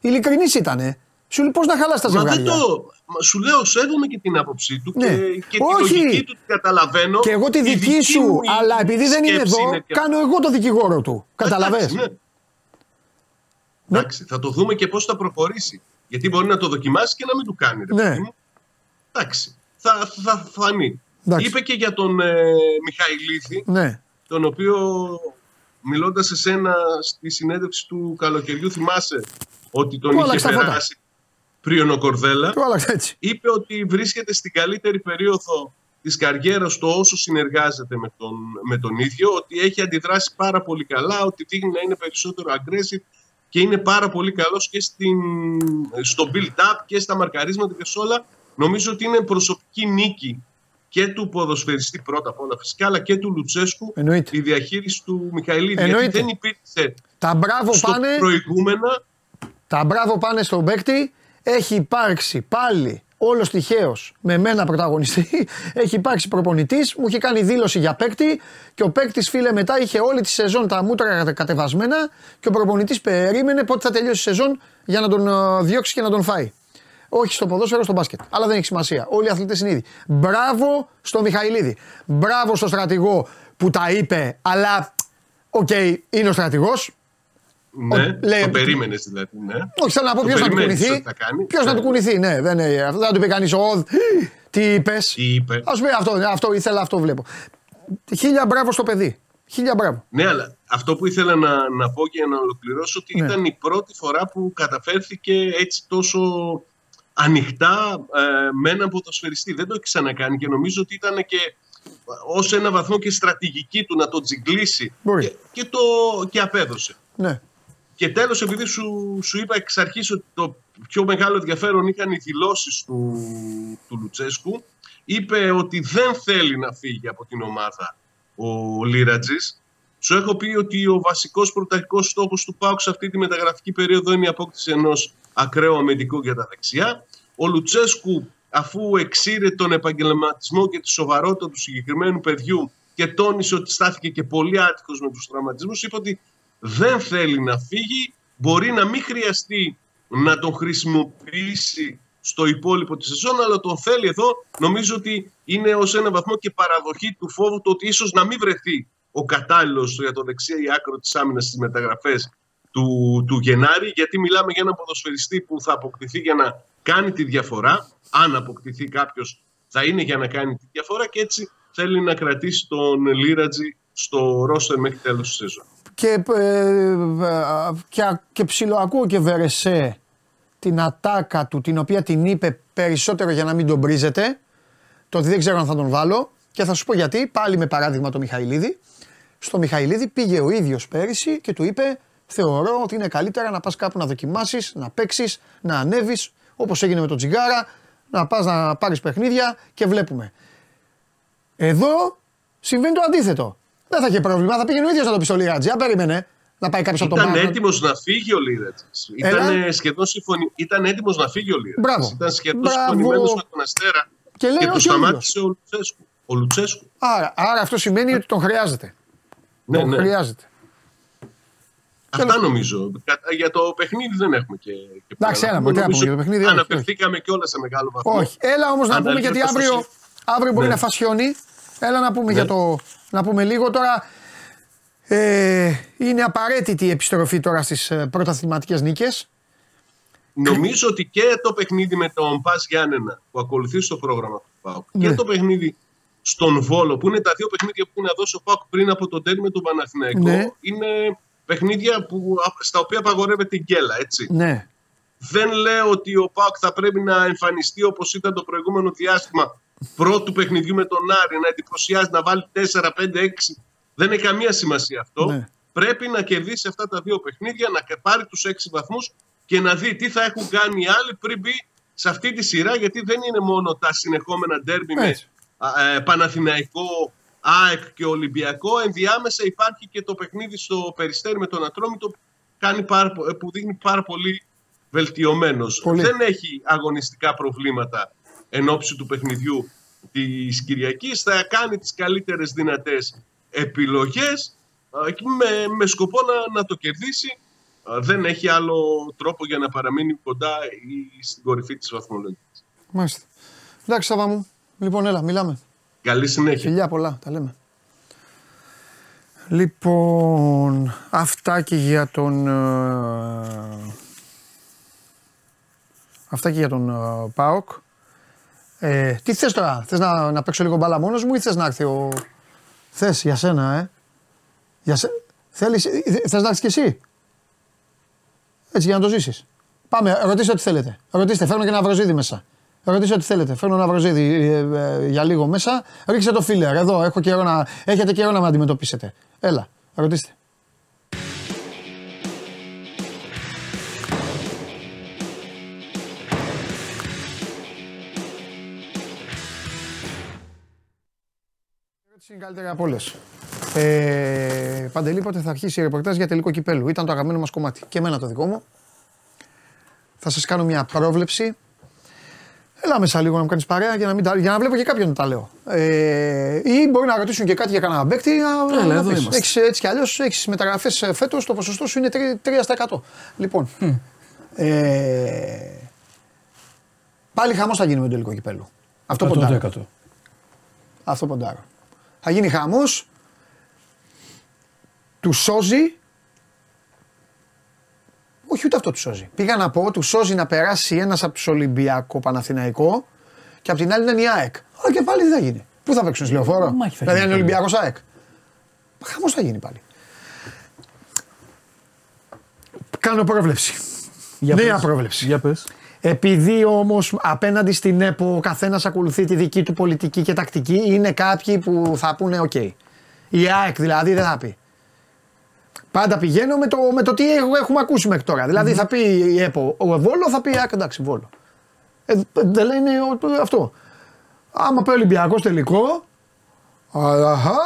Ειλικρινής ήτανε. Σου λέει πώς να χαλάς τα
Μα δεν
ζευγάρια;
το. μα Σου λέω, σέβομαι και την άποψή του
Ναι.
και, και τη
Όχι.
λογική του την καταλαβαίνω.
Και εγώ τη
Η
δική σου,
μου η
αλλά επειδή δεν είναι
σκέψη
εδώ,
και-
κάνω εγώ το δικηγόρο του. Καταλαβες;
Εντάξει, ναι. Εντάξει, θα το δούμε και πώς θα προχωρήσει. Γιατί μπορεί να το δοκιμάσει και να μην του κάνει. Ρε,
Ναι.
παιδί μου. Εντάξει, θα, θα φανεί.
Εντάξει.
Είπε και για τον ε, Μιχαηλίδη,
Ναι.
τον οποίο μιλώντας σε σένα στη συνέντευξη του καλοκαιριού θυμάσαι; Ότι τον
Του
είχε
άλλαξε τα φώτα.
περάσει πριν ο Κορδέλα.
Το άλλαξα έτσι.
είπε ότι βρίσκεται στην καλύτερη περίοδο της καριέρας του όσο συνεργάζεται με τον, με τον ίδιο, ότι έχει αντιδράσει πάρα πολύ καλά, ότι δείχνει να είναι περισσότερο aggressive και είναι πάρα πολύ καλός και στην, στο build-up και στα μαρκαρίσματα και σε όλα. Νομίζω ότι είναι προσωπική νίκη και του ποδοσφαιριστή πρώτα απ' όλα φυσικά, αλλά και του Λουτσέσκου
Εννοείται.
η διαχείριση του Μιχαηλίδη.
Εννοείται.
Γιατί δεν υπήρξε
Τα μπράβο
στο
πάνε,
προηγούμενα
τα μπράβο πάνε στον παίκτη. Έχει υπάρξει πάλι όλος τυχαίο με μένα πρωταγωνιστή. Έχει υπάρξει προπονητής, μου είχε κάνει δήλωση για παίκτη και ο παίκτης, φίλε, μετά είχε όλη τη σεζόν τα μούτρα κατε- κατεβασμένα και ο προπονητής περίμενε πότε θα τελειώσει η σεζόν για να τον ε, διώξει και να τον φάει. Όχι στο ποδόσφαιρο, στο μπάσκετ. Αλλά δεν έχει σημασία. Όλοι οι αθλητές είναι ίδιοι. Μπράβο στο Μιχαηλίδη. Μπράβο στο στρατηγό που τα είπε, αλλά οκ, είναι ο στρατηγός.
Ναι,
λέει-
το περίμενες δηλαδή. Ναι.
Όχι, θέλω να πω
Το
ποιος να του
περιμένεις
κουνηθεί.
ότι θα κάνει.
Ποιος να
Ναι.
του κουνηθεί, ναι, δεν είναι. Αυτό δεν του πει κανείς ο Τι είπες.
Τι είπε.
Α πούμε αυτό, αυτό ήθελα, αυτό βλέπω. Χίλια μπράβο στο παιδί. Χίλια μπράβο.
Ναι, αλλά αυτό που ήθελα να, να πω και να ολοκληρώσω ότι
Ναι.
ήταν η πρώτη φορά που καταφέρθηκε έτσι τόσο ανοιχτά ε, με έναν ποδοσφαιριστή. Δεν το έχει ξανακάνει και νομίζω ότι ήταν και ως ένα βαθμό και στρατηγική του να το τζιγκλίσει
Μπορεί.
και, και, το, και απέδωσε.
Ναι.
Και τέλος, επειδή σου, σου είπα εξ αρχής ότι το πιο μεγάλο ενδιαφέρον είχαν οι δηλώσεις του, του Λουτσέσκου, είπε ότι δεν θέλει να φύγει από την ομάδα ο Λίρατζης. Σου έχω πει ότι ο βασικός πρωταρχικός στόχος του ΠΑΟΚ σε αυτή τη μεταγραφική περίοδο είναι η απόκτηση ενός ακραίου αμυντικού για τα δεξιά. Ο Λουτσέσκου, αφού εξήρε τον επαγγελματισμό και τη σοβαρότητα του συγκεκριμένου παιδιού και τόνισε ότι στάθηκε και πολύ άτυχος με τους τραυματισμούς, είπε ότι δεν θέλει να φύγει, μπορεί να μην χρειαστεί να τον χρησιμοποιήσει στο υπόλοιπο της σεζόν, αλλά τον θέλει εδώ. Νομίζω ότι είναι ως ένα βαθμό και παραδοχή του φόβου το ότι ίσως να μην βρεθεί ο κατάλληλος για το δεξιά ή άκρο της άμυνας στις μεταγραφές του, του Γενάρη, γιατί μιλάμε για έναν ποδοσφαιριστή που θα αποκτηθεί για να κάνει τη διαφορά. Αν αποκτηθεί κάποιος, θα είναι για να κάνει τη διαφορά και έτσι θέλει να κρατήσει τον Λίρατζι στο ρόστερ μέχρι τέλος της σεζόν.
Και, ε, και, και ψιλοακούω και Βερεσέ την ατάκα του, την οποία την είπε περισσότερο για να μην τον μπρίζετε. Το ότι δεν ξέρω αν θα τον βάλω. Και θα σου πω γιατί, πάλι με παράδειγμα το Μιχαηλίδη. Στο Μιχαηλίδη πήγε ο ίδιος πέρυσι και του είπε θεωρώ ότι είναι καλύτερα να πας κάπου να δοκιμάσεις, να παίξεις, να ανέβεις, όπως έγινε με τον Τζιγκάρα, να πας να πάρεις παιχνίδια και βλέπουμε. Εδώ συμβαίνει το αντίθετο. Δεν θα είχε πρόβλημα, θα πήγαινε ο ίδιος να το πει στο Λιράτζι. Αν περίμενε να πάει κάποιος από τον
Ήταν
Πάο.
έτοιμος να φύγει ο Λίρατζη.
Έλα.
Ήταν σχεδόν συμφωνη... Ήταν έτοιμος να φύγει ο Λίρατζη.
Μπράβο.
Ήταν σχεδόν
Μπράβο.
συμφωνημένος με τον Αστέρα.
Και λέει
το
όχι ο
σταμάτησε ο Λουτσέσκου. Ο Λουτσέσκου.
Άρα, άρα αυτό σημαίνει ότι τον χρειάζεται.
Ναι,
τον
ναι.
χρειάζεται.
Αυτά νομίζω. Κατά- Για το παιχνίδι δεν έχουμε και. και
Εντάξει,
πέρα.
έλα, μπορεί να πούμε
Νομίζω
για το παιχνίδι, όχι,
Αναφερθήκαμε κιόλας σε μεγάλο βαθμό.
Όχι. Έλα όμως να πούμε γιατί
Αναλύοντας το
αύριο,
συ-
αύριο μπορεί
Ναι.
να φασιώνει. Έλα να πούμε
Ναι.
για το. Να πούμε λίγο τώρα. Ε, είναι απαραίτητη η επιστροφή τώρα στις ε, πρωταθληματικές νίκες.
Νομίζω ότι και το παιχνίδι με τον Πας Γιάννενα που ακολουθεί στο πρόγραμμα του ΠΑΟΚ
Ναι.
και το παιχνίδι στον Βόλο, που είναι τα δύο παιχνίδια που είναι να δώσει ο ΠΑΟΚ πριν από τον τέρμι με τον Παναθηναϊκό,
Ναι.
είναι παιχνίδια που, στα οποία απαγορεύεται η γκέλα, έτσι.
Ναι.
Δεν λέω ότι ο ΠΑΟΚ θα πρέπει να εμφανιστεί όπως ήταν το προηγούμενο διάστημα πρώτου παιχνιδιού με τον Άρη, να εντυπωσιάζει, να βάλει 4, 5, 6. Δεν έχει καμία σημασία αυτό.
Ναι.
Πρέπει να κερδίσει αυτά τα δύο παιχνίδια, να πάρει τους 6 βαθμούς και να δει τι θα έχουν κάνει οι άλλοι πριν μπει σε αυτή τη σειρά. Γιατί δεν είναι μόνο τα συνεχόμενα ντέρμπι με
Έτσι.
α, ε, Παναθηναϊκό, ΑΕΚ και Ολυμπιακό. Ενδιάμεσα υπάρχει και το παιχνίδι στο Περιστέρι με τον Ατρόμητο κάνει πάρα, πο- που δείχνει πάρα πολύ βελτιωμένος.
Πολύ.
Δεν έχει αγωνιστικά προβλήματα εν ώψη του παιχνιδιού της Κυριακής. Θα κάνει τις καλύτερες δυνατές επιλογές α, και με, με σκοπό να, να το κερδίσει. Α, Δεν έχει άλλο τρόπο για να παραμείνει κοντά ή στην κορυφή της βαθμολογίας.
Μάλιστα. Εντάξει, Σάβα μου. Λοιπόν, έλα, μιλάμε.
Καλή συνέχεια.
Φιλιά πολλά, τα λέμε. Λοιπόν, αυτά και για τον... ε, αυτά και για τον ε, ΠΑΟΚ. Ε, τι θες τώρα, θες να, να παίξω λίγο μπάλα μόνος μου ή θες να έρθει ο... Θες, για σένα, ε. Για σε... Θέλεις, ε, θες να έρθεις κι εσύ. Έτσι, για να το ζήσεις. Πάμε, ρωτήστε ό,τι θέλετε. Ρωτήστε, φέρνω και ένα βροζίδι μέσα. Ρωτήστε ό,τι θέλετε. Φέρνω ένα βροζίδι ε, ε, για λίγο μέσα. Ρίξτε το φίλερ. Εδώ έχω καιρό να, έχετε καιρό να με αντιμετωπίσετε. Έλα, ρωτήστε. Είναι καλύτερη από όλες. Ε, Παντελή, πότε θα αρχίσει η ρεπορτάζ για τελικό κυπέλου; Ήταν το αγαπημένο μας κομμάτι. Και εμένα το δικό μου. Θα σας κάνω μια πρόβλεψη. Έλα μέσα λίγο να μου κάνεις παρέα για να, μην τα, για να βλέπω και κάποιον να τα λέω. Ε, ή μπορεί να ρωτήσουν και κάτι για κανένα παίκτη. να-
Έλα,
να
εδώ
πεις.
είμαστε.
Έχεις, έτσι κι αλλιώς έχεις μεταγραφές φέτος, το ποσοστό σου είναι 3%. 3%. Λοιπόν. Ε, πάλι χαμός θα γίνει με το τελικό κυπέλο. Αυτό ποντάρω.
100%.
Αυτό ποντάρω. Θα γίνει χαμός. Του σώζει. Όχι, ούτε αυτό του σώζει. Πήγα να πω, του σώζει να περάσει ένας από τους Ολυμπιακό Παναθηναϊκό και απ' την άλλη είναι η ΑΕΚ. Αλλά και πάλι τι θα γίνει. Πού θα παίξουν, στη λεωφόρο.
Μάχη θα
Δηλαδή,
γίνει
αν είναι
πάλι.
Ολυμπιακός ΑΕΚ. Χαμός θα γίνει πάλι. Κάνω πρόβλεψη.
Για
Νέα
πες.
πρόβλεψη.
Για πες.
Επειδή όμως απέναντι στην ΕΠΟ ο καθένας ακολουθεί τη δική του πολιτική και τακτική, είναι κάποιοι που θα πούνε: οκ. Η ΑΕΚ δηλαδή δεν θα πει. Πάντα πηγαίνω με το, με το τι έχουμε ακούσει μέχρι τώρα. Δηλαδή θα πει η ΕΠΟ ο Βόλο, θα πει η ΑΕΚ εντάξει, Βόλο. Ε, δεν λένε ο- αυτό. Άμα πει Ολυμπιακός τελικό, αχα,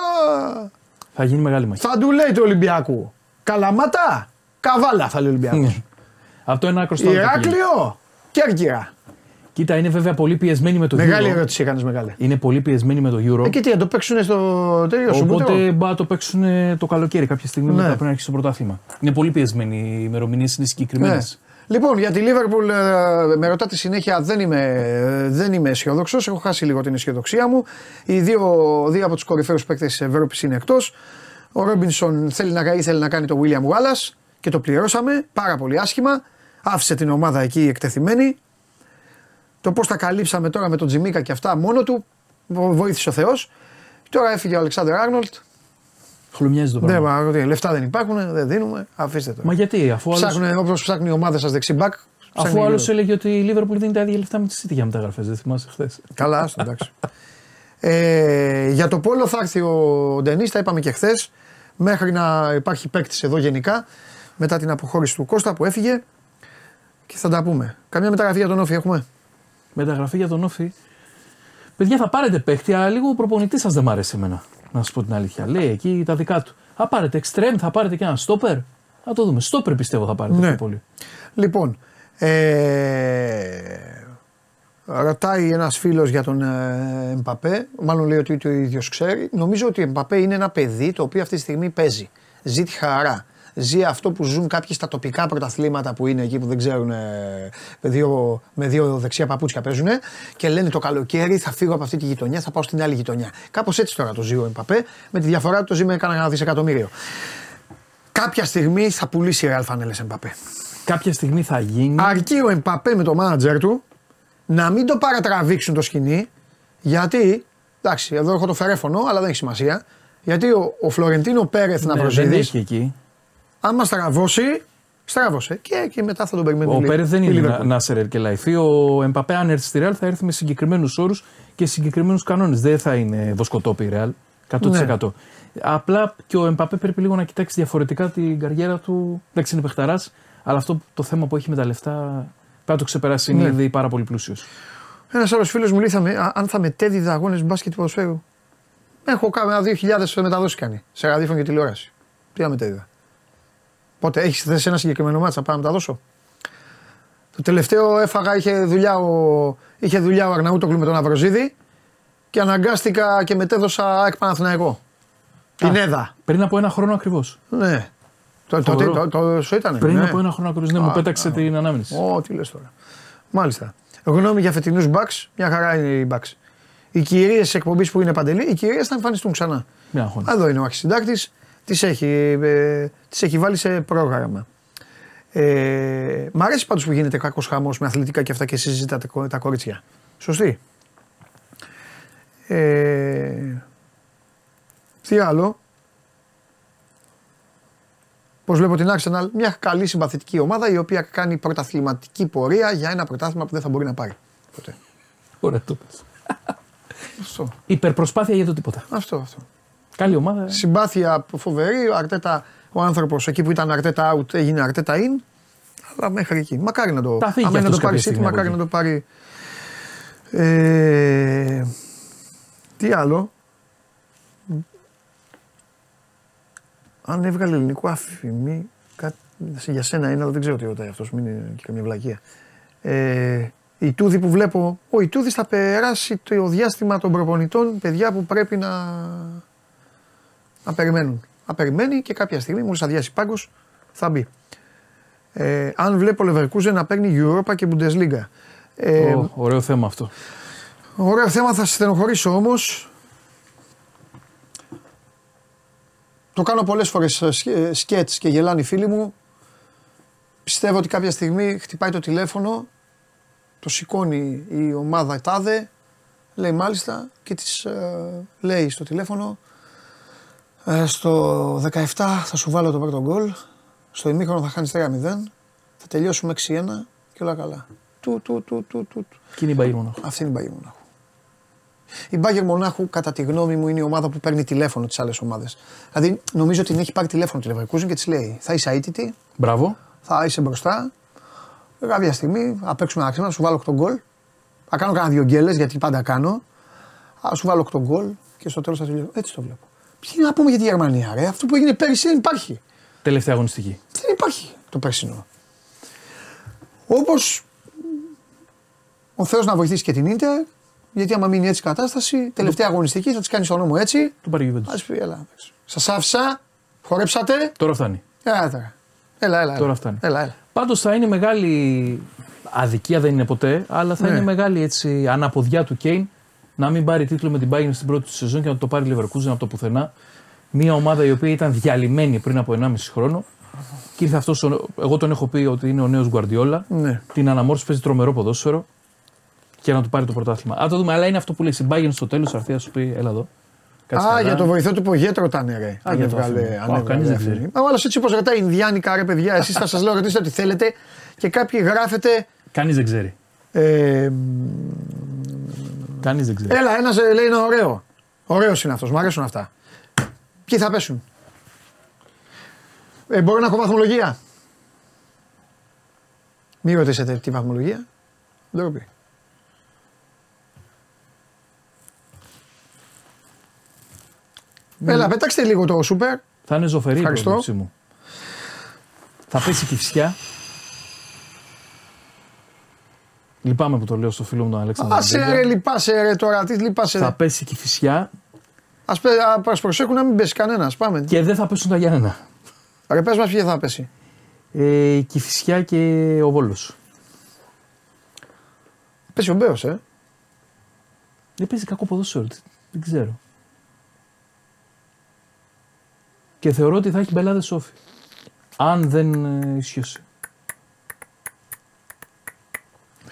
Θα γίνει μεγάλη μάχη.
θα του λέει του Ολυμπιακού. Καλαμάτα, καβάλα θα λέει ο Ολυμπιακός.
Ναι. Αυτό είναι άκρο στο άλλο το πηγαίνει.
Ηράκλειο, Κέρκυρα.
Κοίτα, είναι βέβαια πολύ πιεσμένοι με το
Μεγάλη
Euro.
ερώτηση έκανες μεγάλη.
Είναι πολύ πιεσμένοι με το Euro.
Ε, και τι, να το παίξουν στο τέλειο σου
Οπότε μπα να το παίξουν το καλοκαίρι κάποια στιγμή
Ναι.
μετά πρέπει να αρχίσει το πρωτάθλημα. Είναι πολύ πιεσμένοι οι ημερομηνίες, είναι συγκεκριμένες.
Ναι. Λοιπόν, για τη Λίβερπουλ ε, με ρωτάτε συνέχεια, δεν είμαι, ε, δεν είμαι αισιόδοξος. Έχω χάσει λίγο την αισιοδοξία μου. Οι δύο, δύο από τους κορυφαίους παίκτες της Ευρώπης είναι εκτός. Ο Ρόμπινσον θέλει να, ήθελε να κάνει το William Wallace και το πληρώσαμε πάρα πολύ άσχημα. Άφησε την ομάδα εκεί εκτεθειμένη. Το πώς τα καλύψαμε τώρα με τον Τζιμίκα και αυτά μόνο του βο- βοήθησε ο Θεός. Τώρα έφυγε ο Αλεξάνδρ Άρνολτ.
Χλουμιάζει το
Δεν,
πράγμα.
μα, λεφτά δεν υπάρχουν, δεν δίνουμε. Αφήστε το.
Μα γιατί, αφού άλλο
Ψάχνουν όπως ψάχνει η ομάδα σας δεξιμπάκ.
αφού άλλος έλεγε ότι η Liverpool δίνει τα ίδια λεφτά με τη City για μεταγραφές, δεν θυμάσαι χθες.
Καλά, άστο, εντάξει. ε, για το πόλο θα έρθει ο Ντενή, τα είπαμε και χθες. Μέχρι να υπάρχει παίκτης εδώ γενικά, μετά την αποχώρηση του Κώστα που έφυγε. Και θα τα πούμε. Καμιά μεταγραφή για τον Όφη έχουμε.
Μεταγραφή για τον Όφη. Παιδιά, θα πάρετε παίχτη, αλλά λίγο ο προπονητής σας δεν μ' άρεσε εμένα. Να σας πω την αλήθεια. Λέει εκεί τα δικά του. Θα πάρετε extreme, θα πάρετε και ένα stopper. Θα το δούμε. Stopper πιστεύω θα πάρετε
Ναι.
πιο πολύ.
Λοιπόν, ε, ρωτάει ένας φίλος για τον ε, Εμπαπέ. Μάλλον λέει ότι το ίδιος ξέρει. Νομίζω ότι ο Εμπαπέ είναι ένα παιδί το οποίο αυτή τη στιγμή παίζει. Ζει τη χαρά. Ζει αυτό που ζουν κάποιοι στα τοπικά πρωταθλήματα που είναι εκεί που δεν ξέρουν ε, με δύο, με δύο δεξιά παπούτσια παίζουν και λένε το καλοκαίρι θα φύγω από αυτή τη γειτονιά, θα πάω στην άλλη γειτονιά. Κάπως έτσι τώρα το ζει ο Εμπαπέ, με τη διαφορά ότι το ζει με κανένα δισεκατομμύριο. Κάποια στιγμή θα πουλήσει η Real Φανέλες Εμπαπέ.
Κάποια στιγμή θα γίνει.
Αρκεί ο Εμπαπέ με το μάνατζερ του να μην το παρατραβήξουν το σκηνή γιατί. Εντάξει, εδώ έχω το φερέφωνο, αλλά δεν έχει σημασία. Γιατί ο, ο Φλωρεντίνο Πέρεθ
Ναι, δεν
Ναυροζίδη,
έχει εκεί.
Άμα στραβώσει, στράβωσε. Και, και μετά θα τον περιμένει.
Ο
η-
Πέρεθ δεν
η
είναι
Liverpool.
να, Νάσερ και Λαϊφή. Ο Εμπαπέ, αν έρθει στη Ρεάλ, θα έρθει με συγκεκριμένους όρους και συγκεκριμένους κανόνες. Δεν θα είναι βοσκοτόπι η Ρεάλ. 100%.
Ναι.
Απλά και ο Εμπαπέ πρέπει λίγο να κοιτάξει διαφορετικά την καριέρα του. Εντάξει, είναι παιχταράς, αλλά αυτό το θέμα που έχει με τα λεφτά πρέπει να το ξεπεράσει. Είναι
Ναι.
ήδη πάρα πολύ πλούσιος.
Ένας άλλος φίλος μου λέει θα με, α- αν θα μετέδιδα αγώνες μπάσκετ του ποδοσφαίρου. Έχω κάνα 2.000 μεταδόσεις κάνει σε ραδιόφωνο και τηλεόραση. Τι να μετέδιδα. Πότε έχεις θέσει ένα συγκεκριμένο μάτσα, πάω να τα δώσω; Το τελευταίο έφαγα, είχε δουλειά ο, είχε δουλειά ο Αρναούτογλου με τον Αβροζίδη και αναγκάστηκα και μετέδωσα ΑΕΚ Παναθηναϊκό. Την ΕΔΑ.
Πριν από ένα χρόνο ακριβώς.
Ναι. Το, το,
Φοβερό.
το, το, το, σου ήταν.
Πριν
ναι.
από ένα χρόνο ακριβώς. Ναι, μου
Α,
πέταξε
α.
την ανάμνηση.
Ω, τι λες τώρα. Μάλιστα. Γνώμη για φετινούς Bucks, μια χαρά είναι οι Bucks. Οι κυρίες τη εκπομπής που είναι παντελή, οι κυρίες θα εμφανιστούν ξανά.
Μια αγώνα.
Εδώ είναι ο αρχισυντάκτη, τις έχει, ε, τις έχει βάλει σε πρόγραμμα. Ε, μ' αρέσει πάντως που γίνεται κακός χαμός με αθλητικά και αυτά και συζητάτε κο- τα κορίτσια. Σωστή. Ε, τι άλλο; Πώς βλέπω την Arsenal, μια καλή συμπαθητική ομάδα η οποία κάνει πρωταθληματική πορεία για ένα πρωτάθλημα που δεν θα μπορεί να πάρει. Ποτέ.
Ωραία, το πες.
Αυτό.
Υπερπροσπάθεια για το τίποτα.
Αυτό, αυτό.
Καλή ομάδα.
Συμπάθεια φοβερή. Ο Αρτέτα, ο άνθρωπος εκεί που ήταν Αρτέτα out έγινε Αρτέτα in. Αλλά μέχρι εκεί. Μακάρι να το,
Θα φύγει
άμα είναι
αυτός
να το πάρει
κάποια
City,
στιγμή από
μακάρι να
εκεί.
το πάρει. Ε, τι άλλο; Αν έβγαλε ελληνικό αφημί, κάτι, για σένα είναι, αλλά δεν ξέρω τι ρωτάει αυτός, μην είναι και καμία βλακεία. Ε, Η Τούδη που βλέπω, ο Ιτούδης θα περάσει το διάστημα των προπονητών, παιδιά που πρέπει να, να περιμένουν. Να περιμένει και κάποια στιγμή, μόλις αδειάσει πάγκος, θα μπει. Ε, αν βλέπω Leverkusen να παίρνει Europa και Bundesliga. Ε,
Ω, ωραίο θέμα αυτό.
Ωραίο θέμα, θα σε στενοχωρήσω όμως. Το κάνω πολλές φορές ε, σκε- σκέτς και γελάνε οι φίλοι μου. Πιστεύω ότι κάποια στιγμή χτυπάει το τηλέφωνο, το σηκώνει η ομάδα τάδε, λέει μάλιστα και της ε, λέει στο τηλέφωνο ε, στο 17 θα σου βάλω το πρώτο γκολ, στο ημίχρονο θα χάνεις 3-0, θα τελειώσουμε 6-1 και όλα καλά. Του, του, του, του, του, του.
Και είναι η Bayern Μονάχου.
Αυτή είναι η Bayern Μονάχου. Η Bayern Μονάχου, κατά τη γνώμη μου, είναι η ομάδα που παίρνει τηλέφωνο τις άλλες ομάδες. Δηλαδή, νομίζω ότι την έχει πάρει τηλέφωνο τη Leverkusen και της λέει: Θα είσαι αίτητη,
Μπράβο.
θα είσαι μπροστά. Κάποια στιγμή θα παίξουμε ένα ξύμα, θα σου βάλω 8 γκολ. Θα κάνω κανένα δύο γκέλες γιατί πάντα κάνω. Θα σου βάλω 8 γκολ και στο τέλος θα τελειώσω. Έτσι το βλέπω. Τι να πούμε για τη Γερμανία, ρε; Αυτό που έγινε πέρυσι δεν υπάρχει.
Τελευταία αγωνιστική.
Δεν υπάρχει το περσινό. Όπως ο Θεός να βοηθήσει και την ντερ, γιατί άμα μείνει έτσι η κατάσταση, τελευταία αγωνιστική θα της κάνεις τον νόμο έτσι.
Το πάρει η Juventus.
Α πει, έλα. Σας άφησα, χορέψατε.
Τώρα φτάνει.
Έλα τώρα. Έλα, έλα.
Τώρα
έλα.
φτάνει.
Έλα, έλα.
Πάντως θα είναι μεγάλη αδικία, δεν είναι ποτέ, αλλά θα
Ναι.
είναι μεγάλη έτσι αναποδιά του Κέιν να μην πάρει τίτλο με την Bayern στην πρώτη του σεζόν και να το πάρει η Leverkusen από το πουθενά. Μια ομάδα η οποία ήταν διαλυμένη πριν από 1,5 χρόνο. Και ήρθε αυτός, ο- εγώ τον έχω πει ότι είναι ο νέος Guardiola.
Ναι.
Την αναμόρφωση παίζει τρομερό ποδόσφαιρο και να του πάρει το πρωτάθλημα. Α το δούμε, αλλά είναι αυτό που λέει η Bayern στο τέλος. Θα έρθει να σου πει, έλα εδώ. Κάτσε
Α,
καλά.
για το βοηθό του Πογέτρο ήταν ρε.
Α, για το
έβγαλε-
αφήνει.
αν
Α,
έβγαλε
κανείς δεν
αυτή.
ξέρει.
Μα ο άλλος έτσι όπως ρωτάει Ινδιάνικα, ρε παιδιά, εσείς θα σας λέω ρωτήστε ό,τι θέλετε και κάποιοι γράφετε.
Κανείς δεν ξέρει.
Ε,
Κανείς δεν ξέρει.
Έλα, ένας λέει είναι ωραίο. Ωραίος είναι αυτός, μου αρέσουν αυτά. Ποιοι θα πέσουν; Ε, μπορώ να έχω βαθμολογία; Μην ρωτήσετε τι βαθμολογία. Ντροπή. Έλα, πετάξτε λίγο το σούπερ.
Θα είναι ζωφερή η
Ευχαριστώ.
πρόβλεψή μου. Θα πέσει και η φυσιά. Λυπάμαι που το λέω στο φίλο μου τον Αλέξανδρο.
Άσε
Μπέγκα.
ρε, λυπάσαι ρε τώρα, τι λυπάσαι.
Θα
ρε.
πέσει και η φυσιά
Ας, πε- α, ας προσέχουν να μην πέσει κανένας, πάμε.
και δεν θα πέσουν τα Γιάννενα.
Ρε πες μας ποιο θα πέσει.
Ε, και η φυσιά και ο Βόλος.
Πέσει ο Μπέος, ε.
Δεν παίζει κακό ποδόσφαιρο. τι- Δεν ξέρω. Και θεωρώ ότι θα έχει μπελάδες σόφι. Αν δεν ε, ισχύσει.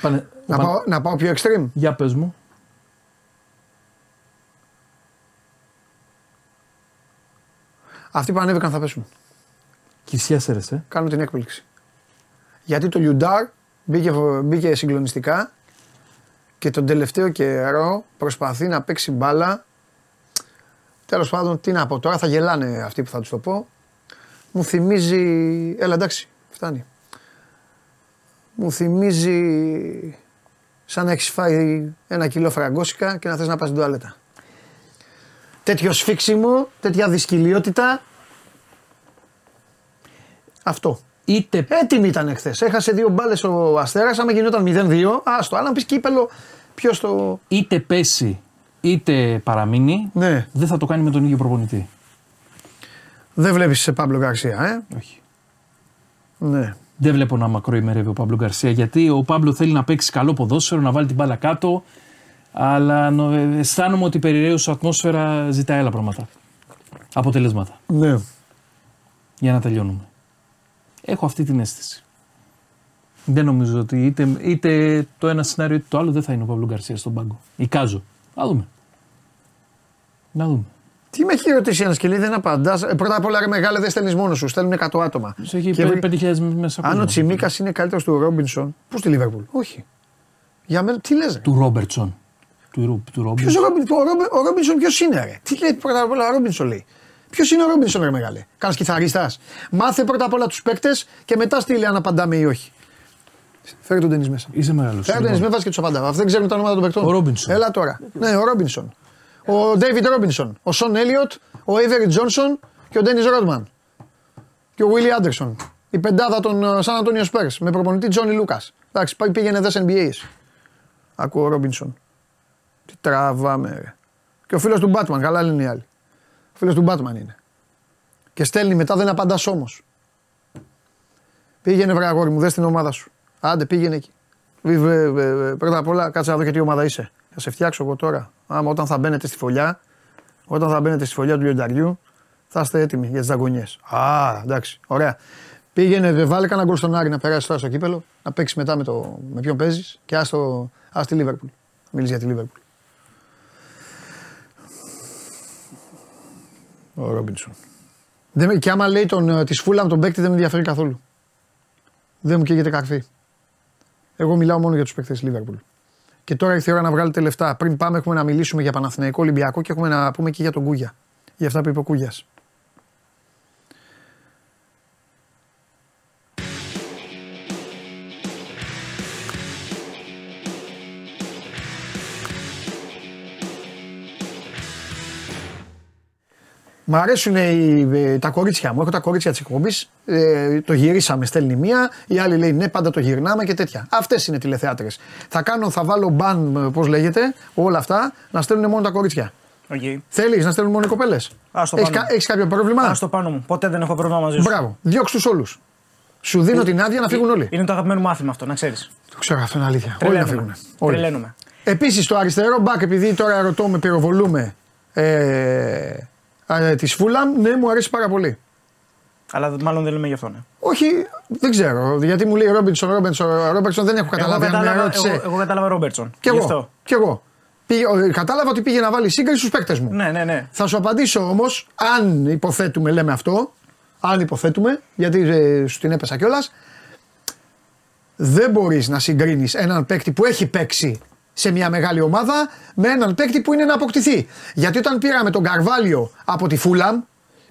Πάνε,
Να,
πάνε-
πάω, να πάω πιο extreme.
Για πες μου.
Αυτοί που ανέβηκαν θα πέσουν.
Και η φυσιά σέρεσε.
Κάνω την έκπληξη. Γιατί το Λιουντάρ μπήκε, μπήκε συγκλονιστικά και τον τελευταίο καιρό προσπαθεί να παίξει μπάλα. Τέλος πάντων, τι να πω, τώρα θα γελάνε αυτοί που θα τους το πω. Μου θυμίζει, έλα εντάξει, φτάνει. Μου θυμίζει σαν να έχεις φάει ένα κιλό φραγκόσικα και να θες να πας στην τουαλέτα. Τέτοιο σφίξιμο, τέτοια δυσκυλιότητα. Αυτό.
Είτε
Έτοιμη ήταν εχθές. Έχασε δύο μπάλες ο Αστέρας. Άμα γινόταν 0-2, άστο. Αλλά να πεις κύπελο, ποιος το.
είτε πέσει είτε παραμείνει,
Ναι.
δεν θα το κάνει με τον ίδιο προπονητή.
Δεν βλέπεις σε Παύλο Γκαρσία, ε;
Όχι.
Ναι.
Δεν βλέπω να μακροημερεύει ο Παύλο Γκαρσία γιατί ο Παύλο θέλει να παίξει καλό ποδόσφαιρο, να βάλει την μπάλα κάτω. Αλλά νο- ε, αισθάνομαι ότι η περιραίουσα ατμόσφαιρα ζητάει άλλα πράγματα. Αποτελέσματα.
ναι.
Για να τελειώνουμε. Έχω αυτή την αίσθηση. Δεν νομίζω ότι είτε, είτε το ένα σενάριο είτε το άλλο δεν θα είναι ο Παύλο Γκαρσία στον πάγκο. Εικάζω. Να δούμε. Να δούμε.
Τι με έχει ρωτήσει ένα σκυλί, δεν απαντάς. πρώτα απ' όλα, ρε μεγάλε, δεν στέλνεις μόνος σου. Στέλνουν 100 άτομα.
Σε έχει
Και βρει-
5.000 μέσα
Αν ο
κόσμο.
Τσιμίκας είναι καλύτερος του Ρόμπινσον, πού στη Λίβερπουλ; Όχι. Για μένα, τι λες.
Του Ρόμπερτσον. Του, Ρο- του Ρόμπερτσον.
Ποιος ο, Ρόμπιν, ο, Ρόμπι- ο Ρόμπινσον ποιος είναι, ρε; Τι λέει πρώτα απ' όλα ο Ρόμπινσον λέει. Ποιος είναι ο Ρόμπινσον, ρε μεγάλε; Κάνα κυθαρίστα. Μάθε πρώτα απ' όλα τους παίκτες και μετά στείλε αν απαντάμε ή όχι. Φέρε τον ταινί μέσα.
Είσαι μεγάλος.
Φέρε τον ταινί μέσα και τους απαντάμε. Αυτοί δεν ξέρουν τα ονόματα των παικτών.
Ο Ρόμπινσον.
Έλα τώρα. Ναι, ο Ρόμπινσον. Ο Ντέιβιντ Ρόμπινσον. Ο Σον Έλιοτ. Ο Έιβερι Τζόνσον και ο Ντένι Ρότμαν. Και ο Βίλι Άντερσον. Η πεντάδα των ε, Σαν Αντώνιο Σπέρ με προπονητή Τζόνι Λούκα. Εντάξει, πάει πήγαινε δες NBA. Ακούω ο Ρόμπινσον. Τι τραβάμε, ρε. Και ο φίλος του Μπάτμαν, καλά λένε οι άλλοι. Ο φίλος του Μπάτμαν είναι. Και στέλνει μετά, δεν απαντάς όμως. Πήγαινε, βρε αγόρι μου, δες την ομάδα σου. Άντε, πήγαινε εκεί. Βι- βε- βε- βε- Πρώτα απ' όλα, κάτσε να δω και τι ομάδα είσαι. Θα σε φτιάξω εγώ τώρα. Άμα όταν θα μπαίνετε στη φωλιά, όταν θα μπαίνετε στη φωλιά του λιονταριού, θα είστε έτοιμοι για τις δαγκονιέ. Α, εντάξει, ωραία. Πήγαινε, βε, βάλε κανένα γκολ στον Άρη να περάσει τώρα στο κύπελο, να παίξεις μετά με, το, με ποιον παίζεις και ας τη Λίβερπουλ. Μίλησε για τη Λίβερπουλ. Ο Ρόμπινσον. Δεν, με- και άμα λέει τον, ε, της Φούλαμ τον παίκτη δεν με ενδιαφέρει καθόλου. Δεν μου καίγεται καρφί. Εγώ μιλάω μόνο για τους παίκτες Λίβερπουλ. Και τώρα ήρθε η ώρα να βγάλετε λεφτά. Πριν πάμε, έχουμε να μιλήσουμε για Παναθηναϊκό Ολυμπιακό και έχουμε να πούμε και για τον Κούγια. Για αυτά που είπε ο Κούγιας. Μ' αρέσουν οι, ε, τα κορίτσια μου. Έχω τα κορίτσια της εκπομπής. Ε, το γυρίσαμε, στέλνει μία. Η άλλη λέει ναι, πάντα το γυρνάμε και τέτοια. Αυτές είναι τηλεθεάτρες. Θα κάνω, θα βάλω ban, πώς λέγεται, όλα αυτά, να στέλνουν μόνο τα κορίτσια.
Οκ.
Θέλεις να στέλνουν μόνο οι κοπέλες;
Ας το
Έχεις
πάνω.
έχεις κάποιο πρόβλημα;
Άσ' το πάνω μου. Ποτέ δεν έχω πρόβλημα μαζί σου.
Μπράβο. Διώξ τους όλους. Σου δίνω την άδεια να φύγουν όλοι.
Είναι το αγαπημένο μου μάθημα αυτό, να ξέρεις.
Το ξέρω, αυτό είναι αλήθεια. Όλοι να φύγουν. Όλοι.
Τρελαίνομαι.
Επίσης το αριστερό μπακ, επειδή τώρα ρωτώ με πυροβολούμε ε, ε, της Φούλαμ, ναι, μου αρέσει πάρα πολύ.
Αλλά μάλλον δεν λέμε γι' αυτό, ναι.
Όχι, δεν ξέρω. Γιατί μου λέει Ρόμπινσον, Ρόμπινσον, Ρόμπινσον δεν έχω καταλάβει αν με
κατάλαβα,
ρώτησε.
εγώ, εγώ κατάλαβα Ρόμπερτσον.
Κι
Γι'
εγώ.
αυτό.
Κι εγώ. Πήγε, ο- κατάλαβα ότι πήγε να βάλει σύγκριση στους παίκτες μου.
Ναι, ναι, ναι.
Θα σου απαντήσω όμως, αν υποθέτουμε, λέμε αυτό, αν υποθέτουμε, γιατί ε, σου την έπεσα κιόλας, δεν μπορείς να συγκρίνεις έναν παίκτη που έχει παίξει σε μια μεγάλη ομάδα με έναν παίκτη που είναι να αποκτηθεί. Γιατί όταν πήραμε τον Καρβάλιο από τη Φούλαμ,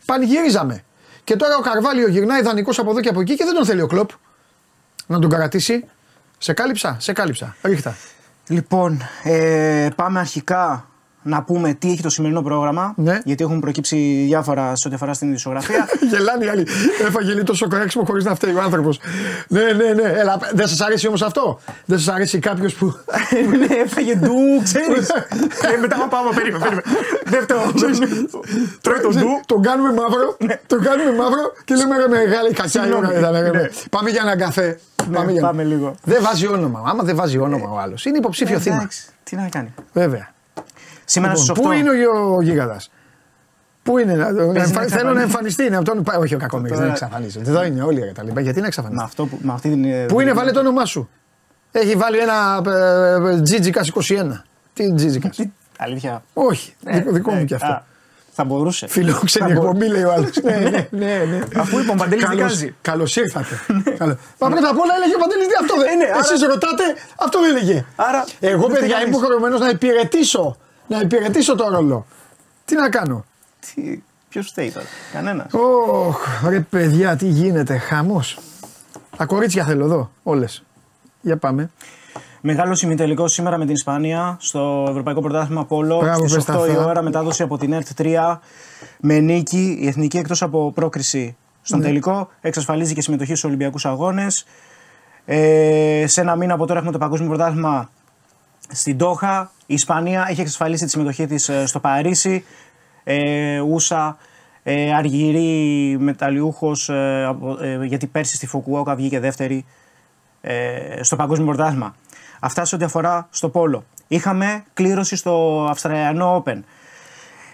πανηγυρίζαμε. Και τώρα ο Καρβάλιο γυρνάει δανεικός από εδώ και από εκεί και δεν τον θέλει ο κλοπ να τον κρατήσει. Σε κάλυψα, σε κάλυψα. Ρίχτα.
Λοιπόν, ε, πάμε αρχικά να πούμε τι έχει το σημερινό πρόγραμμα.
Ναι.
Γιατί έχουν προκύψει διάφορα σε ό,τι αφορά στην ειδησιογραφία.
Γελάνε οι άλλοι. Έφαγε λίγο τόσο κορέξιμο χωρίς να φταίει ο άνθρωπος. Ναι, ναι, ναι. Έλα, δεν σας αρέσει όμως αυτό; Δεν σας αρέσει κάποιος που.
ναι, έφαγε ντου, ξέρεις. ε, μετά πάμε, πάμε, περίμενε. περίμενε. Δεν φταίω. Τρώει τον ντου.
Τον κάνουμε μαύρο. Τον κάνουμε μαύρο και λέμε ρε μεγάλη κακιά η ώρα ήταν, ρε,
Ναι.
Πάμε για έναν καφέ.
Ναι,
για-
πάμε λίγο.
Δεν βάζει όνομα. Άμα δεν βάζει όνομα ο άλλος. Είναι υποψήφιο θύμα.
Εντάξει, Τι να κάνει.
Βέβαια.
Σήμερα
Λοιπόν,
στι 8.
Πού είναι ο, ο γίγαντας; Πού είναι, να, να εμφα-
να
θέλω να
εξαφανίσει.
εμφανιστεί. Να τον, όχι ο κακομοίρης, δεν
Τώρα-
εξαφανίζεται. Εδώ είναι όλοι ρε, τα λοιπά. Γιατί να
Με,
εξαφανίσει.
αυτό που, με αυτή την. ε,
Πού είναι, βάλε το όνομά σου. Έχει βάλει ένα ε, Τζίτζικα 21. Τι Τζίτζικα.
Τι- Αλήθεια.
Όχι,
Ε,
δικό, δικό
ε,
μου κι αυτό.
α, Θα μπορούσε.
Φιλόξενη
Θα μπο-
εκπομπή λέει ο άλλος. ναι, ναι, ναι, ναι.
Αφού είπε ο Παντελής
Καλώς-
δικάζει.
Καλώς ήρθατε. Καλώς. Μα πρώτα απ' όλα έλεγε ο Παντελής τι αυτό δεν
Ε, ναι, άρα-
Εσείς ρωτάτε, αυτό δεν έλεγε.
Άρα,
Εγώ
δεν
παιδιά
φταίει
είμαι
κανείς.
υποχρεωμένος να υπηρετήσω. Να υπηρετήσω το ρόλο. Τι να κάνω;
Τι- Ποιος φταίει τώρα; Κανένας.
Ωχ, ρε παιδιά, τι γίνεται, χαμός. Τα κορίτσια θέλω εδώ, όλες. Για πάμε.
Μεγάλο ημιτελικό σήμερα με την Ισπανία στο Ευρωπαϊκό Πρωτάθλημα Πόλο.
Μπράβο,
Στις
πες
8
τα
η
αυτά.
ώρα μετάδοση από την ΕΡΤ 3 με νίκη. Η εθνική εκτός από πρόκριση στον
Ναι.
τελικό εξασφαλίζει και συμμετοχή στους Ολυμπιακούς Αγώνες. Ε, σε ένα μήνα από τώρα έχουμε το Παγκόσμιο Πρωτάθλημα στην Τόχα. Η Ισπανία έχει εξασφαλίσει τη συμμετοχή της ε, στο Παρίσι. Ε, Ούσα, ε, αργυρή μεταλλιούχος, ε, από- ε, γιατί πέρσι στη Φουκουόκα βγήκε δεύτερη ε, στο Παγκόσμιο Πρωτάθλημα. Αυτά σε ό,τι αφορά στο Πόλο. Είχαμε κλήρωση στο Αυστραλιανό Open.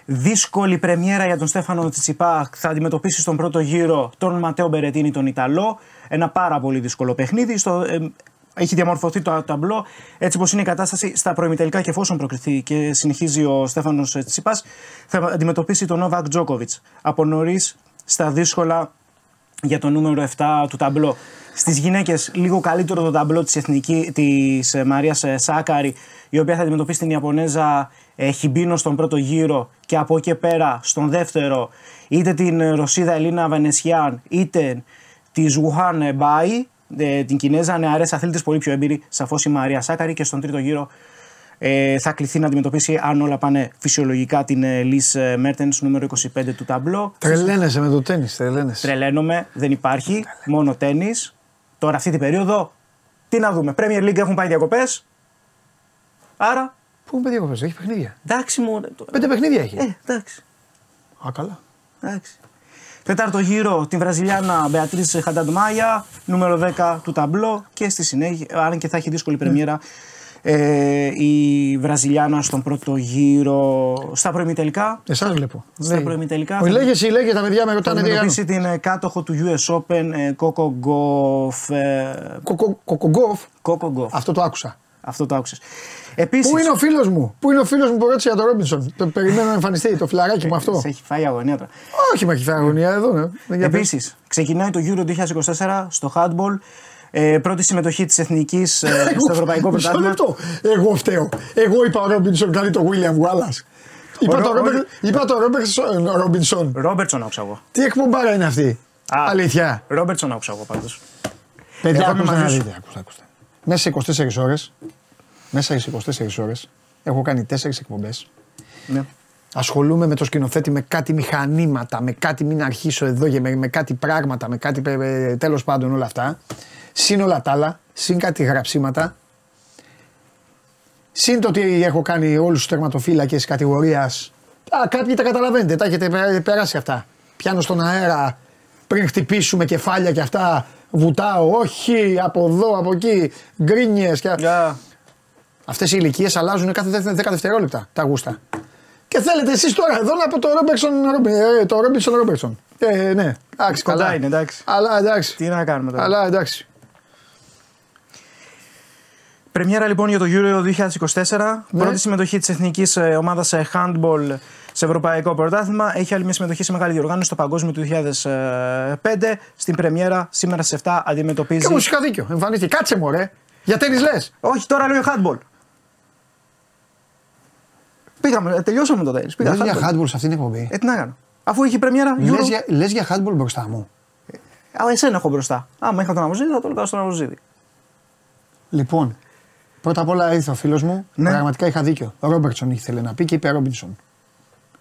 Δύσκολη πρεμιέρα για τον Στέφανο Τσιτσιπά. Θα αντιμετωπίσει στον πρώτο γύρο τον Ματέο Μπερετίνη, τον Ιταλό. Ένα πάρα πολύ δύσκολο παιχνίδι. Στο, ε, έχει διαμορφωθεί το ταμπλό έτσι όπως είναι η κατάσταση στα προημιτελικά και εφόσον προκριθεί και συνεχίζει ο Στέφανος Τσιτσιπά, θα αντιμετωπίσει τον Νόβακ Τζόκοβιτ. Από νωρίς στα δύσκολα για το νούμερο 7 του ταμπλό. Στις γυναίκες, λίγο καλύτερο το ταμπλό της εθνική της ε, Μαρίας Σάκαρη, η οποία θα αντιμετωπίσει την Ιαπωνέζα ε, Χιμπίνο στον πρώτο γύρο και από εκεί και πέρα στον δεύτερο, είτε την ε, Ρωσίδα Ελίνα Βενεσιάν, είτε της Ζουχάν Μπάι, ε, την Κινέζα νεαρή αθλήτρια πολύ πιο έμπειρη, σαφώς η Μαρία Σάκκαρη. Και στον τρίτο γύρο ε, θα κληθεί να αντιμετωπίσει, αν όλα πάνε φυσιολογικά, την Ελίζ Μέρτενς, νούμερο 25 του ταμπλό.
Τρελαίνεσαι με το τέννις, τρελαίνεσαι.
Τρελαίνομαι, δεν υπάρχει. Μόνο τένις. Τώρα αυτή την περίοδο, τι να δούμε. Premier League έχουν πάει διακοπές. Άρα,
Πού είναι παιδιά διακοπές, έχει παιχνίδια.
εντάξει μου. ρε, τώρα.
Πέντε παιχνίδια έχει.
Ε, εντάξει.
Α, καλά.
εντάξει. Τέταρτο γύρο την Βραζιλιάνα Μπεατρίς Χανταντμάγια, νούμερο 10 του ταμπλό και στη συνέχεια, αν και θα έχει δύσκολη πρεμιέρα, ε, η Βραζιλιάνα στον πρώτο γύρο στα προημιτελικά.
Εσάς βλέπω.
Στα
Ναι.
προημιτελικά.
Όχι, λέγες εσύ, λέγες τα παιδιά με
θα
ρωτάνε τι
αντιμετωπίσει την ε, κάτοχο του US Open, ε, Coco Gauff, ε,
Κοκογκόφ.
Coco Gauff.
Αυτό το άκουσα.
Αυτό το άκουσες. Επίσης,
Πού είναι ο φίλος μου, Πού είναι ο φίλος μου που ρώτησε για τον Ρόμπινσον; Το περιμένω να εμφανιστεί, το φιλαράκι μου αυτό.
σε έχει φάει αγωνία τώρα.
Όχι, με έχει φάει αγωνία εδώ. Ναι. Για πες.
Επίσης, ξεκινάει το Euro 2024 στο handball. Ε, πρώτη συμμετοχή της εθνικής στο Ευρωπαϊκό
Μισό
Πρωτάθλημα.
λεπτό. Εγώ φταίω. Εγώ είπα ο Ρόμπινσον κάνει το William Wallace. Είπα
Ο
το,
Ρο-
Ρόμπερ- είπα το Ρόμπερσον- Ρόμπινσον.
Ρόμπερτσον άκουσα εγώ.
Τι εκπομπάρα είναι αυτή;
Α.
Αλήθεια.
Ρόμπερτσον άκουσα εγώ πάντως.
Παιδιά,
Εγώ είμαι
ακούστε να
μαζί σου.
δείτε. Ακούστε, ακούστε. Μέσα σε 24 ώρες, μέσα σε 24 ώρες, έχω κάνει 4 εκπομπές.
Ναι.
Ασχολούμαι με το σκηνοθέτη με κάτι μηχανήματα, με κάτι μην αρχίσω εδώ και με, με κάτι πράγματα, με κάτι ε, ε, τέλος πάντων όλα αυτά. Συν όλα τα άλλα, συν κάτι γραψίματα. Συν το ότι έχω κάνει όλους τους τερματοφύλακες κατηγορίας. Α, κάποιοι τα καταλαβαίνετε, τα έχετε πε- περάσει αυτά. Πιάνω στον αέρα πριν χτυπήσουμε κεφάλια και αυτά. Βουτάω, όχι, από εδώ, από εκεί, γκρίνιες και...
Για...
Αυτές οι ηλικίες αλλάζουν κάθε δεύτερα- 10 δευτερόλεπτα τα γούστα. Και θέλετε εσείς τώρα εδώ να πω το Ρόμπερτσον Ρόμπι- ε, το Ρόμπινσον Ρόμπερτσον. Ε, ναι, εντάξει,
Κοντά
καλά.
είναι, εντάξει.
Αλλά εντάξει.
Τι να κάνουμε τώρα.
Αλλά εντάξει.
Πρεμιέρα λοιπόν για το Euro 2024.
Ναι.
Πρώτη συμμετοχή της εθνικής ομάδας σε handball σε ευρωπαϊκό πρωτάθλημα. Έχει άλλη μια συμμετοχή σε μεγάλη διοργάνωση στο Παγκόσμιο του 2005. Στην πρεμιέρα σήμερα στι 7 αντιμετωπίζει.
Και όμω είχα δίκιο. Εμφανίστηκε. Κάτσε μου, ρε. Για τέννη λες.
Όχι, τώρα λέω handball. Πήγαμε, ε, τελειώσαμε το τέννη. Πήγα
Λες για
handball.
handball σε αυτήν την εκπομπή.
Ε, τι να κάνω. Αφού είχε πρεμιέρα. Euro...
Λε για, λες για handball μπροστά μου.
Αλλά εσένα έχω μπροστά. Άμα είχα τον Αβοζίδη, θα το ρωτάω στον Αβοζίδη.
Λοιπόν, πρώτα απ' όλα ήρθε ο φίλος μου.
Ναι.
Πραγματικά είχα δίκιο. Ο Ρόμπερτσον ήθελε να πει και είπε Ρόμπινσον.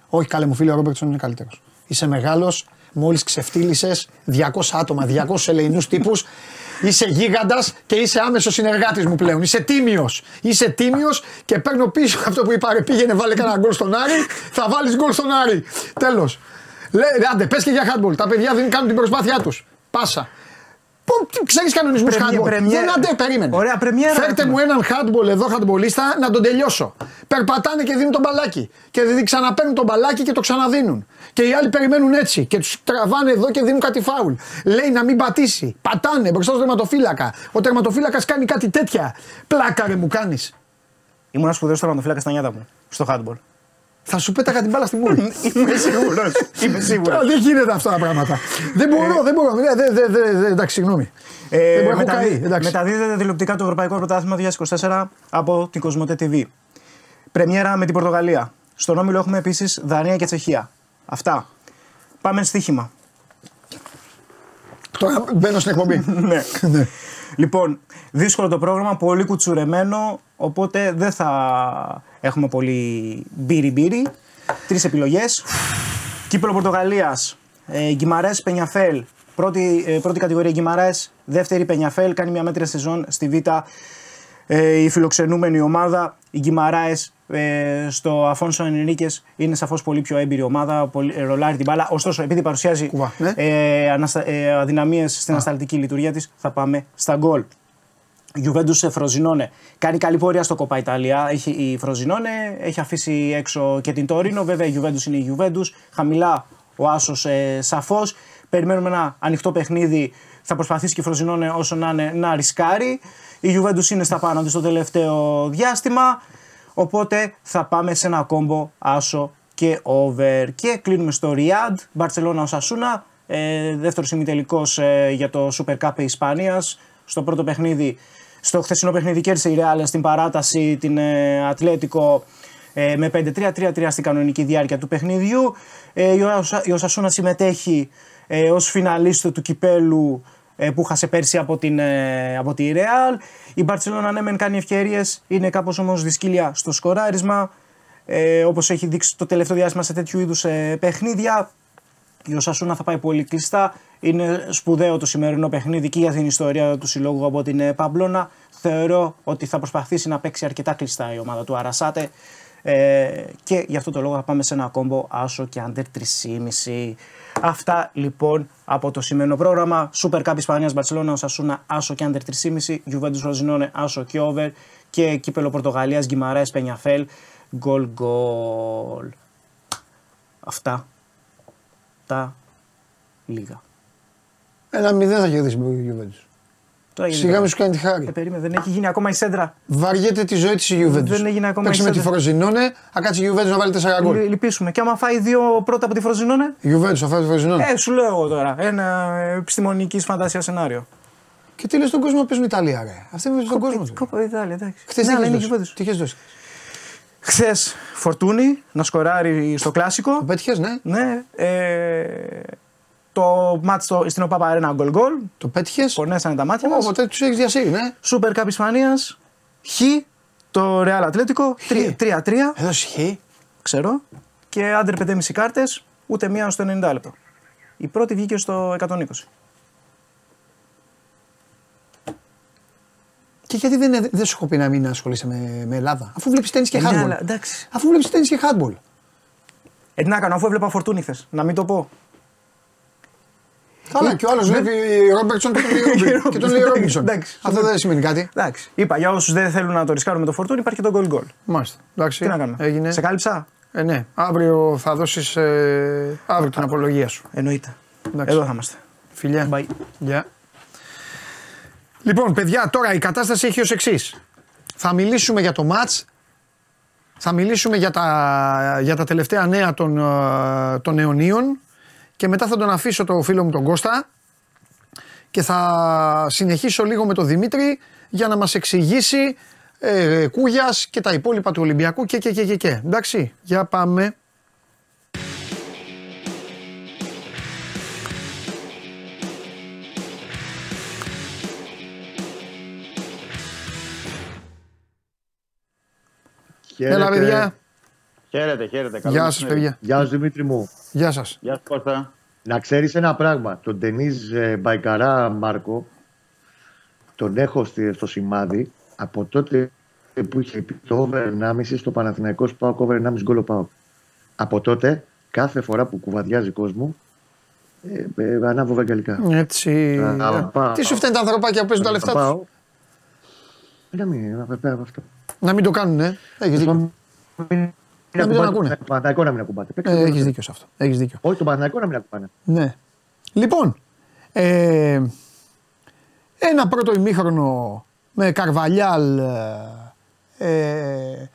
Όχι, καλέ μου φίλε, ο Ρόμπερτσον είναι καλύτερος. Είσαι μεγάλος, μόλις ξεφτύλισε 200 άτομα, 200 ελεηνού τύπους. Είσαι γίγαντας και είσαι άμεσος συνεργάτης μου πλέον. Είσαι τίμιος. Είσαι τίμιος και παίρνω πίσω αυτό που είπα. ρε, Πήγαινε, βάλε κανένα γκολ στον Άρη. Θα βάλεις γκολ στον Άρη. Τέλος. Άντε, πες και για handball. Τα παιδιά δεν κάνουν την προσπάθειά τους. Πάσα. Ξέρεις κανονισμούς
Πρεμιέ-
handball.
πρεμιέ-
Δεν άντε, περίμενε.
Ωραία, πρεμιέρα
Φέρτε
έχουμε.
μου έναν handball εδώ, handballista, να τον τελειώσω. Περπατάνε και δίνουν τον μπαλάκι. Και δι- ξαναπαίρνουν τον μπαλάκι και το ξαναδίνουν. Και οι άλλοι περιμένουν έτσι. Και τους τραβάνε εδώ και δίνουν κάτι φάουλ. Λέει να μην πατήσει. Πατάνε μπροστά στο τερματοφύλακα. Ο τερματοφύλακας κάνει κάτι τέτοια. Πλάκα ρε μου κάνεις.
Ήμουν σπουδαίος τερματοφύλακας στα νιάτα μου. Στο handball.
Θα σου πέταγα την μπάλα στη μούρη.
Είμαι σίγουρος. Είμαι σίγουρος.
Τώρα δεν γίνεται αυτά τα πράγματα. δεν μπορώ, δεν μπορώ. Δεν- δεν- δεν- δεν- δεν- Εντάξει, συγγνώμη.
Ε,
Δεν μπορώ, έχω
μεταδι-
καεί. Εντάξει.
Μεταδίδεται τηλεοπτικά το Ευρωπαϊκό Πρωτάθλημα 2024 από την Κοσμοτέ TV. Πρεμιέρα με την Πορτογαλία. Στον όμιλο έχουμε επίσης Δανία και Τσεχία. Αυτά. Πάμε στοίχημα.
Τώρα μπαίνω στην εκπομπή.
ναι.
Ναι.
Λοιπόν, δύσκολο το πρόγραμμα, πολύ κουτσουρεμένο, οπότε δεν θα έχουμε πολύ μπύρι-μπύρι. Τρεις επιλογές. Κύπελο Πορτογαλίας, ε, Γκυμαρές Πενιαφέλ. Πρώτη, ε, πρώτη κατηγορία Γκυμαρές, δεύτερη Πενιαφέλ, κάνει μια μέτρια σεζόν στη Β. Ε, η φιλοξενούμενη ομάδα, οι Γκυμαράες ε, στο Αφόνσο Ενρίκε είναι σαφώς πολύ πιο έμπειρη ομάδα, πολύ, ε, ρολάρει την μπάλα. Ωστόσο, επειδή παρουσιάζει
Κουβά, ναι.
ε, αναστα, ε, αδυναμίες στην ανασταλτική λειτουργία της, θα πάμε στα γκολ. Juventus Φροζινόνε. Κάνει καλή πορεία στο Κοπά Ιταλία. Έχει, η Φροζινόνε έχει αφήσει έξω και την Τόρινο. Βέβαια η Juventus είναι η Juventus. Χαμηλά ο Άσος ε, σαφώς. Περιμένουμε ένα ανοιχτό παιχνίδι. Θα προσπαθήσει και η Φροζινόνε όσο να είναι να ρισκάρει. Η Juventus είναι στα πάνω της το τελευταίο διάστημα. Οπότε θα πάμε σε ένα κόμπο άσο και over. Και κλείνουμε στο Riyadh, Μπαρσελόνα Οσασούνα. Ε, δεύτερος ημιτελικός ε, για το Super Cup Ισπανίας. Στο πρώτο παιχνίδι, στο χθεσινό παιχνίδι κέρδισε η Real στην παράταση την ε, Ατλέτικο ε, με 5-3, 3-3 στην κανονική διάρκεια του παιχνιδιού. Ε, η, Οσα- η Οσασούνα συμμετέχει ε, ως φιναλίστο του κυπέλου ε, που χάσε πέρσι από, την, ε, από τη Real. Η Μπαρτσελόνα ναι μεν κάνει ευκαιρίες, είναι κάπως όμως δυσκύλια στο σκοράρισμα. Ε, όπως έχει δείξει το τελευταίο διάστημα σε τέτοιου είδους ε, παιχνίδια. Η Οσασούνα θα πάει πολύ κλειστά. Είναι σπουδαίο το σημερινό παιχνίδι και για την ιστορία του συλλόγου από την ε, Παμπλώνα. Θεωρώ ότι θα προσπαθήσει να παίξει αρκετά κλειστά η ομάδα του Αρασάτε. Ε, και γι' αυτό το λόγο θα πάμε σε ένα κόμπο άσο και under 3,5. Αυτά λοιπόν από το σημερινό πρόγραμμα. Super Cup Ισπανίας Μπαρσελόνα, Οσασούνα, άσο και under 3,5. Juventus Rosinone, άσο και over. Και κύπελο Πορτογαλίας, Γκυμαράες, Πενιαφέλ, γκολ γκολ. Αυτά τα λίγα.
Ένα μηδέν θα κερδίσει η Juventus.
Τώρα γίνεται
Σιγά
τώρα.
μην σου κάνει τη χάρη.
Ε, περίμενε, δεν έχει γίνει ακόμα η σέντρα.
Βαριέται τη ζωή της η Juventus.
Δεν έγινε ακόμα
Παίξει
η
με τη
σέντρα.
Φροζινόνε, θα κάτσει η Juventus να βάλει 4 γκολ.
Λυ- Λυπήσουμε. Και άμα φάει δύο πρώτα από τη Φροζινόνε,
Η Juventus θα φάει τη Φροζινόνε.
ε, σου λέω εγώ τώρα. Ένα επιστημονικής φαντασίας σενάριο.
Και τι λες στον κόσμο να παίζουν Ιταλία, ρε. Αυτή είναι στον κόσμο.
Κόπα Ιταλία, εντάξει.
Χθες
Ναι,
τι
αλλά
είχες
είναι η
δώσει;
Juventus.
Τι είχες δώσει;
Χθες φορτούνη να σκοράρει στο κλασικό.
Το πέτυχες, ναι.
Ναι. Ε, το μάτς στο, στην ΟΠΑΠΑ Αρένα γκολ γκολ.
Το πέτυχες;
Πονέσανε τα μάτια μας.
Οπότε τους έχεις διασύρει, ναι.
Super Cup Ισπανίας. Χ. Το Real Ατλέτικο. 3-3.
Έδωσε χ.
Ξέρω. Και άντερ 5,5 κάρτες. Ούτε μία στο 90 λεπτό. Η πρώτη βγήκε στο 120.
Και γιατί δεν, δεν σου έχω πει να μην ασχολείσαι με, με Ελλάδα; Αφού βλέπεις τέννη και
Ε, ναι,
hardball.
αλλά εντάξει.
Αφού βλέπεις τέννη και hardball.
Ε, τι να κάνω, αφού έβλεπα φορτούνη χθες. Να μην το πω.
Καλά, και ο άλλος βλέπει Ρόμπερτσον και τον λέει Ρόμπι- και τον λέει Ρόμπινσον.
Εντάξει.
Αυτό δεν σημαίνει κάτι.
Εντάξει. Είπα για όσους δεν θέλουν να το ρισκάρουν με το φορτούνη, υπάρχει και το goal goal.
Μάλιστα. Εντάξει.
Τι να κάνουμε;
Έγινε.
Σε κάλυψα;
Ε, ναι. Αύριο θα δώσεις ε, αύριο την απολογία σου.
Εννοείται.
Εντάξει.
Εδώ θα είμαστε.
Φιλιά.
Bye.
Γεια. Λοιπόν, παιδιά, τώρα η κατάσταση έχει ως εξής. Θα μιλήσουμε για το μάτς, θα μιλήσουμε για τα, για τα τελευταία νέα των, ε, των αιωνίων και μετά θα τον αφήσω το φίλο μου τον Κώστα και θα συνεχίσω λίγο με τον Δημήτρη για να μας εξηγήσει ε, Κούγιας και τα υπόλοιπα του Ολυμπιακού και και και και και. Εντάξει, για πάμε. Έλα παιδιά,
Χαίρετε, χαίρετε. Καλό
γεια σας
μεσημέρι.
παιδιά,
Γεια σου Δημήτρη μου.
γεια σας.
Γεια σου Κώστα.
Να ξέρεις ένα πράγμα. Τον Ντενίζ ε, Μπαϊκαρά Μάρκο τον έχω στη- στο σημάδι από τότε που είχε πει το over 1,5 στο Παναθηναϊκός Σπάοκ over 1,5 γκολ ο ΠΑΟΚ. Από τότε κάθε φορά που κουβαδιάζει κόσμο ε, ε, ανάβω βαγγελικά.
Έτσι.
Α, πάω.
Τι σου φταίνει τα ανθρωπάκια που παίζουν τα λεφτά
πάω.
τους;
Ε, Να μην, να πέρα από αυτό.
Να μην το κάνουν, ε. Έχει δίκιο.
Μην
Να μην τον
ακουμπάτε,
ακούνε.
Το Παναθηναϊκό να μην ακουμπάτε. Παίξτε
Ε,
το
Έχεις
μπροστά.
δίκιο σε αυτό. Έχεις δίκιο.
Όχι, το Παναθηναϊκό να μην ακουμπάνε.
Ναι. Λοιπόν, ε, ένα πρώτο ημίχρονο με Καρβαλιάλ ε, ε,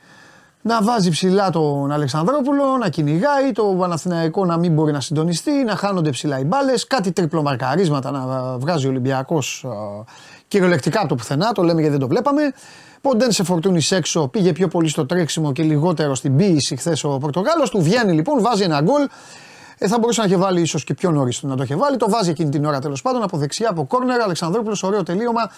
να βάζει ψηλά τον Αλεξανδρόπουλο, να κυνηγάει, το Παναθηναϊκό να μην μπορεί να συντονιστεί, να χάνονται ψηλά οι μπάλες, κάτι τριπλομαρκαρίσματα να βγάζει ο Ολυμπιακός κυριολεκτικά από το πουθενά, το λέμε γιατί δεν το βλέπαμε. Ποντέν σε φορτούνης έξω, πήγε πιο πολύ στο τρέξιμο και λιγότερο στην ποίηση χθες ο Πορτογάλος. Του βγαίνει λοιπόν, βάζει ένα γκολ. Ε, θα μπορούσε να είχε βάλει ίσως και πιο νωρίς να το είχε βάλει. Το βάζει εκείνη την ώρα τέλος πάντων από δεξιά, από κόρνερ. Αλεξανδρόπουλος, ωραίο τελείωμα.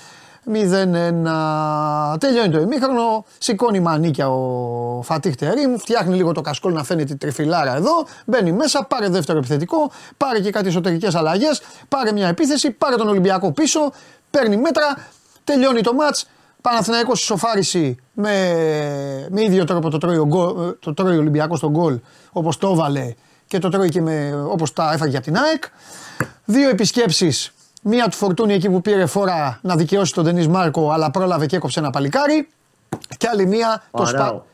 0-1. Τελειώνει το ημίχρονο. Σηκώνει μανίκια ο Φατίχ Τερήμ. Φτιάχνει λίγο το κασκόλ να φαίνεται η τριφυλάρα εδώ. Μπαίνει μέσα. Πάρε δεύτερο επιθετικό. Πάρε και κάτι εσωτερικές αλλαγές. Πάρε μια επίθεση. Πάρε τον Ολυμπιακό πίσω. Παίρνει μέτρα. Τελειώνει το ματ. Παναθηναϊκός ισοφάριση με, με ίδιο τρόπο το τρώει, ο, γκολ- το τρώει ο Ολυμπιακός τον γκολ όπως το έβαλε και το τρώει και με, όπως τα έφαγε από την ΑΕΚ. Δύο επισκέψεις, μία του Φορτούνη εκεί που πήρε φόρα να δικαιώσει τον Ντενής Μάρκο αλλά πρόλαβε και έκοψε ένα παλικάρι και άλλη μία
Ο
το σπα...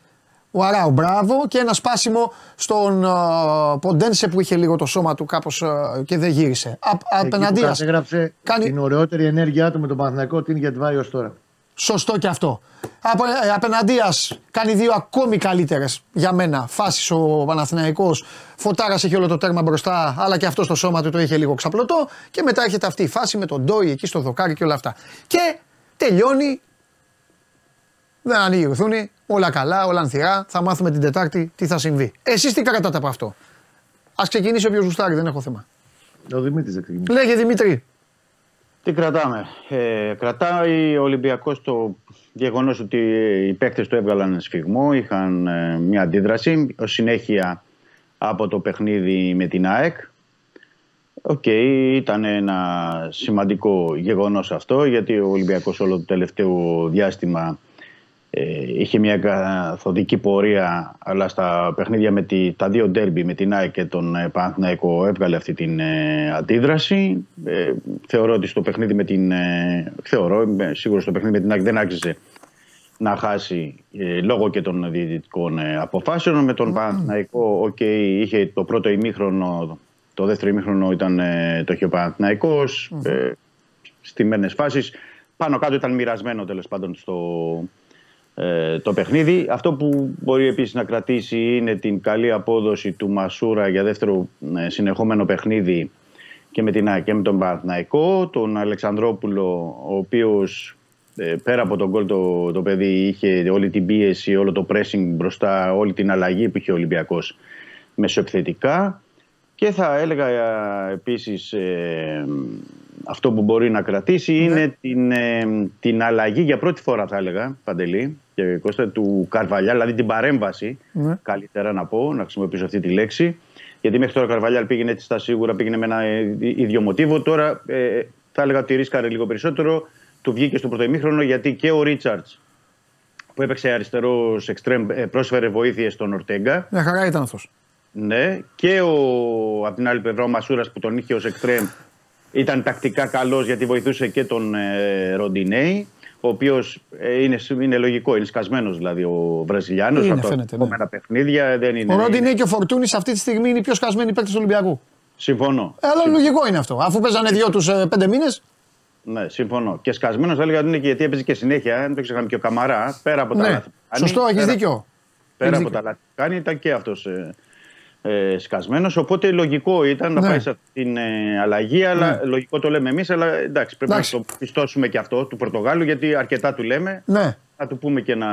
Αράο.
Ο Αράου, μπράβο. Και ένα σπάσιμο στον uh, Ποντένσε που είχε λίγο το σώμα του κάπως uh, και δεν γύρισε. Α,
Εκεί που
απέναντίας.
κατέγραψε
Κάνει-
την ωραιότερη ενέργειά του με τον Παναθηναϊκό την είχε βάλει ως τώρα.
Σωστό και αυτό. Απο, ε, απέναντίας κάνει δύο ακόμη καλύτερες για μένα φάσει ο Παναθηναϊκός. Φωτάρα είχε όλο το τέρμα μπροστά, αλλά και αυτό στο σώμα του το είχε λίγο ξαπλωτό. Και μετά έρχεται αυτή η φάση με τον Ντόι εκεί στο δοκάρι και όλα αυτά. Και τελειώνει. Δεν ανοίγει η ουθούνη, όλα καλά, όλα ανθυρά. Θα μάθουμε την Τετάρτη τι θα συμβεί. Εσείς τι κρατάτε από αυτό; Ας ξεκινήσει όποιος γουστάρει, δεν έχω θέμα.
Ο Δημήτρης δεν ξεκινήσει.
Λέγε Δημήτρη.
Τι κρατάμε; Ε, κρατάει ο Ολυμπιακός το γεγονός ότι οι παίκτες του έβγαλαν σφυγμό, είχαν ε, μια αντίδραση ως συνέχεια από το παιχνίδι με την ΑΕΚ. Οκ, ήταν ένα σημαντικό γεγονός αυτό γιατί ο Ολυμπιακός όλο το τελευταίο διάστημα ε, είχε μια καθοδική πορεία αλλά στα παιχνίδια με τη, τα δύο ντέρμπι με την ΑΕΚ και τον ε, Παναθηναϊκό έβγαλε αυτή την ε, αντίδραση. Ε, θεωρώ ότι στο παιχνίδι με την... Ε, θεωρώ, είμαι σίγουρος στο παιχνίδι με την ΑΕΚ δεν άξιζε να χάσει ε, λόγω και των διαιτητικών ε, αποφάσεων. Με τον Παναθηναϊκό, οκ, είχε το πρώτο ημίχρονο, το δεύτερο ημίχρονο ήταν ε, το είχε ο Παναθηναϊκός, ε, στημένες φάσεις. Πάνω κάτω ήταν μοιρασμένο τέλος πάντων στο, ε, το παιχνίδι. Αυτό που μπορεί επίσης να κρατήσει είναι την καλή απόδοση του Μασούρα για δεύτερο ε, συνεχόμενο παιχνίδι και με την ΑΕΚ και με τον Παναθηναϊκό. Τον Αλεξανδρόπουλο, ο οποίος ε, πέρα από τον γκολ το, το παιδί είχε όλη την πίεση, όλο το pressing μπροστά, όλη την αλλαγή που είχε ο Ολυμπιακός μεσοεπιθετικά. Και θα έλεγα ε, επίσης ε, αυτό που μπορεί να κρατήσει είναι την, ε, την αλλαγή για πρώτη φορά θα έλεγα Παντελή και Κώστα του Καρβαλιά, δηλαδή την παρέμβαση
Ναι.
καλύτερα να πω, να χρησιμοποιήσω αυτή τη λέξη. Γιατί μέχρι τώρα ο Καρβαλιάλ πήγαινε έτσι στα σίγουρα, πήγαινε με ένα ε, ίδιο μοτίβο. Τώρα ε, θα έλεγα ότι ρίσκαρε λίγο περισσότερο. Του βγήκε στο πρώτο ημίχρονο γιατί και ο Ρίτσαρτς που έπαιξε αριστερός εξτρέμ ε, πρόσφερε βοήθεια στον Ορτέγκα.
Μια χαρά ήταν αυτός.
Ναι, και ο, από την άλλη πλευρά ο Μασούρας που τον είχε ως εξτρέμ ήταν τακτικά καλός γιατί βοηθούσε και τον ε, Ροντινέη, ο οποίος είναι, είναι λογικό, είναι σκασμένος δηλαδή ο Βραζιλιάνος.
Είναι,
από τα
φαίνεται, ναι.
επόμενα παιχνίδια δεν είναι.
Ο Ρόντινε και ο Φορτούνης αυτή τη στιγμή είναι οι πιο σκασμένοι παίκτες του Ολυμπιακού.
Συμφωνώ.
Ε, αλλά λογικό είναι αυτό. Αφού παίζανε δυο τους πέντε μήνες.
Ναι, συμφωνώ. Και σκασμένος θα έλεγα ότι είναι και γιατί έπαιζε και συνέχεια. Δεν το ξεχνάμε και ο Καμαρά. Πέρα από τα
Ναι,
λάθη που κάνει,
σωστό, έχεις
πέρα-
δίκιο.
Πέρα
Έχεις
από τα
δίκιο.
λάθη που κάνει, ήταν και αυτός ε, ε, σκασμένος. Οπότε λογικό ήταν να
Ναι.
πάει σε αυτή την ε, αλλαγή. Αλλά
Ναι.
λογικό το λέμε εμείς. Αλλά εντάξει, πρέπει
Εντάξει.
να το πιστώσουμε και αυτό του Πορτογάλου. Γιατί αρκετά του λέμε.
Ναι.
Θα του πούμε και να.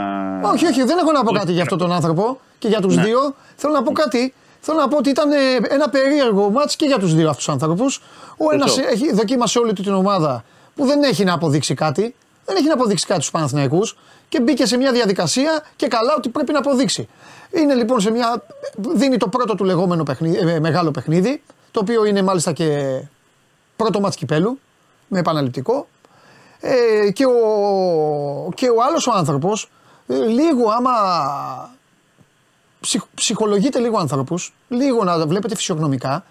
Όχι, όχι, δεν έχω να πω κάτι για αυτόν τον άνθρωπο και για τους
Ναι.
δύο. Θέλω να πω κάτι. Θέλω να πω ότι ήταν ε, ένα περίεργο μάτς και για τους δύο αυτούς ανθρώπους. Ο ένας
Σωστό.
έχει δοκίμασε όλη του την ομάδα που δεν έχει να αποδείξει κάτι. Δεν έχει να αποδείξει κάτι στους Παναθηναϊκούς και μπήκε σε μια διαδικασία και καλά ότι πρέπει να αποδείξει. Είναι λοιπόν σε μια. δίνει το πρώτο του λεγόμενο παιχνίδι, ε, μεγάλο παιχνίδι, το οποίο είναι μάλιστα και πρώτο μάτς κυπέλου, με επαναληπτικό. Ε, και, ο, και ο άλλος ο άνθρωπος, ε, λίγο άμα ψυχ, ψυχολογείται λίγο άνθρωπος, λίγο να βλέπετε φυσιογνωμικά,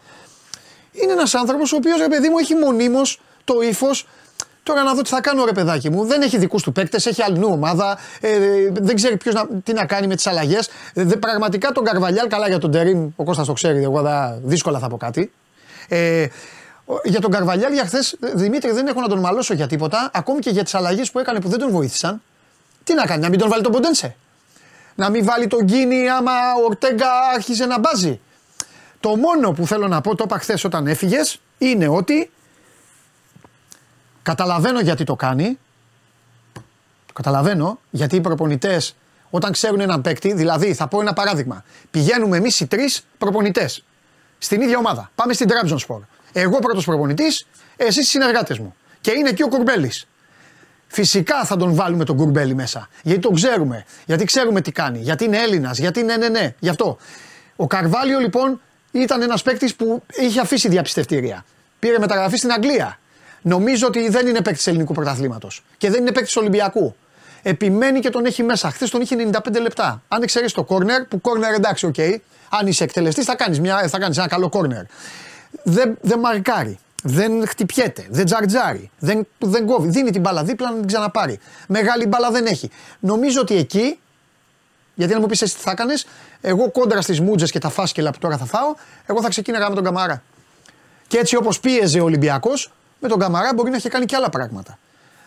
είναι ένας άνθρωπος ο οποίος, ρε παιδί μου, έχει μονίμως το ύφος. Τώρα να δω τι θα κάνω ρε παιδάκι μου. Δεν έχει δικούς του παίκτες, έχει αλληνού ομάδα. Ε, δεν ξέρει ποιος να, τι να κάνει με τις αλλαγές. Ε, δε- πραγματικά τον Καρβαλιάλ, καλά για τον Τερίμ, ο Κώστας το ξέρει, εγώ θα, δύσκολα θα πω κάτι. Ε, ο- για τον Καρβαλιάλ για χθες, Δημήτρη, δεν έχω να τον μαλώσω για τίποτα. Ακόμη και για τις αλλαγές που έκανε που δεν τον βοήθησαν. Τι να κάνει, να μην τον βάλει τον Ποντένσε. Να μην βάλει τον Γκίνη άμα ο Ορτέγκα άρχισε να μπάζει. Το μόνο που θέλω να πω, το είπα χθες όταν έφυγες, είναι ότι καταλαβαίνω γιατί το κάνει. Καταλαβαίνω γιατί οι προπονητές όταν ξέρουν έναν παίκτη, δηλαδή θα πω ένα παράδειγμα. Πηγαίνουμε εμείς οι τρεις προπονητές στην ίδια ομάδα. Πάμε στην Trabzonspor. Εγώ πρώτος προπονητής, εσείς οι συνεργάτες μου. Και είναι εκεί ο Κουρμπέλης. Φυσικά θα τον βάλουμε τον Κουρμπέλη μέσα. Γιατί τον ξέρουμε. Γιατί ξέρουμε τι κάνει. Γιατί είναι Έλληνας. Γιατί ναι, ναι, ναι. Γι' αυτό. Ο Καρβάλιο λοιπόν ήταν ένας παίκτης που είχε αφήσει διαπιστευτήρια. Πήρε μεταγραφή στην Αγγλία. Νομίζω ότι δεν είναι παίκτης ελληνικού πρωταθλήματος. Και δεν είναι παίκτης Ολυμπιακού. Επιμένει και τον έχει μέσα. Χθες τον είχε 95 λεπτά. Αν εξαιρέσεις το κόρνερ, που κόρνερ εντάξει, οκ. Αν είσαι εκτελεστής, θα κάνεις ένα καλό κόρνερ. Δεν, δεν μαρκάρει. Δεν χτυπιέται. Δεν τζαρτζάρει. Δεν, δεν κόβει. Δίνει την μπάλα δίπλα να την ξαναπάρει. Μεγάλη μπάλα δεν έχει. Νομίζω ότι εκεί, γιατί να μου πεις εσύ τι θα έκανες, εγώ κόντρα στις μούτζες και τα φάσκελα που τώρα θα φάω, εγώ θα ξεκίναγα με τον Καμαρά. Και έτσι όπως πίεζε ο Ολυμπιακός, με τον Καμαρά μπορεί να έχει κάνει και άλλα πράγματα.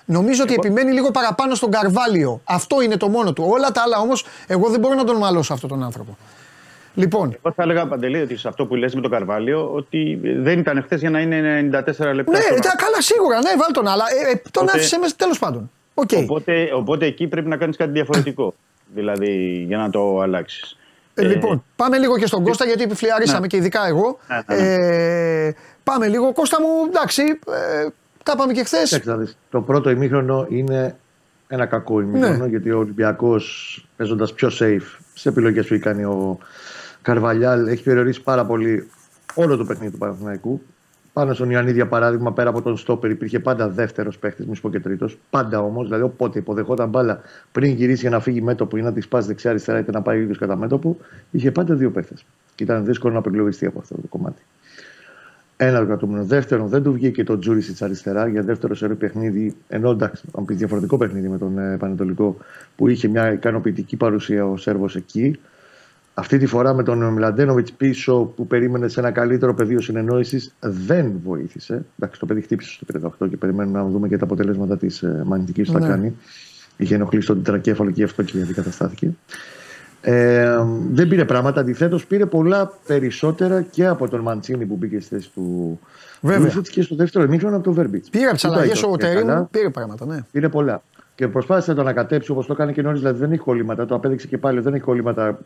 Νομίζω ότι επιμένει λίγο παραπάνω στον Καρβάλιο. Αυτό είναι το μόνο του. Όλα τα άλλα όμως, εγώ δεν μπορώ να τον μαλώσω αυτόν τον άνθρωπο. Λοιπόν,
Εγώ θα έλεγα Παντελή ότι σε αυτό που λες με τον Καρβάλιο ότι δεν ήταν χθες για να είναι 94 λεπτά.
ναι,
στο
τα καλά σίγουρα, ναι, βάλ τον, αλλά ε, ε, τον
Οπότε-
άφησε μέσα τέλος πάντων. Οκ.
Οπότε, οπότε εκεί πρέπει να κάνεις κάτι διαφορετικό. δηλαδή για να το αλλάξεις.
Ε, λοιπόν, πάμε λίγο και στον Κώστα γιατί επιφλυαρήσαμε
Ναι.
και ειδικά εγώ.
Ναι, ναι, ναι.
Ε, πάμε λίγο. Κώστα μου, εντάξει, ε, τα είπαμε και χθες.
Κοίταξε να δεις, Το πρώτο ημίχρονο είναι ένα κακό ημίχρονο
Ναι.
γιατί ο Ολυμπιακός παίζοντας πιο safe σε επιλογές που έχει κάνει ο Καρβαλιάλ έχει περιορίσει πάρα πολύ όλο το παιχνίδι του Παναθηναϊκού Πάνω στον Ιωαννίδη, για παράδειγμα, πέρα από τον Στόπερ, υπήρχε πάντα δεύτερος παίχτης, μη σου πω και τρίτος. Πάντα όμως, δηλαδή όποτε υποδεχόταν μπάλα πριν γυρίσει για να φύγει μέτωπο ή να τη σπάσει δεξιά-αριστερά είτε να πάει ίδιος κατά μέτωπο, είχε πάντα δύο παίχτες. Και ήταν δύσκολο να απεγκλωβιστεί από αυτό το κομμάτι. Ένα το κρατούμενο. Δεύτερον, δεν του βγήκε το Τζούρισιτ αριστερά για δεύτερο σερή παιχνίδι. Ενώ εντάξει, αν πει διαφορετικό παιχνίδι με τον ε, Πανετολικό που είχε μια ικανοποιητική παρουσία ο Σέρβος εκεί. Αυτή τη φορά με τον Μιλαντένοβιτς πίσω που περίμενε σε ένα καλύτερο πεδίο συνεννόησης δεν βοήθησε. Εντάξει, το παιδί χτύπησε στο 38 και περιμένουμε να δούμε και τα αποτελέσματα της ε, μαγνητικής που θα
Ναι.
κάνει. Είχε ενοχλήσει τον τετρακέφαλο και γι' αυτό και αντικαταστάθηκε. Ε, δεν πήρε πράγματα. Αντιθέτως, πήρε πολλά περισσότερα και από τον Μαντσίνη που μπήκε στη θέση του
Βέβαια.
Βούζιτς και στο δεύτερο ημίχρονο από τον Βέρμπιτς.
Πήρε από τι αλλαγέ ο Τερήμ, πήρε πράγματα, ναι.
Πήρε πολλά. Και προσπάθησε να το ανακατέψει όπως το έκανε και νωρίς. Δηλαδή δεν έχει κολλήματα. Το απέδειξε και πάλι. Δεν έχει κολλήματα.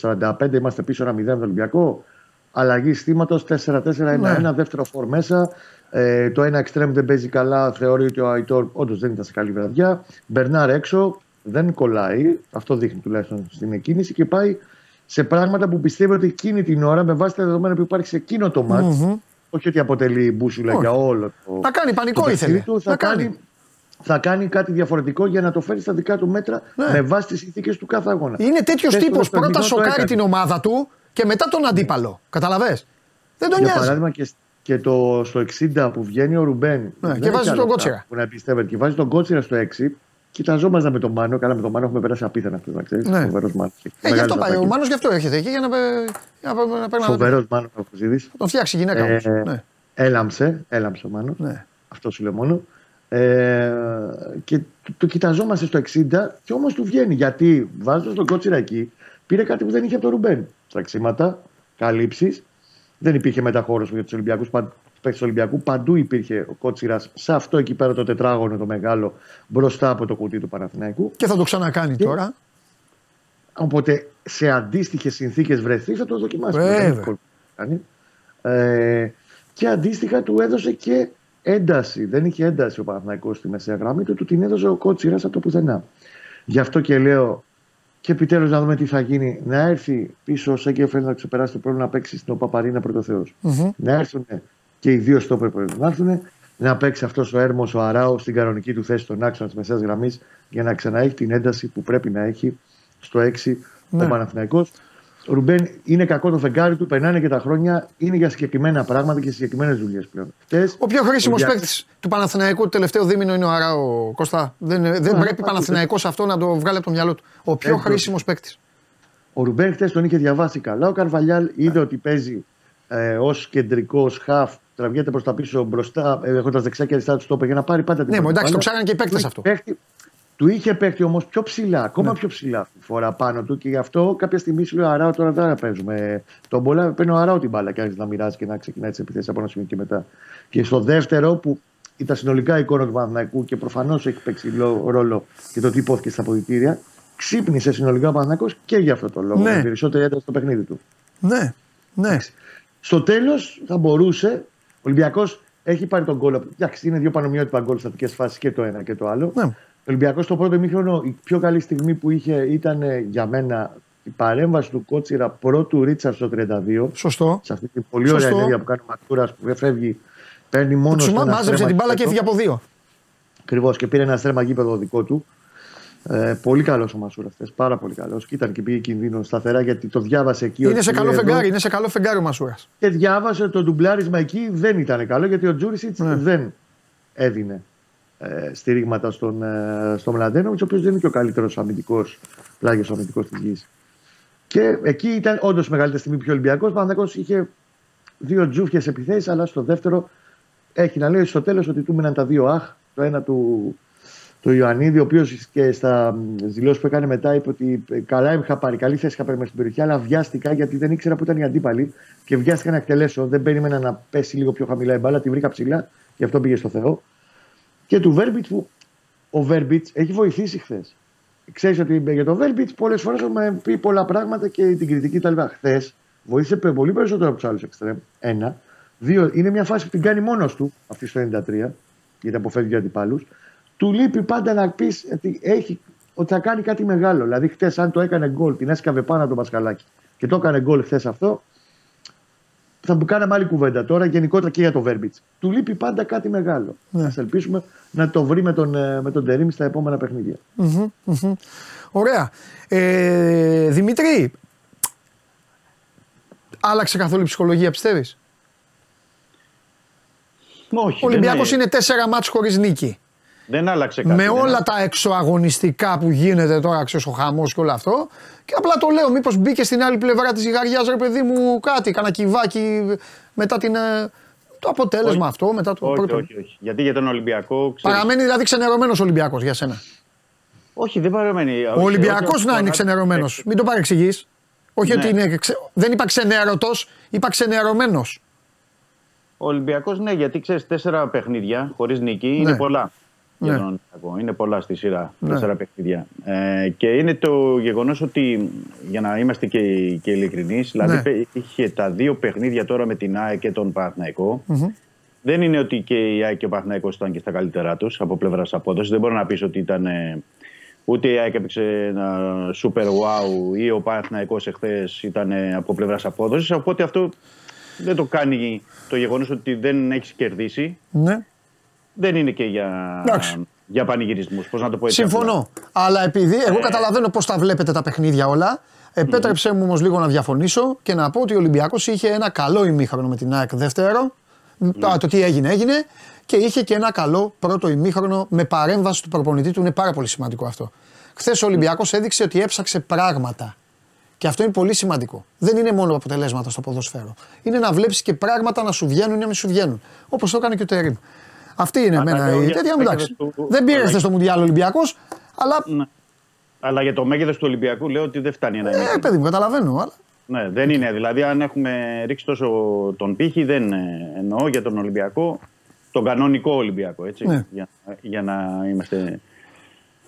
45 είμαστε πίσω ένα 0 τον Ολυμπιακό. Αλλαγή στήματος 4-4-1-1.
Ναι.
Δεύτερο φορ μέσα. Ε, το ένα εξτρέμ δεν παίζει καλά. Θεωρεί ότι ο Αϊτόρ όντως δεν ήταν σε καλή βραδιά. Μπερνάρ έξω. Δεν κολλάει. Αυτό δείχνει τουλάχιστον στην εκκίνηση. Και πάει σε πράγματα που πιστεύει ότι εκείνη την ώρα με βάση τα δεδομένα που υπάρχει σε εκείνο το μάτ.
Μμμ.
Όχι ότι αποτελεί μπούσουλα
Όχι.
για όλο το.
Να κάνει πανικό
το
ήθελε.
παιχνίδι Του, θα,
Να
κάνει.
κάνει.
θα κάνει κάτι διαφορετικό για να το φέρει στα δικά του μέτρα
Ναι.
με βάση τις συνθήκες του κάθε αγώνα.
Είναι τέτοιος
Χθες
τύπος.
στο
Πρώτα
Ισπανικό το
σοκάρει
έκανε.
την ομάδα του και μετά τον αντίπαλο. Καταλαβέ. Δεν τον
Για
νοιάζει.
παράδειγμα και, και το, στο 60 που βγαίνει ο Ρουμπέν. δεν
και
έχει
βάζει
άλλο
τον
αυτά
Κότσιρα.
Που να εμπιστεύεται και βάζει τον Κότσιρα στο 6. Κοιταζόμασταν με τον Μάνο. Καλά, με τον Μάνο έχουμε περάσει απίθανα αυτό. Να ξέρεις.
Ναι.
Φοβερό Μάνος.
Ε, γι' αυτό πάει. Ο Μάνος γι' αυτό έρχεται εκεί για να, για να, να παίρνει
Φοβερό Μάνος ο Κοζίδη.
Θα τον φτιάξει η γυναίκα όμως.
Ε,
Ναι.
Έλαμψε, έλαμψε ο Μάνος.
Ναι.
Αυτό σου λέω μόνο. Ε, και το, το κοιταζόμαστε στο 60 και όμως του βγαίνει. Γιατί βάζοντας τον κότσιρα εκεί, πήρε κάτι που δεν είχε από τον Ρουμπέν. Τραξίματα, καλύψεις. Δεν υπήρχε μεταχώρος για τους Ολυμπιακούς. Παίχτε του Ολυμπιακού παντού υπήρχε ο κότσιρας σε αυτό εκεί πέρα το τετράγωνο το μεγάλο μπροστά από το κουτί του Παναθηναϊκού.
Και θα το ξανακάνει τώρα.
Οπότε σε αντίστοιχες συνθήκες βρεθεί θα το δοκιμάσει.
Βέβαια.
Δεν είναι εύκολο να κάνει. Ε, και αντίστοιχα του έδωσε και ένταση. Δεν είχε ένταση ο Παναθηναϊκός στη μεσαία γραμμή του, του την έδωσε ο Κότσιρας από το πουθενά. Γι' αυτό και λέω και επιτέλους να δούμε τι θα γίνει. Να έρθει πίσω ο Σέγκεφελ να ξεπεράσει το πρόβλημα να παίξει στην Οπαπαρίνα πρωτοθέω.
Μμμ.
Να έρθουν και οι δύο στόπερ που να έρθουν. Να παίξει αυτό ο έρμο ο Αράο στην κανονική του θέση στον άξονα τη μεσαία γραμμή για να ξαναέχει την ένταση που πρέπει να έχει στο 6
Ναι.
ο Παναθηναϊκός. Ο Ρουμπέν είναι κακό το φεγγάρι του, περνάνε και τα χρόνια, είναι για συγκεκριμένα πράγματα και συγκεκριμένε δουλειέ πλέον. Χτες,
Ο πιο χρήσιμο
Ολυμπιακός-
παίκτη του Παναθηναϊκού το τελευταίο δίμηνο είναι ο Αράο Κώστα. Δεν, δεν
Ναι,
πρέπει
ναι,
Παναθηναϊκός αυτό να το βγάλει από το μυαλό του. Ο πιο
Ε,
χρήσιμο παίκτη.
Ο Ρουμπέν χθε τον είχε διαβάσει καλά. Ο Καρβαλιάλ είδε ότι παίζει ε, ως κεντρικό, ω χαφ, τραβιέται προς τα πίσω μπροστά, ε, έχοντας δεξιά και αριστερά του στόπερ για να πάρει πάντα την
Ναι, μα εντάξει, το
μπάλα.
ψάχναν και οι παίκτες
Του
αυτό.
είχε παίχτη- Του είχε παίχτη όμως πιο ψηλά, ακόμα
Ναι.
πιο ψηλά αυτή τη φορά πάνω του και γι' αυτό κάποια στιγμή σου λέει ο Αράο τώρα δεν παίζουμε. Τον πολλά παίρνει ο Αράο την μπάλα και άρχισε να μοιράζει και να ξεκινάει τις επιθέσεις από ένα σημείο και μετά. Και στο δεύτερο που ήταν συνολικά η εικόνα του Παναθηναϊκού και προφανώς έχει παίξει λο- ρόλο και το τι υπόθηκε στα αποδητήρια, ξύπνησε συνολικά ο Παναθηναϊκός και για αυτό το λόγο.
Ναι.
Με περισσότερη ένταση στο παιχνίδι του.
Ναι, ναι.
Στο τέλος θα μπορούσε. Ο Ολυμπιακός έχει πάρει τον κόλλο. Εντάξει, είναι δύο πανομοιότυπα γκολ στατικέ φάσεις και το ένα και το άλλο.
Ναι.
Ο Ολυμπιακός στο πρώτο μήχρονο, η πιο καλή στιγμή που είχε ήταν ε, για μένα η παρέμβαση του Κότσιρα πρώτου Ρίτσα στο 32.
Σωστό.
Σε αυτή την πολύ ωραία
Σωστό.
ενέργεια που κάνει ο Μακτούρα που φεύγει, παίρνει μόνο
Του
στο ένα
μάζεψε
στρέμμα
την μπάλα και
γήπεδο.
έφυγε από δύο.
Ακριβώς και πήρε ένα στρέμμα γήπεδο δικό του. Ε, πολύ καλός ο Μασούρα χθε. Πάρα πολύ καλός. Και ήταν και πήγε κινδύνο σταθερά γιατί το διάβασε εκεί.
Είναι
ότι
σε καλό
εδώ-
φεγγάρι, είναι σε καλό φεγγάρι ο Μασούρας.
και διάβασε ότι το ντουμπλάρισμα εκεί δεν ήταν καλό γιατί ο Τζούρισιτ
Ναι.
δεν έδινε ε, στηρίγματα στον, ε, στον Μλαντένοβιτς, ο οποίος δεν είναι και ο καλύτερος αμυντικός, πλάγιος αμυντικός της γης. Και εκεί ήταν όντως μεγαλύτερη στιγμή πιο Ολυμπιακό. Ο Παναγιώ είχε δύο τζούφιες επιθέσεις, αλλά στο δεύτερο έχει να λέει στο τέλος ότι του μείναν τα δύο αχ. Το ένα του, του Ιωαννίδη, ο οποίος και στα δηλώσεις που έκανε μετά είπε ότι ε, καλά είχα πάρει, καλή θέση είχα πάρει μέσα στην περιοχή, αλλά βιάστηκα γιατί δεν ήξερα που ήταν οι αντίπαλοι και βιάστηκα να εκτελέσω. Δεν περίμενα να πέσει λίγο πιο χαμηλά η μπάλα, τη βρήκα ψηλά, γι' αυτό πήγε στο Θεό. Και του Βέρμπιτς που ο Βέρμπιτς έχει βοηθήσει χθες. Ξέρεις ότι για τον Βέρμπιτς πολλές φορές έχουμε πει πολλά πράγματα και την κριτική κτλ. Χθες βοήθησε πε- πολύ περισσότερο από τους άλλους εξτρέμ. Ένα. Δύο, είναι μια φάση που την κάνει μόνος του αυτή στο 93, γιατί αποφεύγει αντιπάλους. Του λείπει πάντα να πεις ότι, έχει, ότι θα κάνει κάτι μεγάλο. Δηλαδή, χθε, αν το έκανε γκολ, την έσκαβε πάνω από τον Πασχαλάκη και το έκανε γκολ χθε αυτό, θα κάναμε άλλη κουβέντα τώρα γενικότερα και για το Βέρμπιτς. Του λείπει πάντα κάτι μεγάλο.
Ναι.
Α ελπίσουμε να το βρει με τον, ε, με τον Τερήμ στα επόμενα παιχνίδια.
Μμμ, μμμ. Ωραία. Ε, Δημήτρη, άλλαξε καθόλου η ψυχολογία πιστεύεις;
Όχι,
Ο Ολυμπιακός
δεν,
είναι τέσσερα μάτς χωρίς νίκη.
Δεν άλλαξε κάτι.
Με
δεν
όλα τα εξωαγωνιστικά που γίνεται τώρα, ξέρεις ο χαμός και όλο αυτό. Και απλά το λέω, μήπως μπήκε στην άλλη πλευρά της ζυγαριάς, ρε παιδί μου, κάτι, κανένα κυβάκι μετά την, ε, το αποτέλεσμα
Όχι.
αυτό. Μετά το
Όχι,
πρώτο.
όχι, όχι. Γιατί για τον Ολυμπιακό. ξέρεις-
Παραμένει δηλαδή ξενερωμένος Ολυμπιακός για σένα.
Όχι, δεν παραμένει.
Ο Ολυμπιακός να είναι ξενερωμένος. Μην το παρεξηγείς. Όχι
Ναι.
ότι είναι. ξε- Δεν είπα ξενέρωτος, είπα ξενερωμένος.
Ο Ολυμπιακός, ναι, γιατί ξέρεις, τέσσερα παιχνίδια χωρίς νίκη είναι
Ναι.
πολλά. Για
Ναι.
τον Ολυμπιακό. Είναι πολλά στη σειρά.
Ναι.
Τέσσερα παιχνίδια. Ε, και είναι το γεγονός ότι, για να είμαστε και, και ειλικρινείς, δηλαδή
Ναι.
πε- είχε τα δύο παιχνίδια τώρα με την ΑΕ και τον παναθηναικο Δεν είναι ότι και η ΑΕΚ και ο Παναθηναϊκός ήταν και στα καλύτερά τους από πλευράς απόδοσης. Δεν μπορεί να πεις ότι ήταν. ε, Ούτε η ΑΕΚ έπαιξε ένα super wow ή ο Παναθηναϊκός εχθές ήταν ε, από πλευράς απόδοσης. Οπότε αυτό δεν το κάνει το γεγονός ότι δεν έχεις κερδίσει.
Ναι.
Δεν είναι και για,
Εντάξει.
για πανηγυρισμούς. Πώς να το πω έτσι.
Συμφωνώ. Αλλά επειδή
Ε.
εγώ καταλαβαίνω πώς τα βλέπετε τα παιχνίδια όλα, επέτρεψέ μου όμως λίγο να διαφωνήσω και να πω ότι ο Ολυμπιακός είχε ένα καλό ημίχρονο με την ΑΕΚ δεύτερο. Το, το τι έγινε, έγινε. Και είχε και ένα καλό πρώτο ημίχρονο με παρέμβαση του προπονητή του. Είναι πάρα πολύ σημαντικό αυτό. Χθες ο Ολυμπιακός έδειξε ότι έψαξε πράγματα. Και αυτό είναι πολύ σημαντικό. Δεν είναι μόνο αποτελέσματα στο ποδόσφαιρο. Είναι να βλέπεις και πράγματα να σου βγαίνουν ή να μην σου βγαίνουν. Όπως το έκανε και ο Τερήμ. Αυτή είναι
Αλλά
εμένα
λέω
η
για
τέτοια
το
μου. Εντάξει.
μέγεθος του-
Δεν πήρε
αλλά-
χθες στο Μουντιάλ Ολυμπιακός, αλλά.
Ναι. Αλλά για το μέγεθος του Ολυμπιακού λέω ότι δεν φτάνει ένα
Ε,
ημίχρονο.
παιδί μου, καταλαβαίνω. Αλλά...
Ναι, δεν είναι. Δηλαδή, αν έχουμε ρίξει τόσο τον πύχη, δεν ε, εννοώ για τον Ολυμπιακό, τον κανονικό Ολυμπιακό. Έτσι,
Ναι.
για, για να είμαστε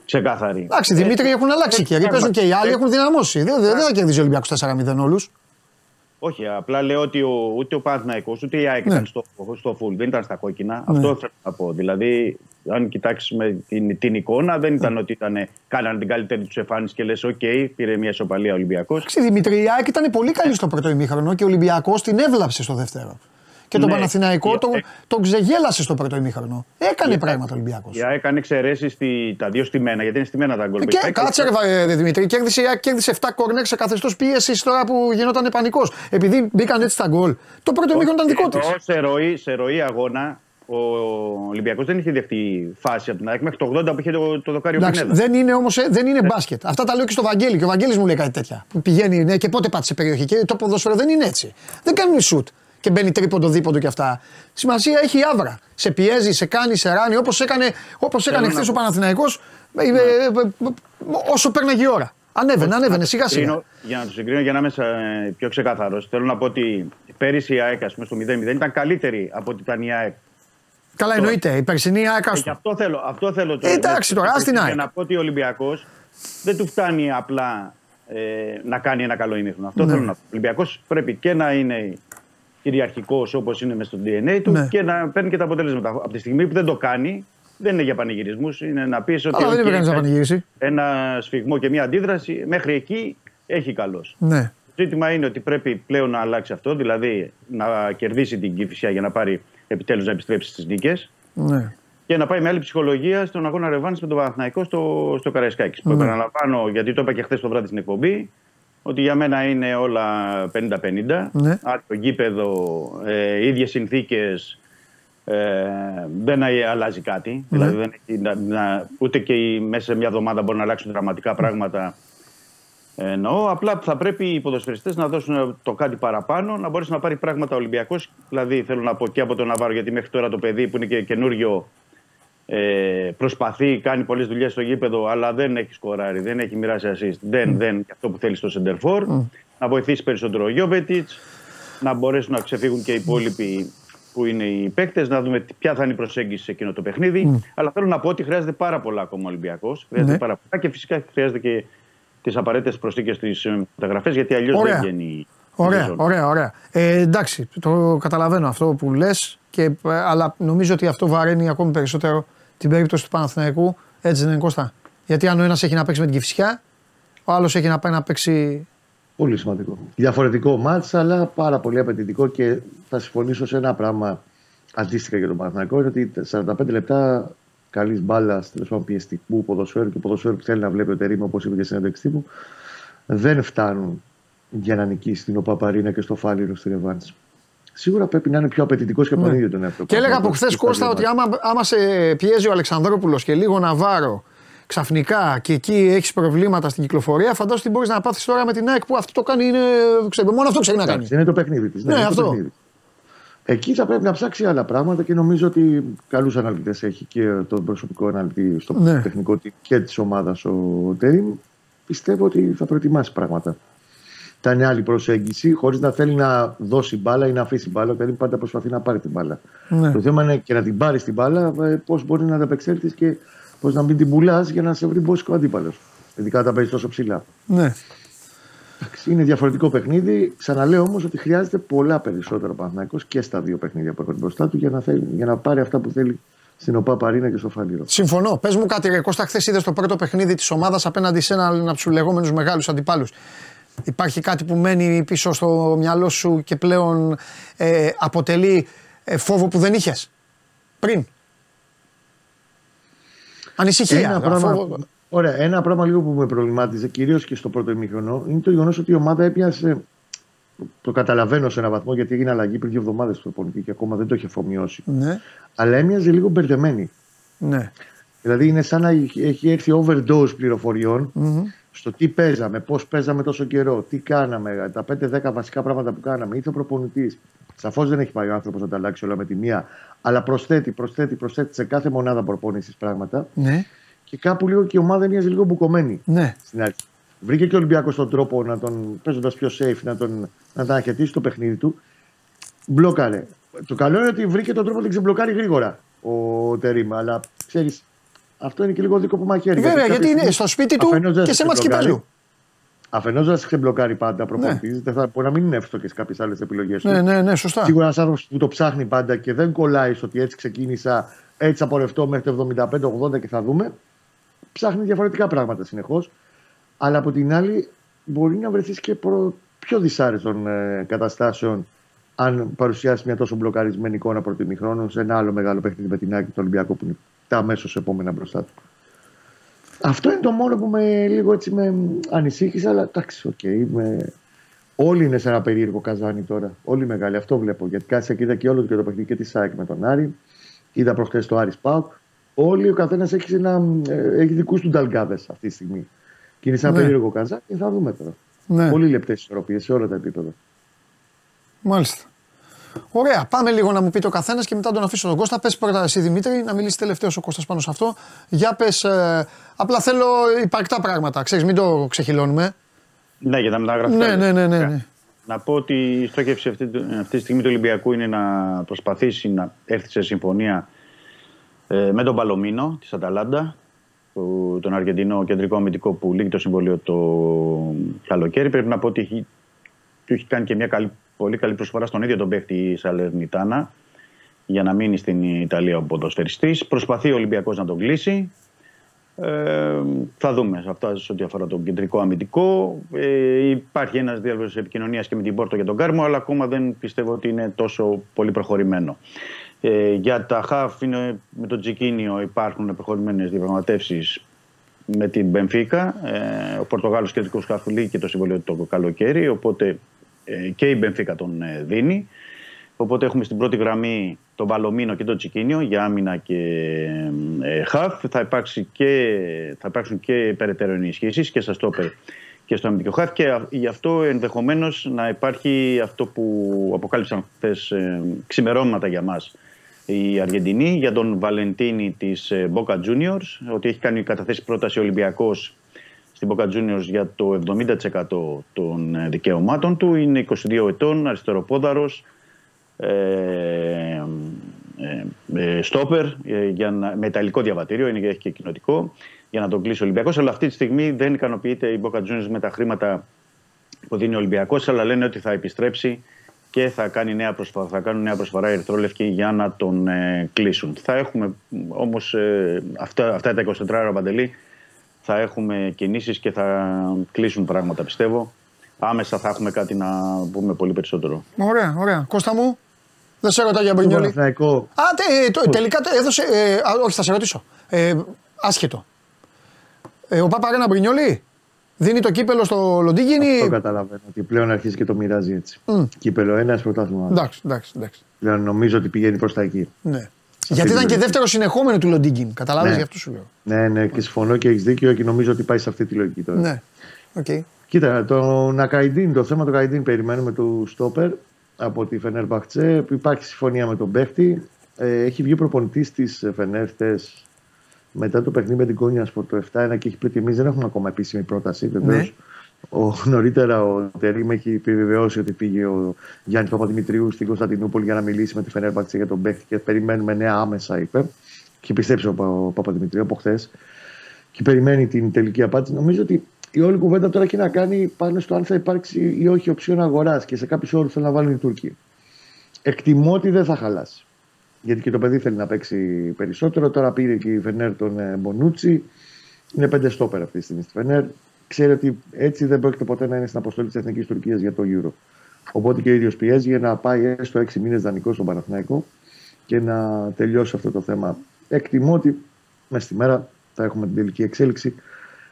ξεκάθαροι.
Εντάξει, Δημήτρη έχουν αλλάξει και παίζουν και οι άλλοι έχουν δυναμώσει. Δεν, δεν, δεν θα κερδίζει ο Ολυμπιακός 4-0 όλους.
Όχι, απλά λέω ότι ο, ούτε ο Παναθηναϊκός ούτε η ΑΕΚ
Ναι.
ήταν στο, στο full, δεν ήταν στα κόκκινα. Αυτό θέλω να πω. Δηλαδή, αν κοιτάξεις με την, την εικόνα, δεν ήταν ότι ήταν, κάνανε την καλύτερη τους εμφάνιση και λες: OK, πήρε μια ισοπαλία Ολυμπιακός.
Εντάξει, Δημήτρη, η ΑΕΚ ήταν πολύ καλή στο πρώτο ημίχρονο και ο Ολυμπιακός την έβλαψε στο δεύτερο. Και τον
Ναι.
Παναθηναϊκό
Η-
τον,
ε-
τον ξεγέλασε στο πρώτο ημίχρονο. Έκανε
Η-
πράγματα ο Ολυμπιακό.
Η ΑΕΚ έκανε εξαιρέσει τα δύο στημένα, γιατί είναι στημένα τα γκολ.
Και κάτσε ρε βα- Δημήτρη, κέρδισε, η ΑΕΚ κέρδισε 7 κόρνερ σε καθεστώ πίεση τώρα που γινόταν πανικό. Επειδή μπήκαν έτσι τα γκολ. Το πρώτο ημίχρονο ήταν δικό τη.
Ενώ σε ροή, σε ροή αγώνα, ο Ολυμπιακό δεν είχε δεχτεί φάση από την ΑΕΚ μέχρι το 80 που είχε το, το δοκάριο
Εντάξει,
Πινέδα.
δεν είναι όμω δεν είναι μπάσκετ. Αυτά τα λέω και στο Βαγγέλη. Και ο Βαγγέλης μου λέει κάτι τέτοια. Που πηγαίνει ναι, και πότε πάτησε περιοχή. Και το ποδόσφαιρο δεν είναι έτσι. Δεν κάνουν σουτ και μπαίνει τρίποντο δίποντο και αυτά. Σημασία έχει η άβρα. Σε πιέζει, σε κάνει, σε ράνει όπως έκανε, όπως έκανε
Θέλω να
χθε ο
πω.
Παναθηναϊκός ε, ε, ε, ε, όσο πέρναγε η ώρα. Ανέβαινε, ανέβαινε σιγά σιγά.
Συγκρίνω- Για να το συγκρίνω, για να είμαι ε, πιο ξεκάθαρος, θέλω να πω ότι πέρυσι η ΑΕΚ ας πούμε, στο 0-0 ήταν καλύτερη από ότι ήταν η ΑΕΚ.
Καλά, εννοείται. Η περσινή ΑΕΚ.
Ε,
άστο.
Γι' αυτό θέλω. Αυτό θέλω
Ε, εντάξει τώρα, ας την ΑΕΚ.
Για να πω ότι ο Ολυμπιακός δεν του φτάνει απλά ε, να κάνει ένα καλό ημίχρονο. Αυτό
Ναι.
θέλω να πω. Ο Ολυμπιακός πρέπει και να είναι κυριαρχικός όπως είναι μες στο DNA του
Ναι.
και να παίρνει και τα αποτελέσματα. Από τη στιγμή που δεν το κάνει, δεν είναι για πανηγυρισμούς. Είναι να πεις ότι.
Αλλά δεν
οκ,
είπε κανείς να πανηγυρίσει.
Ένα σφυγμό και μια αντίδραση μέχρι εκεί έχει καλώς.
Ναι.
Το ζήτημα είναι ότι πρέπει πλέον να αλλάξει αυτό, δηλαδή να κερδίσει την Κηφισιά για να πάρει επιτέλους να επιστρέψει στις νίκες
ναι.
και να πάει με άλλη ψυχολογία στον αγώνα Ρεβάνη με τον Παναθηναϊκό στο, στο Καραϊσκάκη. Που
Ναι.
επαναλαμβάνω, γιατί το είπα και χθες το βράδυ στην εκπομπή, ότι για μένα είναι όλα 50-50.
Ναι.
Άρα το γήπεδο, ε, ίδιες συνθήκες. Ε, δεν αλλάζει κάτι.
Ναι.
Δηλαδή δεν έχει, να, να- ούτε και οι- μέσα σε μια εβδομάδα μπορεί να αλλάξουν δραματικά πράγματα. Ε, Εννοώ, απλά θα πρέπει οι ποδοσφαιριστές να δώσουν το κάτι παραπάνω, να μπορέσει να πάρει πράγματα ο Ολυμπιακός. Δηλαδή, θέλω να πω και από τον Ναβάρο, γιατί μέχρι τώρα το παιδί που είναι και καινούριο ε, προσπαθεί, κάνει πολλές δουλειές στο γήπεδο, αλλά δεν έχει σκοράρει, δεν έχει μοιράσει assist. Δεν, δεν, και αυτό που θέλει στο Σεντερφόρ. Να βοηθήσει περισσότερο ο Γιώβετιτς, να μπορέσουν να ξεφύγουν και οι υπόλοιποι που είναι οι παίκτες, να δούμε τι- ποια θα είναι η προσέγγιση σε εκείνο το παιχνίδι. Αλλά θέλω να πω ότι χρειάζεται πάρα πολλά ακόμα ο Ολυμπιακός. Χρειάζεται
Ναι.
πάρα πολλά και φυσικά χρειάζεται και τις απαραίτητες προσθήκες στις μεταγραφές, γιατί αλλιώς
Ωραία.
δεν βγαίνει. η
Ωραία,
σεζόν.
ωραία, ωραία. Ε, εντάξει, το καταλαβαίνω αυτό που λες, αλλά νομίζω ότι αυτό βαραίνει ακόμη περισσότερο την περίπτωση του Παναθηναϊκού. Έτσι δεν είναι Κώστα. Γιατί αν ο ένας έχει να παίξει με την Κυφσιά, ο άλλος έχει να πάει να παίξει
Πολύ σημαντικό. Διαφορετικό μάτς, αλλά πάρα πολύ απαιτητικό και θα συμφωνήσω σε ένα πράγμα αντίστοιχα για τον Παναθηναϊκό. Είναι ότι 45 λεπτά καλής μπάλας, τέλος πάντων πιεστικού ποδοσφαίρου και ποδοσφαίρου που θέλει να βλέπει ο Τερήμ, όπως είπε και στην ένταξη τύπου, δεν φτάνουν για να νικήσει την Οπαπαρίνα και στο Φάληρο στη Ρεβάνση. Σίγουρα πρέπει να είναι πιο απαιτητικός και από τον
Ναι.
ίδιο τον εαυτό.
Και έλεγα από
Παναθηναϊκός
χθες
και στα
Κώστα
δύο
ότι
μάτς.
άμα, άμα σε πιέζει ο Αλεξανδρόπουλος και λίγο Ναβάρο ξαφνικά και εκεί έχεις προβλήματα στην κυκλοφορία, φαντάζομαι τι μπορείς να πάθεις τώρα με την ΑΕΚ που αυτό το κάνει. Είναι, ξέρω, μόνο αυτό ξέρει να κάνει.
Εντάξει, είναι το παιχνίδι της.
Ναι, αυτό.
Εκεί θα πρέπει να ψάξει άλλα πράγματα και νομίζω ότι καλούς αναλυτές έχει και τον προσωπικό αναλυτή στο
Ναι.
τεχνικό team και της ομάδας ο Τέριμ. Πιστεύω ότι θα προετοιμάσει πράγματα. Θα είναι άλλη προσέγγιση, χωρίς να θέλει να δώσει μπάλα ή να αφήσει μπάλα. Ο Τέριμ πάντα προσπαθεί να πάρει την μπάλα.
Ναι.
Το θέμα είναι και να την πάρεις την μπάλα, πώς μπορεί να ανταπεξέλθεις και πώς να μην την πουλάς για να σε βρει μπόσικο αντίπαλος. Ειδικά όταν παίζεις τόσο ψηλά.
Ναι.
Εντάξει, Είναι διαφορετικό παιχνίδι. Ξαναλέω όμως ότι χρειάζεται πολλά περισσότερα Παναθυναϊκό και στα δύο παιχνίδια που έχουν μπροστά του για να, θέλει, για να πάρει αυτά που θέλει στην ΟΠΑ Παρίνα και στο Φαλήρο.
Συμφωνώ. Πες μου κάτι, ρε Κώστα, χθες είδες το πρώτο παιχνίδι της ομάδας απέναντι σε έναν από τους λεγόμενους μεγάλους αντιπάλους. Υπάρχει κάτι που μένει πίσω στο μυαλό σου και πλέον ε, αποτελεί ε, φόβο που δεν είχες; Πριν. Ανησυχία.
Ένα πράγμα,
φόβο-
ωραία, ένα πράγμα λίγο που με προβλημάτιζε, κυρίως και στο πρώτο ημίχρονο, είναι το γεγονός ότι η ομάδα έπιασε. Το καταλαβαίνω σε έναν βαθμό γιατί έγινε αλλαγή πριν δύο εβδομάδες στο προπονητή και ακόμα δεν το είχε αφομοιώσει.
Ναι,
Αλλά έμοιαζε λίγο μπερδεμένη.
ναι.
Δηλαδή είναι σαν να έχει έχει έρθει overdose πληροφοριών στο τι παίζαμε, πώς παίζαμε τόσο καιρό, τι κάναμε, τα 5-10 βασικά πράγματα που κάναμε. Ήρθε ο προπονητής. Σαφώς δεν έχει πάει ο άνθρωπος να τα αλλάξει όλα με τη μία, αλλά προσθέτει, προσθέτει, προσθέτει σε κάθε μονάδα προπόνησης πράγματα.
ναι.
Και κάπου λίγο και η ομάδα μοιάζει λίγο μπουκωμένη
ναι.
στην αρχή. Βρήκε και ο Ολυμπιακός τον τρόπο να τον παίζοντας πιο safe να τον, να τον αναχαιτήσει το παιχνίδι του. Μπλόκαρε. Το καλό είναι ότι βρήκε τον τρόπο να την ξεμπλοκάρει γρήγορα ο Τερήμα. Αλλά ξέρεις, αυτό είναι και λίγο δίκοπο μαχαίρι.
Βέβαια,
κάποια
γιατί είναι
στιγμή
στο σπίτι του
αφενός δεν
και σε μάτς
ξεμπλοκάρει.
κυπέλου.
Αφενός δεν σε ξεμπλοκάρει πάντα προπονητής. Δεν θα μπορεί να μην είναι εύστοχες κάποιες άλλες επιλογές του.
Ναι, ναι, ναι, σωστά.
Σίγουρα ένας άνθρωπος που το ψάχνει πάντα και δεν κολλάει στο ότι έτσι ξεκίνησα, έτσι θα πορευτώ μέχρι το 75-80 και θα δούμε. Ψάχνει διαφορετικά πράγματα συνεχώς. Αλλά από την άλλη, μπορεί να βρεθείς και προ πιο δυσάρεστων ε, καταστάσεων αν παρουσιάσεις μια τόσο μπλοκαρισμένη εικόνα πρώτη ημιχρόνου σε ένα άλλο μεγάλο παιχνίδι με την Άκη του Ολυμπιακού που είναι τα αμέσως επόμενα μπροστά του. Αυτό είναι το μόνο που με λίγο έτσι με ανησύχησε, αλλά εντάξει, οκ. είμαι... Όλοι είναι σε ένα περίεργο καζάνι τώρα. Όλοι μεγάλοι. Αυτό βλέπω. Γιατί κάτσε και είδα και όλο και το παιχνίδι και της ΑΕΚ με τον Άρη. Είδα προχθές το Άρης ΠΑΟΚ. Όλοι ο καθένας έχει, ένα, ε, έχει δικούς του νταλγκάδες αυτή τη στιγμή. Και είναι σε ένα
Ναι.
περίεργο καζάνι και θα δούμε τώρα.
Ναι.
Πολύ λεπτές ισορροπίες σε όλα τα επίπεδα.
Μάλιστα. Ωραία. Πάμε λίγο να μου πείτε ο καθένας και μετά τον αφήσω τον Κώστα. Πες πρώτα εσύ Δημήτρη, να μιλήσει τελευταίος ο Κώστας πάνω σε αυτό. Για πες. απλά θέλω υπαρκτά πράγματα. Ξέρεις, μην το ξεχυλώνουμε.
Ναι, για τα μεταγραφικά.
Ναι, ναι, ναι, ναι, ναι.
Να πω ότι η στόχευση αυτή, αυτή τη στιγμή του Ολυμπιακού είναι να προσπαθήσει να έρθει σε συμφωνία ε, με τον Παλωμίνο της Αταλάντα, που- τον Αργεντινό κεντρικό αμυντικό που λύγει το συμβολίο το καλοκαίρι. Πρέπει να πω ότι έχει, του έχει κάνει και μια καλή, πολύ καλή προσφορά στον ίδιο τον παίχτη η Σαλερνιτάνα για να μείνει στην Ιταλία ο ποδοσφαιριστής. Προσπαθεί ο Ολυμπιακός να τον κλείσει. Ε, θα δούμε σε αυτά σε ό,τι αφορά τον κεντρικό αμυντικό. Ε, υπάρχει ένας διάλογος επικοινωνίας και με την Πόρτο για τον Κάρμο, αλλά ακόμα δεν πιστεύω ότι είναι τόσο πολύ προχωρημένο. Ε, για τα χαφ είναι, με τον Τζικίνιο υπάρχουν προχωρημένες διαπραγματεύσεις με την Μπενφίκα. Ε, ο Πορτογάλος κεντρικός χαφ λύγει και το συμβολίο το καλοκαίρι, οπότε ε, και η Μπενφίκα τον ε, δίνει. Οπότε έχουμε στην πρώτη γραμμή τον Παλωμίνο και τον Τσικίνιο για άμυνα και ε, χαφ. Θα, υπάρξει και, θα υπάρξουν και περαιτέρω ενισχύσεις και στα στόπερ και στο αμυντικό χαφ. Και α- γι' αυτό ενδεχομένως να υπάρχει αυτό που αποκάλυψαν χθες ε, ξημερώματα για μας η Αργεντινή για τον Βαλεντίνη της Boca Juniors. Ότι έχει κάνει καταθέσει πρόταση ο Ολυμπιακός στην Boca Juniors για το 70% των ε, δικαιωμάτων του. Είναι 22 ετών, αριστεροπόδαρος, ε, ε, ε, στόπερ ε, για να, με ιταλικό διαβατήριο, είναι, έχει και κοινοτικό, για να τον κλείσει ο Ολυμπιακός. Αλλά αυτή τη στιγμή δεν ικανοποιείται η Boca Juniors με τα χρήματα που δίνει ο Ολυμπιακός, αλλά λένε ότι θα επιστρέψει και θα, κάνει νέα προσφορά, θα κάνουν νέα προσφορά οι Ερυθρόλευκοι για να τον ε, κλείσουν. Θα έχουμε όμως ε, αυτά, αυτά τα 24 ώρα παντελή θα έχουμε κινήσεις και θα κλείσουν πράγματα πιστεύω άμεσα θα έχουμε κάτι να πούμε πολύ περισσότερο.
Ωραία, ωραία. Κώστα μου, δεν σε ρωτάω για Μπρινιόλι.
Παναθηναϊκό.
Α, τε, το, τελικά το έδωσε. Ε, α, όχι, θα σε ρωτήσω. Ε, άσχετο. Ε, ο Παπαρένα Μπρινιόλι δίνει το κύπελο στο Λοντίγκινι.
Αυτό καταλαβαίνω. Ότι πλέον αρχίζει και το μοιράζει έτσι.
Μμ.
Κύπελο ένας, πρωτάθλημα. άλλο.
Εντάξει, εντάξει, εντάξει.
Πλέον νομίζω ότι πηγαίνει προς τα εκεί.
Ναι. Γιατί ήταν και δεύτερο συνεχόμενο του Λοντίγκιν. Κατάλαβες,
Ναι.
γι' αυτό σου λέω.
Ναι, ναι, και συμφωνώ και έχεις δίκιο και νομίζω ότι πάει σε αυτή τη λογική τώρα.
Ναι. Οκ.
Κοίτα, τον Ακαϊντίν, το θέμα του Ακαϊντίν περιμένουμε του στόπερ από τη Φενέρ Μπαχτσέ. Υπάρχει συμφωνία με τον παίχτη. Ε, έχει βγει προπονητής της Φενέρ χτες μετά το παιχνίδι με την Κόνια από το 7-1 και έχει πει ότι εμείς δεν έχουμε ακόμα επίσημη πρόταση. Βεβαίως.
Ναι.
Ο, νωρίτερα ο Τερήμ έχει επιβεβαιώσει ότι πήγε ο Γιάννης Παπαδημητρίου στην Κωνσταντινούπολη για να μιλήσει με τη Φενέρ Μπαχτσέ για τον παίχτη και περιμένουμε νέα άμεσα, είπε. Και πιστέψει ο, Πα- ο Παπαδημητρίου από χθες και περιμένει την τελική απάντηση. Νομίζω ότι η όλη κουβέντα τώρα έχει να κάνει πάνω στο αν θα υπάρξει ή όχι οψιόν αγοράς και σε κάποιους όρους θέλουν να βάλουν οι Τούρκοι. Εκτιμώ ότι δεν θα χαλάσει. Γιατί και το παιδί θέλει να παίξει περισσότερο. Τώρα πήρε και η Φενέρ τον ε, Μπονούτσι. Είναι πέντε στόπερ αυτή τη στιγμή στη Φενέρ. Ξέρει ότι έτσι δεν πρόκειται ποτέ να είναι στην αποστολή της Εθνικής Τουρκίας για το Euro. Οπότε και ο ίδιος πιέζει για να πάει έστω έξι μήνες δανεικός στον Παναθηναϊκό και να τελειώσει αυτό το θέμα. Εκτιμώ ότι μέσα στη μέρα θα έχουμε την τελική εξέλιξη.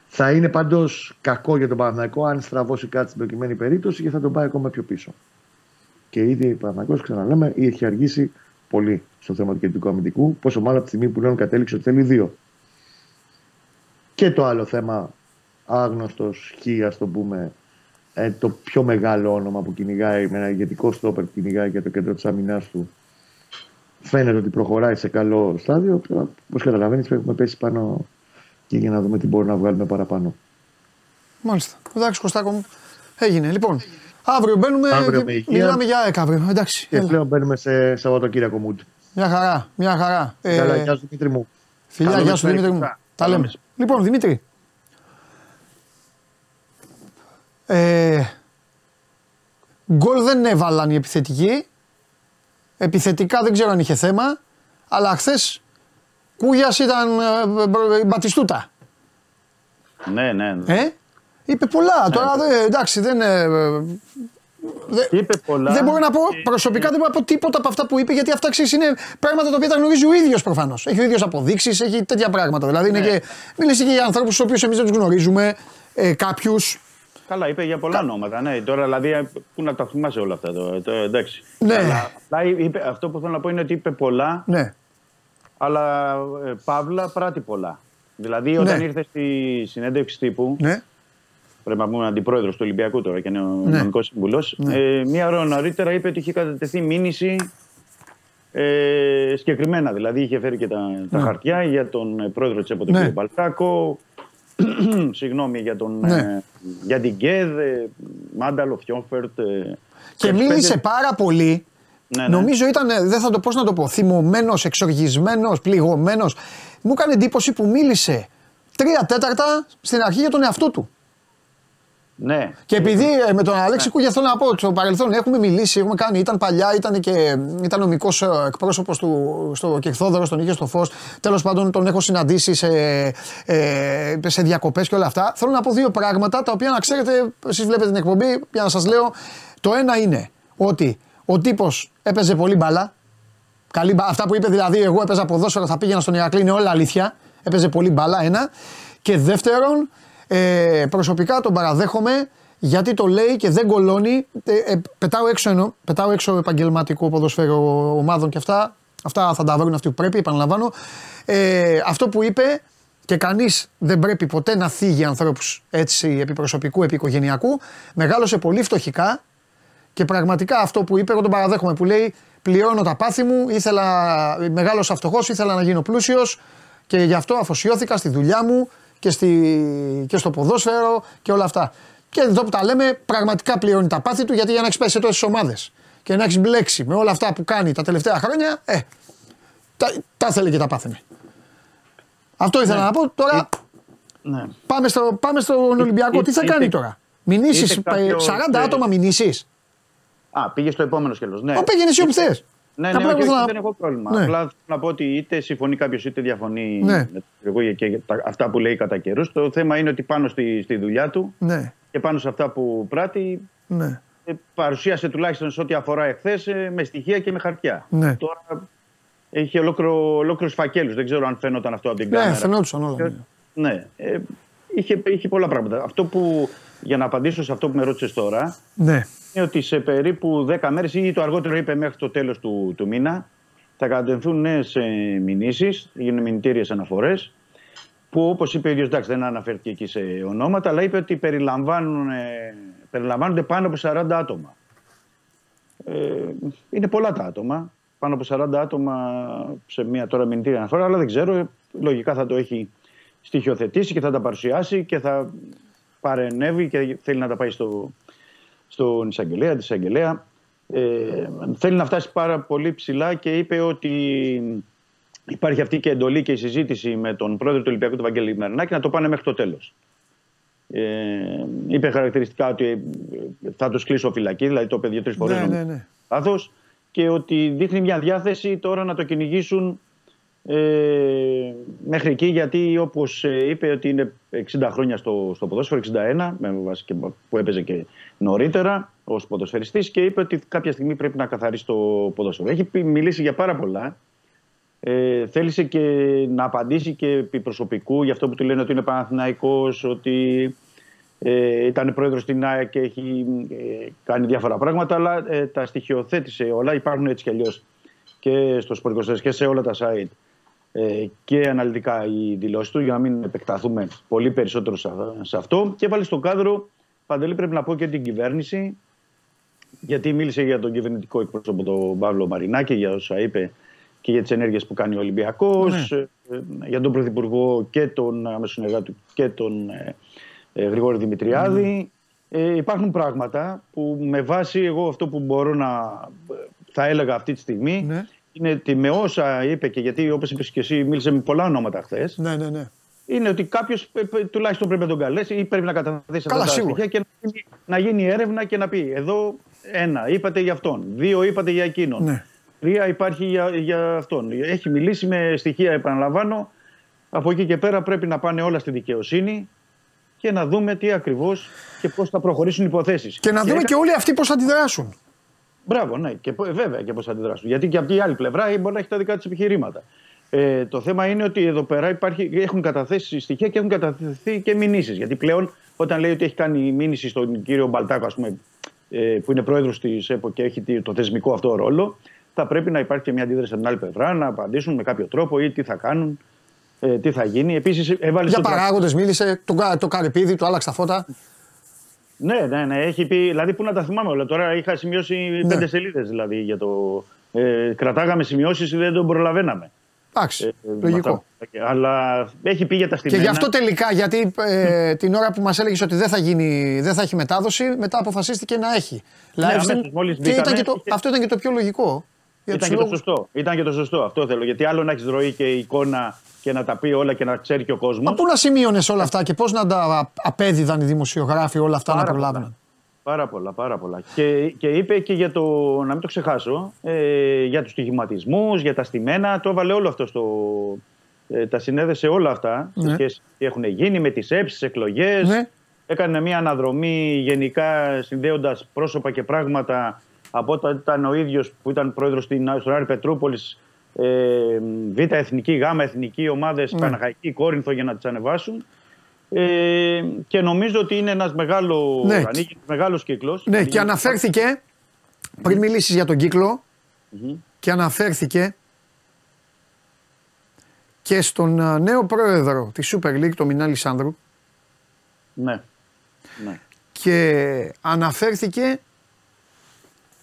Θα είναι πάντως κακό για τον Παναθηναϊκό αν στραβώσει κάτι στην προκειμένη περίπτωση και θα τον πάει ακόμα πιο πίσω. Και ήδη ο Παναθηναϊκός, ξαναλέμε, έχει αργήσει πολύ στο θέμα του κεντρικού αμυντικού. Πόσο μάλλον από τη στιγμή που πλέον κατέληξε ότι θέλει δύο. Και το άλλο θέμα, άγνωστος χ, ας το πούμε, ε, το πιο μεγάλο όνομα που κυνηγάει με ένα ηγετικό στόπερ που κυνηγάει για το κέντρο της αμυνάς του. Φαίνεται ότι προχωράει σε καλό στάδιο. Όπως καταλαβαίνεις, έχουμε πέσει πάνω και για να δούμε τι μπορούμε να βγάλουμε παραπάνω.
Μάλιστα. Εντάξει, Κωστάκο μου. Έγινε. Λοιπόν, αύριο μπαίνουμε.
Αύριο
και
με υγεία.
Μιλάμε για ΑΕΚ αύριο. Εντάξει.
Και
έλα.
πλέον μπαίνουμε σε Σαββατοκύριακο mood.
Μια χαρά. Μια χαρά. Ε,
Καλά, γεια σου Δημήτρη μου.
Φιλιά,
Καλό
γεια σου
μεσημέρι,
Δημήτρη μου.
Κωστά.
Τα
Καλό
λέμε.
μεσημέρι.
Λοιπόν, Δημήτρη. Ε, γκολ δεν έβαλαν οι επιθετικοί. Επιθετικά δεν ξέρω αν είχε θέμα. Αλλά χθες Κούγιας ήταν ε, μπρο- Μπατιστούτα.
Ναι, ναι. ναι.
Ε; Είπε πολλά. Τώρα δεν- εντάξει, δεν. ε, ε, δε-
Είπε πολλά.
Δεν μπορώ να πω προσωπικά δεν μπορώ να πω τίποτα από αυτά που είπε γιατί αυτά ξέρεις, είναι πράγματα τα οποία τα γνωρίζει ο ίδιος προφανώς. Έχει ο ίδιος αποδείξεις, έχει τέτοια πράγματα. Δηλαδή είναι και, μίλησε και για ανθρώπους τους οποίους εμείς δεν τους γνωρίζουμε, ε, κάποιους.
Καλά, είπε για πολλά ονόματα. Ναι, τώρα δηλαδή ε, πού να τα θυμάσαι όλα αυτά. Το, το, εντάξει.
Ναι.
Αλλά, απλά είπε, αυτό που θέλω να πω είναι ότι είπε πολλά,
Ναι.
αλλά ε, παύλα πράττει πολλά. Δηλαδή, όταν
Ναι.
ήρθε στη συνέντευξη τύπου,
ναι.
πρέπει να πούμε αντιπρόεδρος του Ολυμπιακού τώρα και είναι ο
Ναι.
νομικός σύμβουλος,
Ναι.
ε, μία ώρα νωρίτερα είπε ότι είχε κατατεθεί μήνυση ε, συγκεκριμένα. Δηλαδή, είχε φέρει και τα, τα
Ναι.
χαρτιά για τον ε, πρόεδρο της ΕΠΟ, τον
Ναι.
κ. Μπαλτάκο. Συγγνώμη για, τον,
Ναι.
ε, για την ΚΕΔ, ε, Μάνταλο, Φιόφερτ. ε,
Και
πέντε-
μίλησε πάρα πολύ.
Ναι, ναι.
Νομίζω ήταν, ε, δεν θα το πω να το πω, θυμωμένος, εξοργισμένος, πληγωμένος. Μου έκανε εντύπωση που μίλησε τρία τέταρτα στην αρχή για τον εαυτό του.
Ναι.
Και επειδή ε, με τον Αλέξη Κούγια θέλω να πω ότι στο παρελθόν έχουμε μιλήσει, έχουμε κάνει, ήταν παλιά, ήταν και ήταν νομικό εκπρόσωπος του στο Κεχθόδωρο, τον είχε στο φως. Τέλος πάντων, τον έχω συναντήσει σε, ε, σε διακοπές και όλα αυτά. Θέλω να πω δύο πράγματα τα οποία να ξέρετε, εσείς βλέπετε την εκπομπή, για να σας λέω. Το ένα είναι ότι ο τύπος έπαιζε πολύ μπάλα. Καλή, μπα- αυτά που είπε δηλαδή, εγώ έπαιζα ποδόσφαιρο, θα πήγαινα στον Ηρακλή, είναι όλα αλήθεια. Έπαιζε πολύ μπάλα, ένα. Και δεύτερον, ε, προσωπικά τον παραδέχομαι γιατί το λέει και δεν κολώνει. Ε, ε, πετάω, έξω, εννοώ, πετάω έξω επαγγελματικό ποδοσφαίρο ομάδων και αυτά. Αυτά θα τα βρουν αυτοί που πρέπει, επαναλαμβάνω. Ε, αυτό που είπε και κανείς δεν πρέπει ποτέ να θίγει ανθρώπους έτσι επί προσωπικού, επί οικογενειακού. Μεγάλωσε πολύ φτωχικά και πραγματικά αυτό που είπε, εγώ τον παραδέχομαι που λέει: Πληρώνω τα πάθη μου, ήθελα, μεγάλωσα φτωχός, ήθελα να γίνω πλούσιος και γι' αυτό αφοσιώθηκα στη δουλειά μου και, στη, και στο ποδόσφαιρο και όλα αυτά. Και εδώ που τα λέμε, πραγματικά πληρώνει τα πάθη του γιατί για να έχεις πέσει σε τόσες ομάδες και να έχεις μπλέξει με όλα αυτά που κάνει τα τελευταία χρόνια, ε, τα, τα ήθελε και τα πάθαινε. Αυτό ήθελα να πω. Τώρα
Ναι.
πάμε, στο, πάμε στον Ολυμπιακό. Τι θα
είτε-
κάνει τώρα; Μηνύσεις,
είτε κάποιος,
40
ε,
άτομα μηνύσεις.
Α, πήγε στο επόμενο σκέλος. Ναι.
Ω, πήγαινε εσύ όπου
Είτε-
θες.
Ναι,
Απλά
ναι,
εγώ
όχι,
θέλω να-
δεν έχω πρόβλημα.
Ναι.
Απλά θέλω να πω ότι είτε συμφωνεί κάποιος είτε διαφωνεί
Ναι.
με το εγώ και τα- αυτά που λέει κατά καιρούς. Το θέμα είναι ότι πάνω στη, στη δουλειά του
Ναι.
και πάνω σε αυτά που πράττει
Ναι.
ε, παρουσίασε τουλάχιστον σε ό,τι αφορά εχθές με στοιχεία και με χαρτιά.
Ναι.
Τώρα έχει ολόκληρο, ολόκληρους φακέλους. Δεν ξέρω αν φαίνονταν αυτό από την
Ναι,
κάμερα.
φαινόντουσαν όλα. ναι.
Ναι. Ε, είχε, είχε πολλά πράγματα. Αυτό που, για να απαντήσω σε αυτό που με ρώτησες τώρα,
Ναι.
Είναι ότι σε περίπου 10 μέρες ή το αργότερο είπε μέχρι το τέλος του, του μήνα θα κατευθούν νέες ε, μηνύσεις, γίνουν μηνυτήριες αναφορές που όπως είπε ο ίδιος, εντάξει δεν αναφέρθηκε εκεί σε ονόματα, αλλά είπε ότι περιλαμβάνουν, ε, περιλαμβάνονται πάνω από 40 άτομα. Ε, είναι πολλά τα άτομα, πάνω από 40 άτομα σε μια τώρα μηνυτήρια αναφορά, αλλά δεν ξέρω, ε, λογικά θα το έχει στοιχειοθετήσει και θα τα παρουσιάσει και θα παρενεύει και θέλει να τα πάει στο, στον εισαγγελέα, τη εισαγγελέα. Ε, θέλει να φτάσει πάρα πολύ ψηλά και είπε ότι υπάρχει αυτή και εντολή και η συζήτηση με τον πρόεδρο του Ολυμπιακού, τον Βαγγέλη Μερνάκη, να το πάνε μέχρι το τέλος. Ε, είπε χαρακτηριστικά ότι ε, θα τους κλείσω φυλακή, δηλαδή το είπε δύο-τρει φορές
Ναι, ναι, ναι.
λάθος, και ότι δείχνει μια διάθεση τώρα να το κυνηγήσουν ε, μέχρι εκεί γιατί όπως ε, είπε ότι είναι 60 χρόνια στο, στο ποδόσφαιρο, 61 με βάση και που έπαιζε και νωρίτερα ως ποδοσφαιριστής και είπε ότι κάποια στιγμή πρέπει να καθαρίσει το ποδόσφαιρο. Έχει πει- μιλήσει για πάρα πολλά. Ε, θέλησε και να απαντήσει και επί προσωπικού για αυτό που του λένε ότι είναι Παναθηναϊκός, ότι ε, ήταν πρόεδρος στην ΑΕΚ και έχει ε, κάνει διάφορα πράγματα, αλλά ε, τα στοιχειοθέτησε όλα. Υπάρχουν έτσι κι αλλιώς και στο Sport 24 και σε όλα τα site ε, και αναλυτικά οι δηλώσεις του για να μην επεκταθούμε πολύ περισσότερο σε, σε αυτό. Και έβαλε στο κάδρο, Παντελή πρέπει να πω και την κυβέρνηση, γιατί μίλησε για τον κυβερνητικό εκπρόσωπο τον Παύλο Μαρινάκη, για όσα είπε και για τις ενέργειες που κάνει ο Ολυμπιακός, ε, για τον Πρωθυπουργό και τον αμεσονεργάτη του και τον ε, ε, Γρηγόρη Δημητριάδη. Ε, υπάρχουν πράγματα που με βάση εγώ αυτό που μπορώ να θα έλεγα αυτή τη στιγμή
Ναι.
Είναι ότι με όσα είπε και γιατί όπως είπες και εσύ μίλησε με πολλά ονόματα χθες.
Ναι, ναι, ναι.
Είναι ότι κάποιος τουλάχιστον πρέπει να τον καλέσει ή πρέπει να καταθέσει
Καλά,
αυτά τα
σίγουρα.
στοιχεία και να γίνει, να γίνει έρευνα και να πει εδώ ένα είπατε για αυτόν, δύο είπατε για εκείνον.
Ναι.
Τρία υπάρχει για, για αυτόν. Έχει μιλήσει με στοιχεία, επαναλαμβάνω. Από εκεί και πέρα πρέπει να πάνε όλα στη δικαιοσύνη και να δούμε τι ακριβώς και πώς θα προχωρήσουν οι υποθέσεις.
Και να δούμε και όλοι αυτοί πώς θα αντιδράσουν.
Μπράβο, ναι, και, πο- βέβαια και πώς θα αντιδράσουν. Γιατί και από την άλλη πλευρά μπορεί να έχει τα δικά της επιχειρήματα. Ε, το θέμα είναι ότι εδώ πέρα υπάρχει, έχουν καταθέσει στοιχεία και έχουν καταθεθεί και μηνύσεις. Γιατί πλέον, όταν λέει ότι έχει κάνει μήνυση στον κύριο Μπαλτάκο, ας πούμε, ε, που είναι πρόεδρος της ΕΠΟ και έχει τι- το θεσμικό αυτό ρόλο, θα πρέπει να υπάρχει και μια αντίδραση από την άλλη πλευρά, να απαντήσουν με κάποιο τρόπο ή τι θα κάνουν, ε, τι θα γίνει. Επίσης, έβαλε
Για
στο τρα-
παράγοντες μίλησε, το, κα- το καρεπίδι, του άλλαξε τα φώτα.
Ναι, ναι, ναι. Έχει πει. Δηλαδή, πού να τα θυμάμαι όλα. Τώρα είχα σημειώσει
Ναι.
πέντε σελίδες δηλαδή για το. Ε, κρατάγαμε σημειώσεις, δεν τον προλαβαίναμε.
Εντάξει,
Ε, με
λογικό.
αυτά. Αλλά έχει πει για τα
Και
στημένα.
γι' αυτό τελικά, γιατί ε, την ώρα που μας έλεγες ότι δεν θα, γίνει, δεν θα έχει μετάδοση, μετά αποφασίστηκε να έχει. Live
Ναι,
stream.
αμέσως μόλις
και ήταν
μπήκαμε,
και το,
είχε-
αυτό ήταν και το πιο λογικό. Για
Ήταν
τους
και το
λόγους-
σωστό. Ήταν και το σωστό. Αυτό θέλω. Γιατί άλλο να έχεις ροή και εικόνα και να τα πει όλα και να ξέρει και ο κόσμος.
Μα πού να σημείωνες όλα αυτά και πώς να τα απέδιδαν οι δημοσιογράφοι όλα αυτά να
Πάρα
προλάβουν;
Πάρα πολλά, πάρα πολλά. Και, και είπε και για το, να μην το ξεχάσω, ε, για τους στοιχηματισμούς, για τα στημένα, το έβαλε όλο αυτό στο... Ε, τα συνέδεσε όλα αυτά, σε
Ναι.
σχέση τι έχουν γίνει με τις έψεις, τις εκλογές.
Ναι.
Έκανε μια αναδρομή γενικά συνδέοντας πρόσωπα και πράγματα από όταν ήταν ο ίδιος που ήταν πρόεδρος στην, στον Άρη Πετρούπολης, ε, Β' εθνική, Γ' εθνική, ομάδες
Ναι.
Παναχαϊκή, Κόρινθο για να τις ανεβάσουν. Ε, και νομίζω ότι είναι ένας μεγάλο,
Ναι.
ανοίγει ένας μεγάλος κύκλος.
Ναι,
Ανοίγει
και
ένας-
αναφέρθηκε, πριν μιλήσεις για τον κυκλο και αναφέρθηκε και στον α, νέο πρόεδρο της Super League, τον Μινά Λισάνδρου,
Ναι. ναι.
και αναφέρθηκε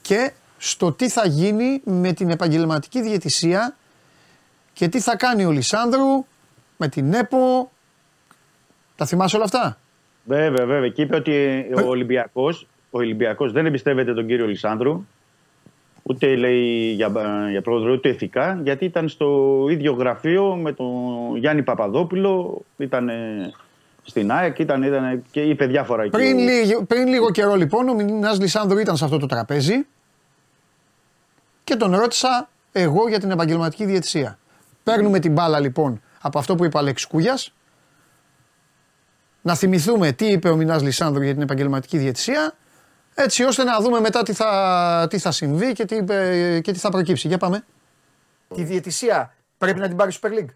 και στο τι θα γίνει με την επαγγελματική διαιτησία και τι θα κάνει ο Λισάνδρου με την ΕΠΟ. Τα θυμάσαι όλα αυτά;
Βέβαια, βέβαια. Και είπε ότι ο Ολυμπιακός, ο Ολυμπιακός δεν εμπιστεύεται τον κύριο Λισάνδρου. Ούτε λέει για, για πρόεδρο, ούτε ηθικά, γιατί ήταν στο ίδιο γραφείο με τον Γιάννη Παπαδόπουλο. Ήταν στην ΑΕΚ ήταν, ήταν, και είπε διάφορα εκεί.
Πριν, λίγο, πριν λίγο καιρό λοιπόν ο Μινάς Λισάνδρου ήταν σε αυτό το τραπέζι και τον ρώτησα εγώ για την επαγγελματική διαιτησία. Παίρνουμε την μπάλα λοιπόν από αυτό που είπε ο Αλέξης Κούγιας να θυμηθούμε τι είπε ο Μινάς Λισάνδρου για την επαγγελματική διαιτησία, έτσι ώστε να δούμε μετά τι θα, τι θα συμβεί και τι, ε, και τι θα προκύψει. Για πάμε. Τη διαιτησία πρέπει να την πάρει Super League;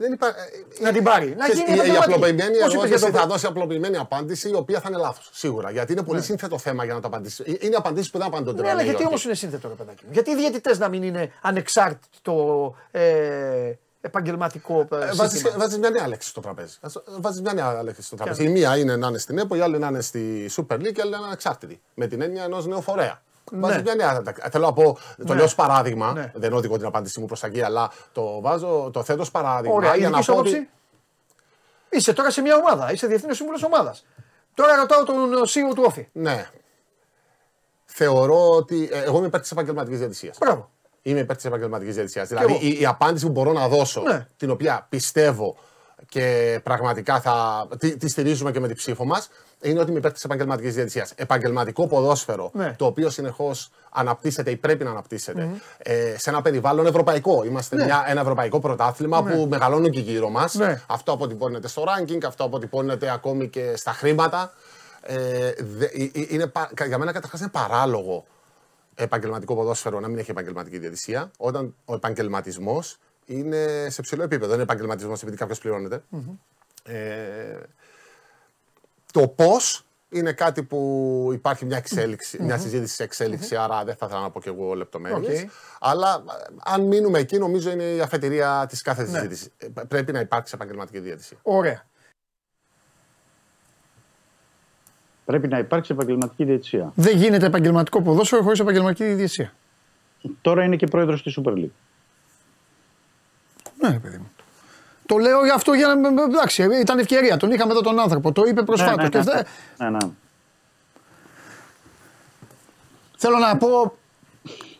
Δεν υπά...
Να την πάρει. Να
Ξέρεις,
γίνει
η, η
επαγγελματική.
απλοποιημένη
Πώς είπες για
ερώτηση
το-
θα δώσει απλοποιημένη απάντηση, η οποία θα είναι λάθος. Σίγουρα. Γιατί είναι πολύ σύνθετο θέμα για να το απαντήσει. Ε, Είναι απαντήσεις που δεν απαντώνται.
Ναι, αλλά
λέει
γιατί
όχι.
όμως είναι σύνθετο, ρε παιδάκι μου; Γιατί οι διαιτητές να μην είναι ανεξάρτητο ε, επαγγελματικό ε,
Βάζει
σύστημα;
βάζεις μια νέα λέξη στο τραπέζι. Βάζεις μια νέα λέξη στο τραπέζι. Η μία είναι να είναι στην ΕΠΟ, η άλλη να είναι στη Super League και η άλλη να είναι ανεξάρτητη. Με την έννοια ενός νέου φορέα. Βάζει μια νέα. Θέλω να πω, το λέω ως παράδειγμα.
Ναι.
Δεν οδηγώ την απάντησή μου προς τα εκεί, αλλά το, βάζω, το θέτω ως παράδειγμα.
Ωραία, η
για
δική
να
σου
πω
άποψη.
ότι.
Είσαι τώρα σε μια ομάδα, είσαι διεθνής σύμβουλος ομάδας. Τώρα ρωτάω τον CEO του Όφη.
Ναι. Θεωρώ ότι. ε, εγώ είμαι υπέρ της επαγγελματικής διαιτησίας.
Μπράβο.
Είμαι υπέρ της επαγγελματικής διαιτησίας. Δηλαδή
εγώ.
η, η απάντηση που μπορώ να δώσω,
Ναι.
την οποία πιστεύω και πραγματικά θα τη, τη στηρίζουμε και με την ψήφο μας, είναι ότι είμαι υπέρ της επαγγελματικής διαιτησίας. Επαγγελματικό ποδόσφαιρο,
Ναι.
το οποίο συνεχώς αναπτύσσεται ή πρέπει να αναπτύσσεται ε, σε ένα περιβάλλον ευρωπαϊκό. Είμαστε μια, ένα ευρωπαϊκό πρωτάθλημα που μεγαλώνουν και γύρω μας.
Ναι.
Αυτό αποτυπώνεται στο ranking, αυτό αποτυπώνεται ακόμη και στα χρήματα. Ε, δε- ε, ε, είναι, πα- για μένα καταρχάς είναι παράλογο επαγγελματικό ποδόσφαιρο να μην έχει επαγγελματική διαιτησία, όταν ο επαγγελματισμός είναι σε ψηλό επίπεδο. Δεν είναι επαγγελματισμός επειδή κάποιος πληρώνεται. Ε, το πώς είναι κάτι που υπάρχει μια, εξέλιξη, μια συζήτηση σε εξέλιξη, άρα δεν θα ήθελα να πω και εγώ λεπτομέρειες.
Οκ.
Αλλά ε, αν μείνουμε εκεί, νομίζω είναι η αφετηρία της κάθε συζήτησης. Ε, Πρέπει να υπάρξει επαγγελματική διαιτησία.
Ωραία.
Πρέπει να υπάρξει επαγγελματική διαιτησία.
Δεν γίνεται επαγγελματικό ποδόσφαιρο χωρίς επαγγελματική διαιτησία.
Τώρα είναι και πρόεδρος της Super League.
Ναι, ρε παιδί μου. Το λέω για αυτό για να. Εντάξει, ήταν ευκαιρία. Τον είχαμε εδώ τον άνθρωπο. Το είπε προσφάτως.
Ναι, ναι,
και
ναι,
δεν-
ναι, ναι.
Θέλω να πω,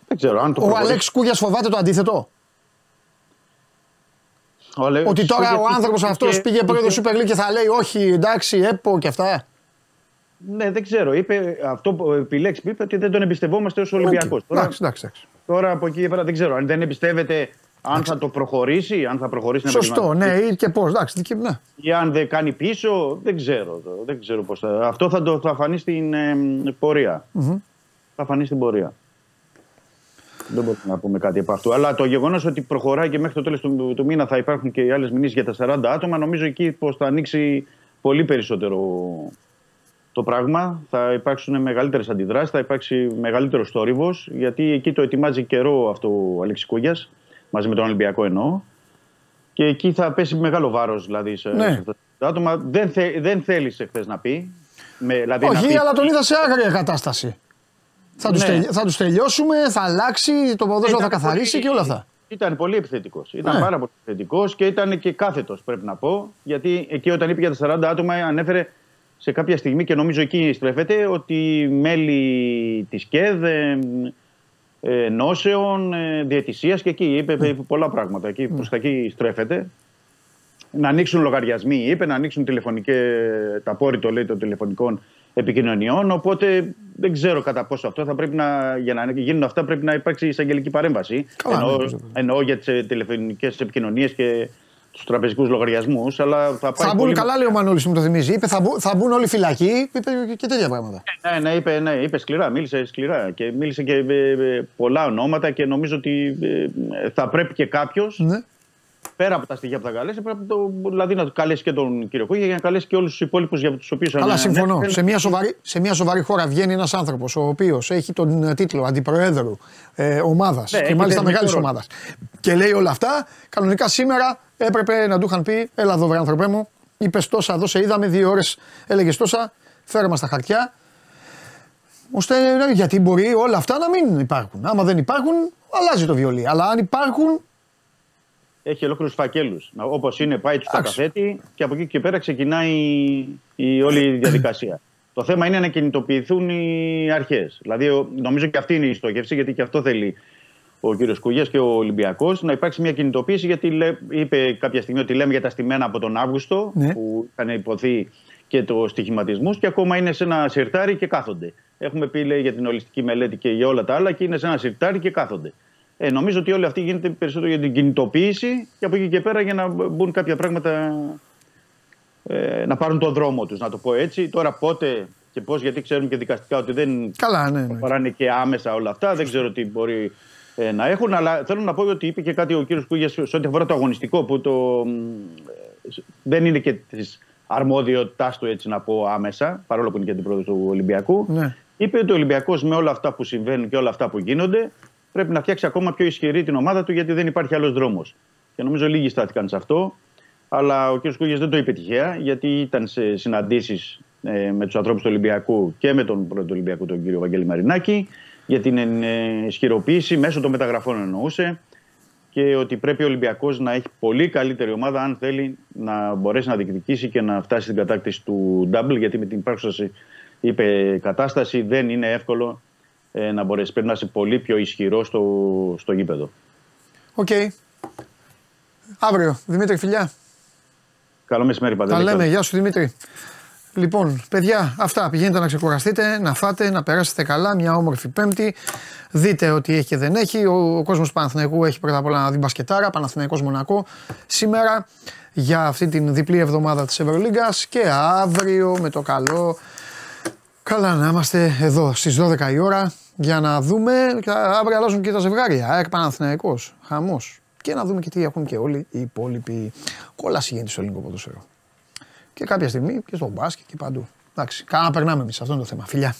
Δεν ξέρω αν το
ο
προχωρήσει.
Αλέξης Κούγιας φοβάται το αντίθετο;
Ο Αλέξης
Ότι τώρα ο
Κούγιας
άνθρωπος
είχε-
αυτός πήγε πρόεδρο
είχε-
Super League και θα λέει Όχι, εντάξει, ΕΠΟ και αυτά.
Ναι, δεν ξέρω. Είπε, αυτό που επιλέξει είπε ότι δεν τον εμπιστευόμαστε ως Ολυμπιακός.
Οκ.
Τώρα,
Εντάξει, εντάξει. εντάξει.
τώρα από εκεί και πέρα δεν ξέρω. Αν δεν εμπιστεύεται αν θα το προχωρήσει, αν θα προχωρήσει την
Σωστό,
επαγγελματική
ναι, ή και πώς. Εντάξει, δική- ναι.
ή αν δεν κάνει πίσω, δεν ξέρω. Δεν ξέρω πώς θα... Αυτό θα, το, θα φανεί στην ε, πορεία. Θα φανεί στην πορεία. Δεν μπορούμε να πούμε κάτι από αυτού. Αλλά το γεγονός ότι προχωράει και μέχρι το τέλος του, του μήνα θα υπάρχουν και οι άλλες μηνύσεις για τα 40 άτομα, νομίζω εκεί πως θα ανοίξει πολύ περισσότερο το πράγμα. Θα υπάρξουν μεγαλύτερες αντιδράσεις, θα υπάρξει μεγαλύτερος θόρυβος. Γιατί εκεί το ετοιμάζει καιρό αυτό ο Αλέξης Κούγιας, μαζί με τον Ολυμπιακό εννοώ. Και εκεί θα πέσει μεγάλο βάρος δηλαδή σε,
Ναι.
σε αυτά τα άτομα. Δεν, θε, δεν θέλησε χθε να πει. Με, δηλαδή να
Όχι,
πει-
αλλά τον είδα σε άγρια κατάσταση. Θα τους
Ναι.
τους τελειώσουμε, θα αλλάξει, το ποδόσφαιρο θα
Ήταν
καθαρίσει
πολύ-
και όλα αυτά.
Ήταν πολύ επιθετικός. Ήταν
Ναι.
πάρα πολύ επιθετικός και ήταν και κάθετος, πρέπει να πω. Γιατί εκεί όταν είπε για τα 40 άτομα, ανέφερε σε κάποια στιγμή και νομίζω εκεί στρέφεται ότι μέλη της ΚΕΔ, ε, ε, νόσεων, ε, διαιτησίας και εκεί είπε είπε πολλά πράγματα. Εκεί, προς τα εκεί στρέφεται. Να ανοίξουν λογαριασμοί, είπε, να ανοίξουν τηλεφωνικές, τα πόρη το λέει των τηλεφωνικών επικοινωνιών. Οπότε δεν ξέρω κατά πόσο αυτό θα πρέπει να. Για να γίνουν αυτά πρέπει να υπάρξει εισαγγελική παρέμβαση.
Καλά, ναι,
εννοώ,
νομίζω.
εννοώ για τις τηλεφωνικές επικοινωνίες και τους τραπεζικούς λογαριασμούς. Αλλά θα πάει.
Θα μπουν,
πολύ-
καλά λέει ο Μανώλης μου το θυμίζει. Είπε θα, μπουν, θα μπουν όλοι φυλακοί, είπε και τέτοια πράγματα.
Ναι, ναι, είπε, ναι, είπε σκληρά, μίλησε σκληρά και μίλησε και ε, ε, πολλά ονόματα και νομίζω ότι ε, θα πρέπει και κάποιος
Ναι.
Πέρα από τα στοιχεία που θα καλέσει, πρέπει να το, δηλαδή να του καλέσει και τον κύριο Κούγια για να καλέσει και όλους τους υπόλοιπους για τους οποίους
Καλά, συμφωνώ. Σε μια, σοβαρή, σε μια σοβαρή χώρα βγαίνει ένας άνθρωπος ο οποίος έχει τον ε, τίτλο αντιπροέδρου ε, ομάδας
Ναι,
και
έχει
μάλιστα
θεσμικό
μεγάλης
ρόλο.
ομάδας. Και λέει όλα αυτά, κανονικά σήμερα έπρεπε να του είχαν πει: Έλα εδώ, βρε άνθρωπέ μου, είπες τόσα, εδώ σε είδαμε, δύο ώρες έλεγες τόσα, φέρε μας τα χαρτιά. Ώστε ε, γιατί μπορεί όλα αυτά να μην υπάρχουν. Άμα δεν υπάρχουν, αλλάζει το βιολί. Αλλά αν υπάρχουν,
Έχει ολόκληρους φακέλους. Όπως είναι, πάει τους
Εντάξει.
καταθέτει και από εκεί και πέρα ξεκινάει η όλη η διαδικασία. Το θέμα είναι να κινητοποιηθούν οι αρχές. Δηλαδή, ο- νομίζω και αυτή είναι η στόχευση, γιατί και αυτό θέλει ο κύριος Κουγιά και ο Ολυμπιακός, να υπάρξει μια κινητοποίηση. Γιατί λέ- είπε κάποια στιγμή ότι λέμε για τα στημένα από τον Αύγουστο,
Ναι.
που είχαν υποθεί και το στοιχηματισμούς, και ακόμα είναι σε ένα σιρτάρι και κάθονται. Έχουμε πει λέει, για την ολιστική μελέτη και για όλα τα άλλα, και είναι σε ένα σιρτάρι και κάθονται. Ε, νομίζω ότι όλη αυτή γίνεται περισσότερο για την κινητοποίηση και από εκεί και πέρα για να μπουν κάποια πράγματα ε, να πάρουν τον δρόμο τους, να το πω έτσι. Τώρα πότε και πώς, γιατί ξέρουμε και δικαστικά ότι δεν
Καλά, ναι, ναι.
προχωράνε και άμεσα όλα αυτά. Δεν ξέρω τι μπορεί ε, να έχουν. Αλλά θέλω να πω ότι είπε και κάτι ο κύριος Κούγιας σε ό,τι αφορά το αγωνιστικό που το, μ, ε, δεν είναι και της αρμόδιότητάς του έτσι να πω άμεσα, παρόλο που είναι και αντιπρόεδρος του Ολυμπιακού.
Ναι.
Είπε ότι ο Ολυμπιακός με όλα αυτά που συμβαίνουν και όλα αυτά που γίνονται πρέπει να φτιάξει ακόμα πιο ισχυρή την ομάδα του γιατί δεν υπάρχει άλλος δρόμος. Και νομίζω λίγοι στάθηκαν σε αυτό. Αλλά ο κ. Κούγια δεν το είπε τυχαία γιατί ήταν σε συναντήσεις ε, με τους ανθρώπους του Ολυμπιακού και με τον πρώτο του Ολυμπιακού, τον κύριο Βαγγέλη Μαρινάκη, για την ε, ισχυροποίηση μέσω των μεταγραφών εννοούσε και ότι πρέπει ο Ολυμπιακός να έχει πολύ καλύτερη ομάδα αν θέλει να μπορέσει να διεκδικήσει και να φτάσει στην κατάκτηση του double γιατί με την υπάρχουσα είπε κατάσταση δεν είναι εύκολο ε, να μπορέσει. Πρέπει να είσαι πολύ πιο ισχυρός στο, στο γήπεδο.
Οκ. Αύριο. Δημήτρη, φιλιά.
Καλό μεσημέρι,
Τα
Παντελή.
λέμε. Γεια σου Δημήτρη. Λοιπόν, παιδιά, αυτά. Πηγαίνετε να ξεκουραστείτε, να φάτε, να περάσετε καλά. Μια όμορφη Πέμπτη. Δείτε ότι έχει και δεν έχει. Ο, ο κόσμος Παναθηναϊκού έχει πρώτα απ' όλα να δει μπασκετάρα. Παναθηναϊκός Μονακό σήμερα για αυτή την διπλή εβδομάδα της Ευρωλίγκας και αύριο με το καλό Καλά να είμαστε εδώ στις 12 η ώρα για να δούμε, και αύριο αλλάζουν και τα ζευγάρια, ΑΕΚ Παναθηναϊκός, χαμός. Και να δούμε και τι έχουν και όλοι οι υπόλοιποι. Κόλαση γίνεται στο ελληνικό ποδόσφαιρο. Και κάποια στιγμή και στο μπάσκετ και παντού. Εντάξει, κάνα περνάμε εμείς, αυτό είναι το θέμα. Φιλιά.